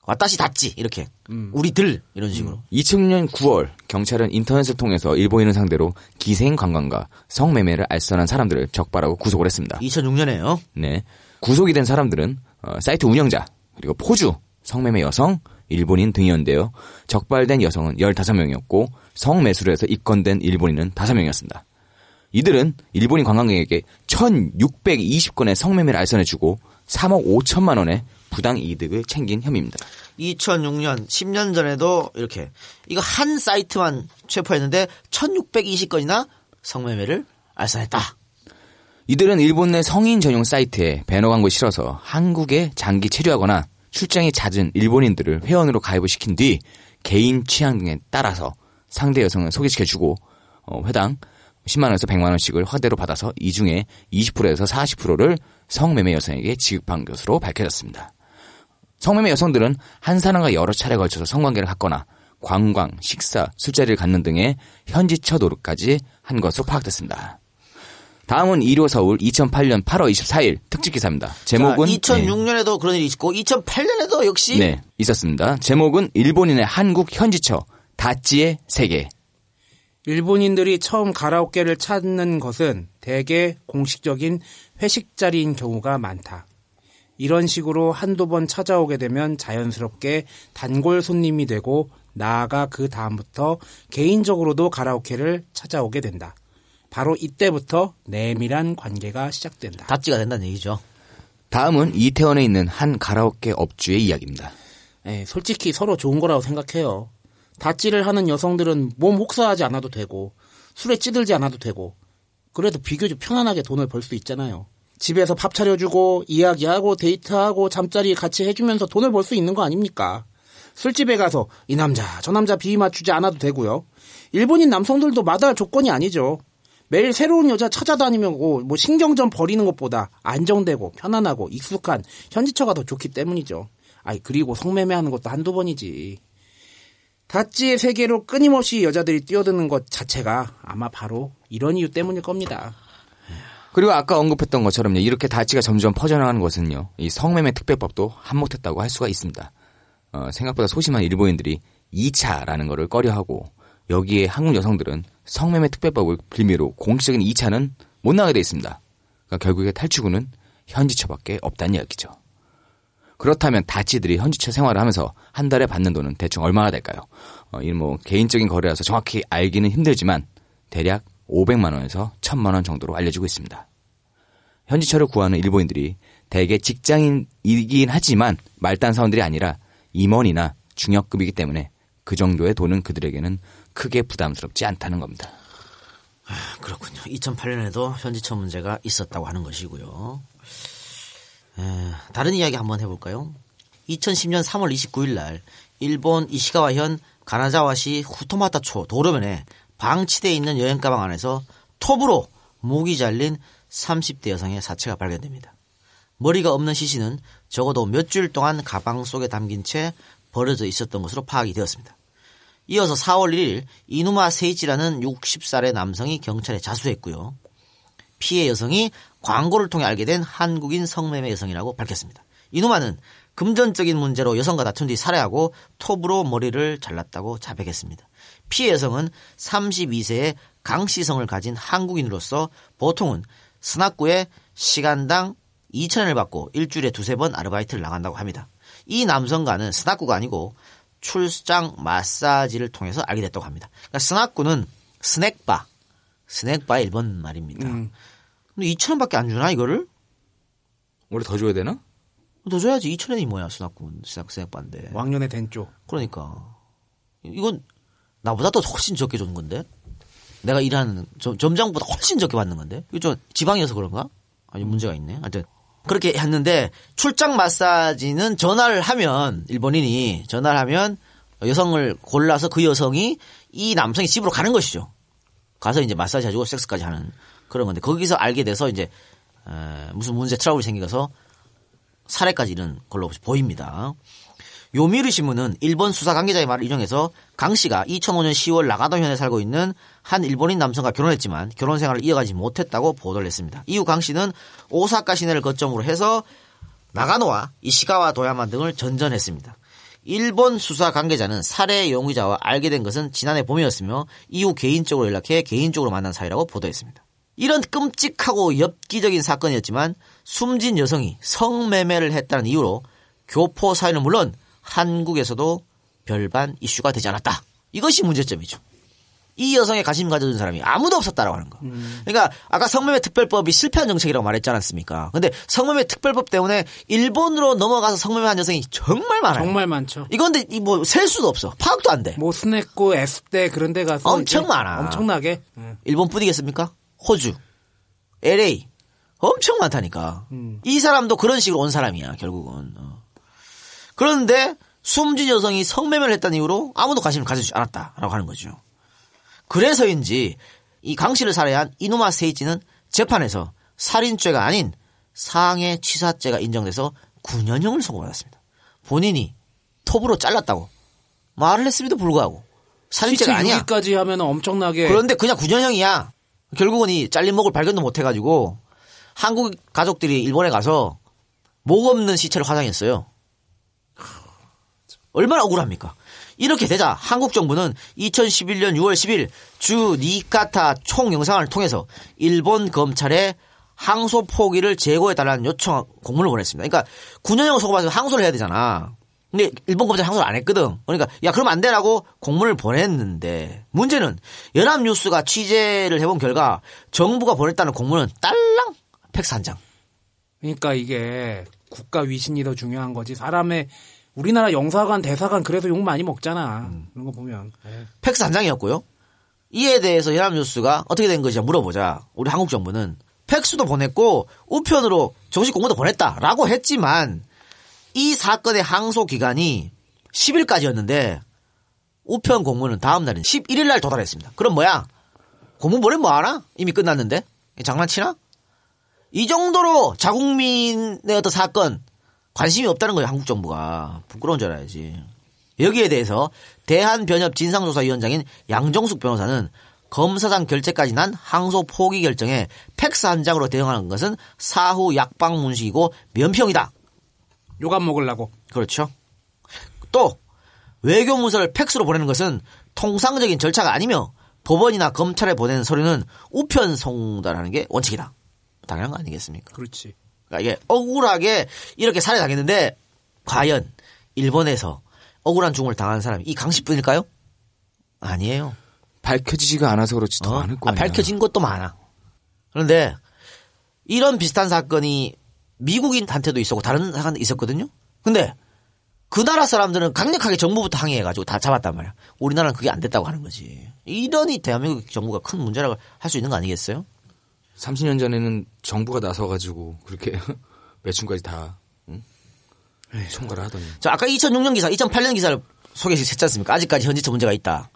와다시 다찌 이렇게. 음. 우리들 이런 식으로. 2000년 9월 경찰은 인터넷을 통해서 일본인을 상대로 기생 관광과 성매매를 알선한 사람들을 적발하고 구속을 했습니다. 2006년에요. 네. 구속이 된 사람들은 어, 사이트 운영자 그리고 포주, 성매매 여성, 일본인 등이었는데요. 적발된 여성은 15명이었고 성매수를 해서 입건된 일본인은 5명이었습니다. 이들은 일본인 관광객에게 1620건의 성매매를 알선해주고 3억 5천만 원의 부당 이득을 챙긴 혐의입니다. 2006년 10년 전에도 이렇게 이거 한 사이트만 체포했는데 1620건이나 성매매를 알선했다. 이들은 일본 내 성인 전용 사이트에 배너 광고를 실어서 한국에 장기 체류하거나 출장이 잦은 일본인들을 회원으로 가입을 시킨 뒤 개인 취향 등에 따라서 상대 여성을 소개시켜주고 어, 회당 10만 원에서 100만 원씩을 화대로 받아서 이 중에 20%에서 40%를 성매매 여성에게 지급한 것으로 밝혀졌습니다. 성매매 여성들은 한 사람과 여러 차례 걸쳐서 성관계를 갖거나 관광, 식사, 술자리를 갖는 등의 현지처 노릇까지 한 것으로 파악됐습니다. 다음은 1호 서울 2008년 8월 24일 특집 기사입니다. 제목은 네. 2006년에도 그런 일이 있고 2008년에도 역시 네, 있었습니다. 제목은 일본인의 한국 현지처 다찌의 세계. 일본인들이 처음 가라오케를 찾는 것은 대개 공식적인 회식 자리인 경우가 많다. 이런 식으로 한두 번 찾아오게 되면 자연스럽게 단골 손님이 되고 나아가 그 다음부터 개인적으로도 가라오케를 찾아오게 된다. 바로 이때부터 내밀한 관계가 시작된다. 다찌가 된다는 얘기죠. 다음은 이태원에 있는 한 가라오케 업주의 이야기입니다. 에 솔직히 서로 좋은 거라고 생각해요. 다찌를 하는 여성들은 몸 혹사하지 않아도 되고 술에 찌들지 않아도 되고 그래도 비교적 편안하게 돈을 벌 수 있잖아요. 집에서 밥 차려주고 이야기하고 데이트하고 잠자리 같이 해주면서 돈을 벌 수 있는 거 아닙니까? 술집에 가서 이 남자 저 남자 비위 맞추지 않아도 되고요. 일본인 남성들도 마다할 조건이 아니죠. 매일 새로운 여자 찾아다니면 뭐 신경전 버리는 것보다 안정되고 편안하고 익숙한 현지처가 더 좋기 때문이죠. 아이 그리고 성매매하는 것도 한두 번이지. 다찌의 세계로 끊임없이 여자들이 뛰어드는 것 자체가 아마 바로 이런 이유 때문일 겁니다. 그리고 아까 언급했던 것처럼요. 이렇게 다찌가 점점 퍼져나가는 것은요. 이 성매매 특별법도 한몫했다고 할 수가 있습니다. 어, 생각보다 소심한 일본인들이 2차라는 거를 꺼려하고 여기에 한국 여성들은 성매매 특별법을 빌미로 공식적인 2차는 못 나가게 돼 있습니다. 그러니까 결국에 탈출구는 현지처밖에 없다는 이야기죠. 그렇다면 다치들이 현지처 생활을 하면서 한 달에 받는 돈은 대충 얼마나 될까요? 어, 이는 뭐 개인적인 거래라서 정확히 알기는 힘들지만 대략 500만 원에서 1000만 원 정도로 알려지고 있습니다. 현지처를 구하는 일본인들이 대개 직장인이긴 하지만 말단 사원들이 아니라 임원이나 중역급이기 때문에 그 정도의 돈은 그들에게는 크게 부담스럽지 않다는 겁니다. 그렇군요. 2008년에도 현지처 문제가 있었다고 하는 것이고요. 에, 다른 이야기 한번 해볼까요? 2010년 3월 29일 날 일본 이시가와현 가나자와시 후토마타초 도로면에 방치되어 있는 여행 가방 안에서 톱으로 목이 잘린 30대 여성의 사체가 발견됩니다. 머리가 없는 시신은 적어도 몇 주일 동안 가방 속에 담긴 채 버려져 있었던 것으로 파악이 되었습니다. 이어서 4월 1일 이누마 세이치라는 60살의 남성이 경찰에 자수했고요. 피해 여성이 광고를 통해 알게 된 한국인 성매매 여성이라고 밝혔습니다. 이누마는 금전적인 문제로 여성과 다툰 뒤 살해하고 톱으로 머리를 잘랐다고 자백했습니다. 피해 여성은 32세의 강씨성을 가진 한국인으로서 보통은 스나쿠에 시간당 2천원을 받고 일주일에 두세 번 아르바이트를 나간다고 합니다. 이 남성과는 스나쿠가 아니고 출장 마사지를 통해서 알게 됐다고 합니다. 그러니까 스나쿠는 스낵바, 스낵바의 일본 말입니다. 음. 근데 2천원밖에 안 주나 이거를? 원래 더 줘야 되나? 더 줘야지 2천원이 뭐야 スナック 스낵 스낵바인데. 왕년의 된쪽. 그러니까 이건 나보다 더 훨씬 적게 줬는 건데. 내가 일하는 점- 점장보다 훨씬 적게 받는 건데. 이거 좀 지방이어서 그런가? 아니 문제가 있네. 하여튼 그렇게 했는데 출장 마사지는 전화를 하면 일본인이 전화를 하면 여성을 골라서 그 여성이 이 남성이 집으로 가는 것이죠. 가서 이제 마사지 해주고 섹스까지 하는 그런 건데 거기서 알게 돼서 이제 에, 무슨 문제 트러블이 생겨서 살해까지 이른 걸로 보입니다. 요미르 신문은 일본 수사 관계자의 말을 인용해서 강 씨가 2005년 10월 나가도현에 살고 있는 한 일본인 남성과 결혼했지만 결혼 생활을 이어가지 못했다고 보도를 했습니다. 이후 강 씨는 오사카 시내를 거점으로 해서 나가노와 이시가와 도야마 등을 전전했습니다. 일본 수사 관계자는 살해 용의자와 알게 된 것은 지난해 봄이었으며 이후 개인적으로 연락해 개인적으로 만난 사이라고 보도했습니다. 이런 끔찍하고 엽기적인 사건이었지만 숨진 여성이 성매매를 했다는 이유로 교포 사회는 물론 한국에서도 별반 이슈가 되지 않았다. 이것이 문제점이죠. 이 여성의 관심 가져준 사람이 아무도 없었다라고 하는 거. 그러니까 아까 성매매 특별법이 실패한 정책이라고 말했지 않았습니까? 근데 성매매 특별법 때문에 일본으로 넘어가서 성매매한 여성이 정말 많아요. 정말 많죠. 이건데 뭐 셀 수도 없어. 파악도 안 돼. 뭐 스낵고 S대 그런 데 가서 엄청 많아. 엄청나게. 예. 일본 뿐이겠습니까? 호주, LA 엄청 많다니까. 이 사람도 그런 식으로 온 사람이야 결국은. 어. 그런데 숨진 여성이 성매매를 했다는 이유로 아무도 관심을 가져주지 않았다라고 하는 거죠. 그래서인지 이 강 씨를 살해한 이누마 세이치는 재판에서 살인죄가 아닌 상해 치사죄가 인정돼서 9년형을 선고받았습니다. 본인이 톱으로 잘랐다고 말을 했음에도 불구하고 살인죄가 아니야. 유기까지 하면 엄청나게 그런데 그냥 9년형이야. 결국은 이 잘린 목을 발견도 못 해가지고 한국 가족들이 일본에 가서 목 없는 시체를 화장했어요. 얼마나 억울합니까? 이렇게 되자 한국 정부는 2011년 6월 10일 주 니카타 총 영상을 통해서 일본 검찰에 항소 포기를 제고해달라는 요청 공문을 보냈습니다. 그러니까 9년형 소고받아서 항소를 해야 되잖아. 근데 일본 검찰이 항소를 안 했거든. 그러니까 야 그럼 안 되라고 공문을 보냈는데 문제는 연합뉴스가 취재를 해본 결과 정부가 보냈다는 공문은 딸랑 팩스 한 장. 그러니까 이게 국가 위신이 더 중요한 거지. 사람의 우리나라 영사관, 대사관 그래서 욕 많이 먹잖아. 음. 그런 거 보면. 예. 팩스 한 장이었고요. 이에 대해서 연합뉴스가 어떻게 된 것이냐 물어보자 우리 한국 정부는 팩스도 보냈고 우편으로 정식 공문도 보냈다라고 했지만 이 사건의 항소 기간이 10일까지였는데 우편 공문은 다음 날인 11일 날 도달했습니다. 그럼 뭐야? 공문 보내면 뭐하나? 이미 끝났는데? 장난치나? 이 정도로 자국민의 어떤 사건 관심이 없다는 거예요 한국 정부가 부끄러운 줄 알아야지. 여기에 대해서 대한변협 진상조사위원장인 양정숙 변호사는 검사장 결재까지 난 항소 포기 결정에 팩스 한 장으로 대응하는 것은 사후 약방 문식이고 면평이다. 욕안 먹으려고. 그렇죠. 또 외교 문서를 팩스로 보내는 것은 통상적인 절차가 아니며 법원이나 검찰에 보내는 서류는 우편 송달하는 게 원칙이다. 당연한 거 아니겠습니까? 그렇지. 그러니까 이게 억울하게 이렇게 살해당했는데 과연 일본에서 억울한 죽음을 당한 사람이 이 강씨뿐일까요? 아니에요. 밝혀지지가 않아서 그렇지 더 많을 아, 거야. 밝혀진 것도 많아. 그런데 이런 비슷한 사건이 미국인한테도 있었고 다른 사람도 있었거든요. 근데 그 나라 사람들은 강력하게 정부부터 항의해가지고 다 잡았단 말이야. 우리나라는 그게 안 됐다고 하는 거지. 이러니 대한민국 정부가 큰 문제라고 할 수 있는 거 아니겠어요? 30년 전에는 정부가 나서가지고 그렇게 매춘까지 다. 응? 총괄을 하더니. 자, 아까 2006년 기사, 2008년 기사를 소개했지 않습니까? 아직까지 현지처 문제가 있다.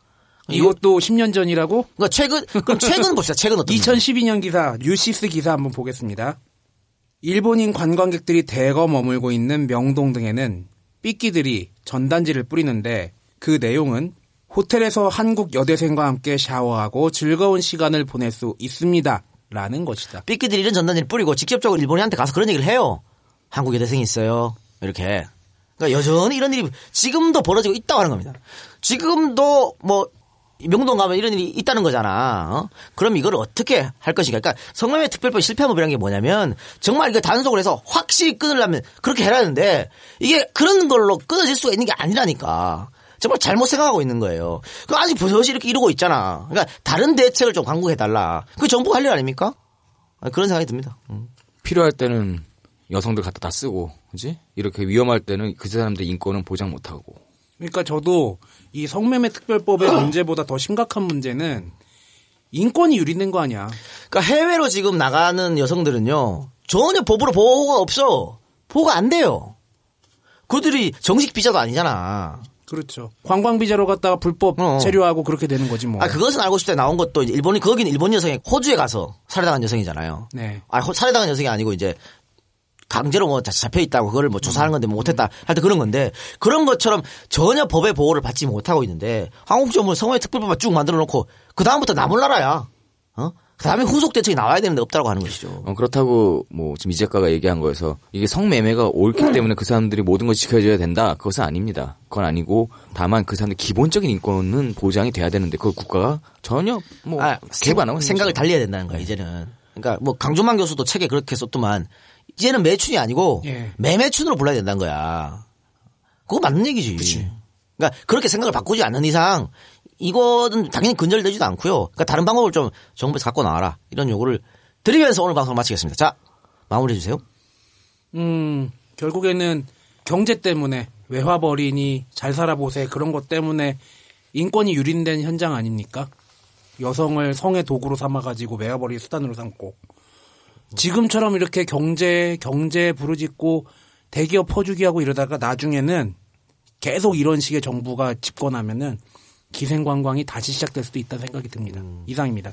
이것도 10년 전이라고? 그러니까 최근 그럼 최근 봅시다. 최근 어떤 2012년 기사 뉴시스 기사 한번 보겠습니다. 일본인 관광객들이 대거 머물고 있는 명동 등에는 삐끼들이 전단지를 뿌리는데 그 내용은 호텔에서 한국 여대생과 함께 샤워하고 즐거운 시간을 보낼 수 있습니다. 라는 것이다. 삐끼들이 이런 전단지를 뿌리고 직접적으로 일본인한테 가서 그런 얘기를 해요. 한국 여대생이 있어요. 이렇게. 그러니까 여전히 이런 일이 지금도 벌어지고 있다고 하는 겁니다. 지금도 뭐 명동 가면 이런 일이 있다는 거잖아. 어? 그럼 이걸 어떻게 할 것인가? 그러니까 성매매 특별법 실패법이라는 게 뭐냐면 정말 이거 단속을 해서 확실히 끊으려면 그렇게 해라는데 이게 그런 걸로 끊어질 수가 있는 게 아니라니까. 정말 잘못 생각하고 있는 거예요. 그 아직 버젓이 이렇게 이러고 있잖아. 그러니까 다른 대책을 좀 강구해달라. 그 정부가 할 일 아닙니까? 그런 생각이 듭니다. 음. 필요할 때는 여성들 갖다 다 쓰고, 그지? 이렇게 위험할 때는 그 사람들 인권은 보장 못하고. 그러니까 저도 이 성매매 특별법의 문제보다 더 심각한 문제는 인권이 유린된 거 아니야. 그러니까 해외로 지금 나가는 여성들은요 전혀 법으로 보호가 없어. 보호가 안 돼요. 그들이 정식 비자도 아니잖아. 그렇죠. 관광 비자로 갔다가 불법 어. 체류하고 그렇게 되는 거지 뭐. 아 그것은 알고 싶다 나온 것도 일본이 거기는 일본 여성이 호주에 가서 살해당한 여성이잖아요. 네. 아 호- 살해당한 여성이 아니고 이제 강제로 뭐 잡혀 있다고 그거를 뭐 조사하는 건데 뭐 못했다 할때 그런 건데 그런 것처럼 전혀 법의 보호를 받지 못하고 있는데 한국 정부는 성의 특별법만 쭉 만들어 놓고 그 다음부터 나 몰라라야. 어? 그 다음에 후속 대책이 나와야 되는데 없다고 하는 것이죠. 어, 그렇다고 뭐 지금 이 작가가 얘기한 거에서 이게 성매매가 옳기 때문에 그 사람들이 모든 걸 지켜줘야 된다. 그것은 아닙니다. 그건 아니고 다만 그 사람들 기본적인 인권은 보장이 돼야 되는데 그걸 국가가 전혀 뭐 아, 개입 안 하고 생각을. 달리해야 된다는 거야 이제는. 그러니까 뭐 강준만 교수도 책에 그렇게 썼더만 이제는 매춘이 아니고 예. 매매춘으로 불러야 된다는 거야. 그거 맞는 얘기지. 그러니까 그렇게 생각을 바꾸지 않는 이상 이거는 당연히 근절되지도 않고요. 그러니까 다른 방법을 좀 정부에서 갖고 나와라 이런 요구를 드리면서 오늘 방송 마치겠습니다. 자 마무리해 주세요. 음, 결국에는 경제 때문에 외화벌이니 잘 살아보세 그런 것 때문에 인권이 유린된 현장 아닙니까? 여성을 성의 도구로 삼아가지고 외화벌이 수단으로 삼고 지금처럼 이렇게 경제 경제 부르짖고 대기업 퍼주기하고 이러다가 나중에는 계속 이런 식의 정부가 집권하면은 기생관광이 다시 시작될 수도 있다는 생각이 듭니다. 이상입니다.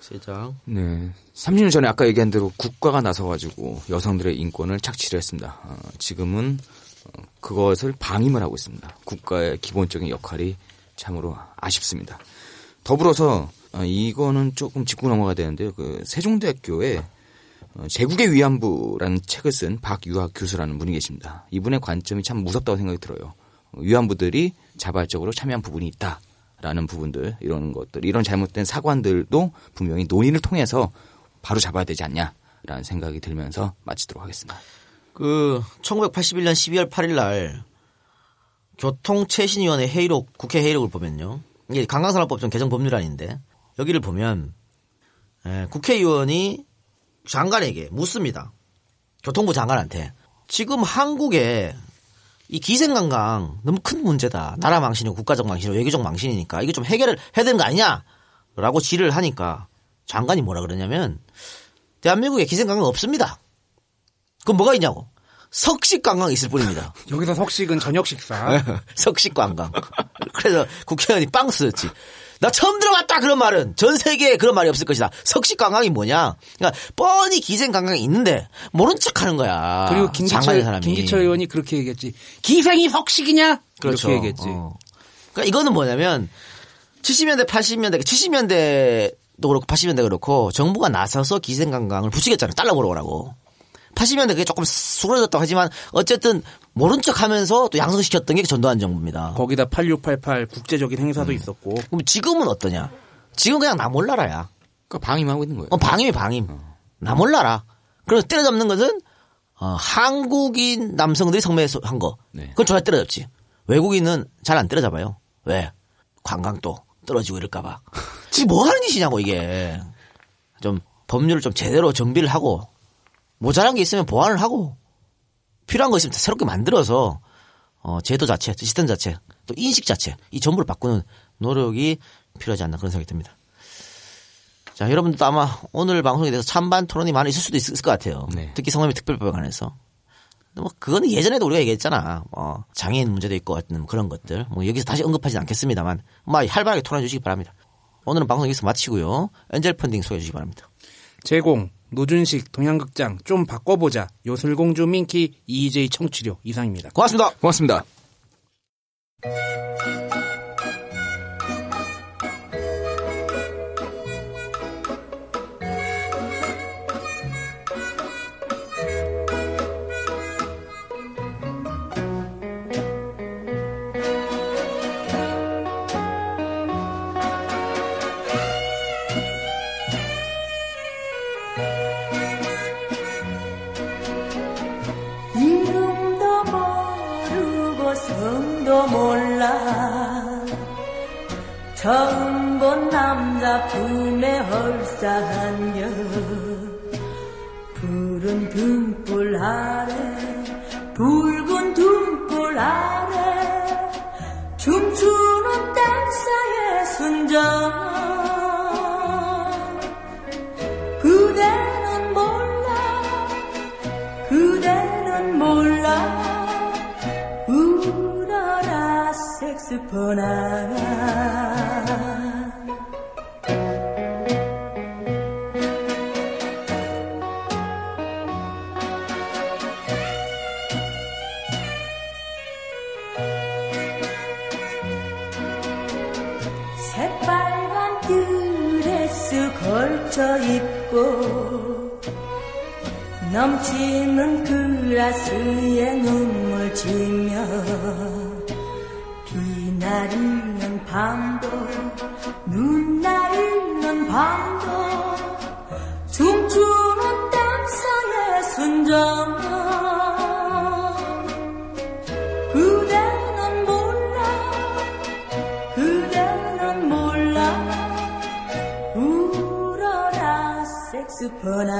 세장. 네. 30년 전에 아까 얘기한 대로 국가가 나서가지고 여성들의 인권을 착취를 했습니다. 어, 지금은 어, 그것을 방임을 하고 있습니다. 국가의 기본적인 역할이 참으로 아쉽습니다. 더불어서 어, 이거는 조금 짚고 넘어가야 되는데요. 그 세종대학교에 어, 제국의 위안부라는 책을 쓴 박유학 교수라는 분이 계십니다. 이분의 관점이 참 무섭다고 생각이 들어요. 어, 위안부들이 자발적으로 참여한 부분이 있다라는 부분들 이런 것들 이런 잘못된 사관들도 분명히 논의를 통해서 바로 잡아야 되지 않냐라는 생각이 들면서 마치도록 하겠습니다. 그 1981년 12월 8일 날 교통최신위원회 회의록 국회 회의록을 보면요. 이게 관광산업법정 개정 법률안인데 여기를 보면 에, 국회의원이 장관에게 묻습니다. 교통부 장관한테 지금 한국에 이 기생관광 너무 큰 문제다. 나라 망신이고 국가적 망신이고 외교적 망신이니까 이거 좀 해결을 해야 되는 거 아니냐라고 질의를 하니까 장관이 뭐라 그러냐면 대한민국에 기생관광 없습니다. 그럼 뭐가 있냐고. 석식 관광 있을 뿐입니다. 여기서 석식은 저녁 식사. 석식 관광. 그래서 국회의원이 빵 쓰였지. 나 처음 들어봤다 그런 말은 전 세계에 그런 말이 없을 것이다. 석식관광이 뭐냐? 그러니까 뻔히 기생관광이 있는데 모른 척하는 거야. 그리고 김기철. 김기철 의원이 그렇게 얘기했지. 기생이 석식이냐? 그렇죠. 이렇게 얘기했지. 어. 그러니까 이거는 뭐냐면 70년대, 80년대, 70년대도 그렇고 80년대 그렇고 정부가 나서서 기생관광을 부추겼잖아요. 달러 벌어오라고. 80년대 그게 조금 수그러졌다고 하지만 어쨌든 모른 척 하면서 또 양성시켰던 게 전두환 정부입니다. 거기다 8688 국제적인 행사도 있었고. 그럼 지금은 어떠냐? 지금 그냥 나 몰라라야. 그러니까 방임하고 있는 거예요. 어, 방임이 방임. 나 몰라라. 그래서 때려잡는 것은 어, 한국인 남성들이 성매한 거. 네. 그건 좋아 때려잡지. 외국인은 잘 안 때려잡아요. 왜? 관광도 떨어지고 이럴까봐. 지금 뭐 하는 짓이냐고 이게. 좀 법률을 좀 제대로 정비를 하고 모자란 게 있으면 보완을 하고 필요한 거 있으면 새롭게 만들어서 어, 제도 자체, 시스템 자체, 또 인식 자체 이 전부를 바꾸는 노력이 필요하지 않나 그런 생각이 듭니다. 자, 여러분들도 아마 오늘 방송에 대해서 찬반 토론이 많이 있을 수도 있을 것 같아요. 네. 특히 성매매 특별법에 관해서. 뭐 그거는 예전에도 우리가 얘기했잖아. 뭐 장애인 문제도 있고 어떤 그런 것들. 뭐 여기서 다시 언급하진 않겠습니다만, 뭐 활발하게 토론해 주시기 바랍니다. 오늘은 방송 여기서 마치고요. 엔젤 펀딩 소개해 주시기 바랍니다. 제공 노준식 동양극장 좀 바꿔보자 요술공주 민키 EJ 청취료 이상입니다. 고맙습니다. 고맙습니다. 남자 품에 헐사한 여 푸른 등불 아래 붉은 등불 아래 춤추는 댄서의 순정. 그대는 몰라 그대는 몰라. 울어라 색스포나 넘치는 그라스에 눈물 지며 비 내리는 밤도 눈 내리는 밤도 춤추는 댄서의 순정 그대는 몰라 그대는 몰라. 울어라 색스포나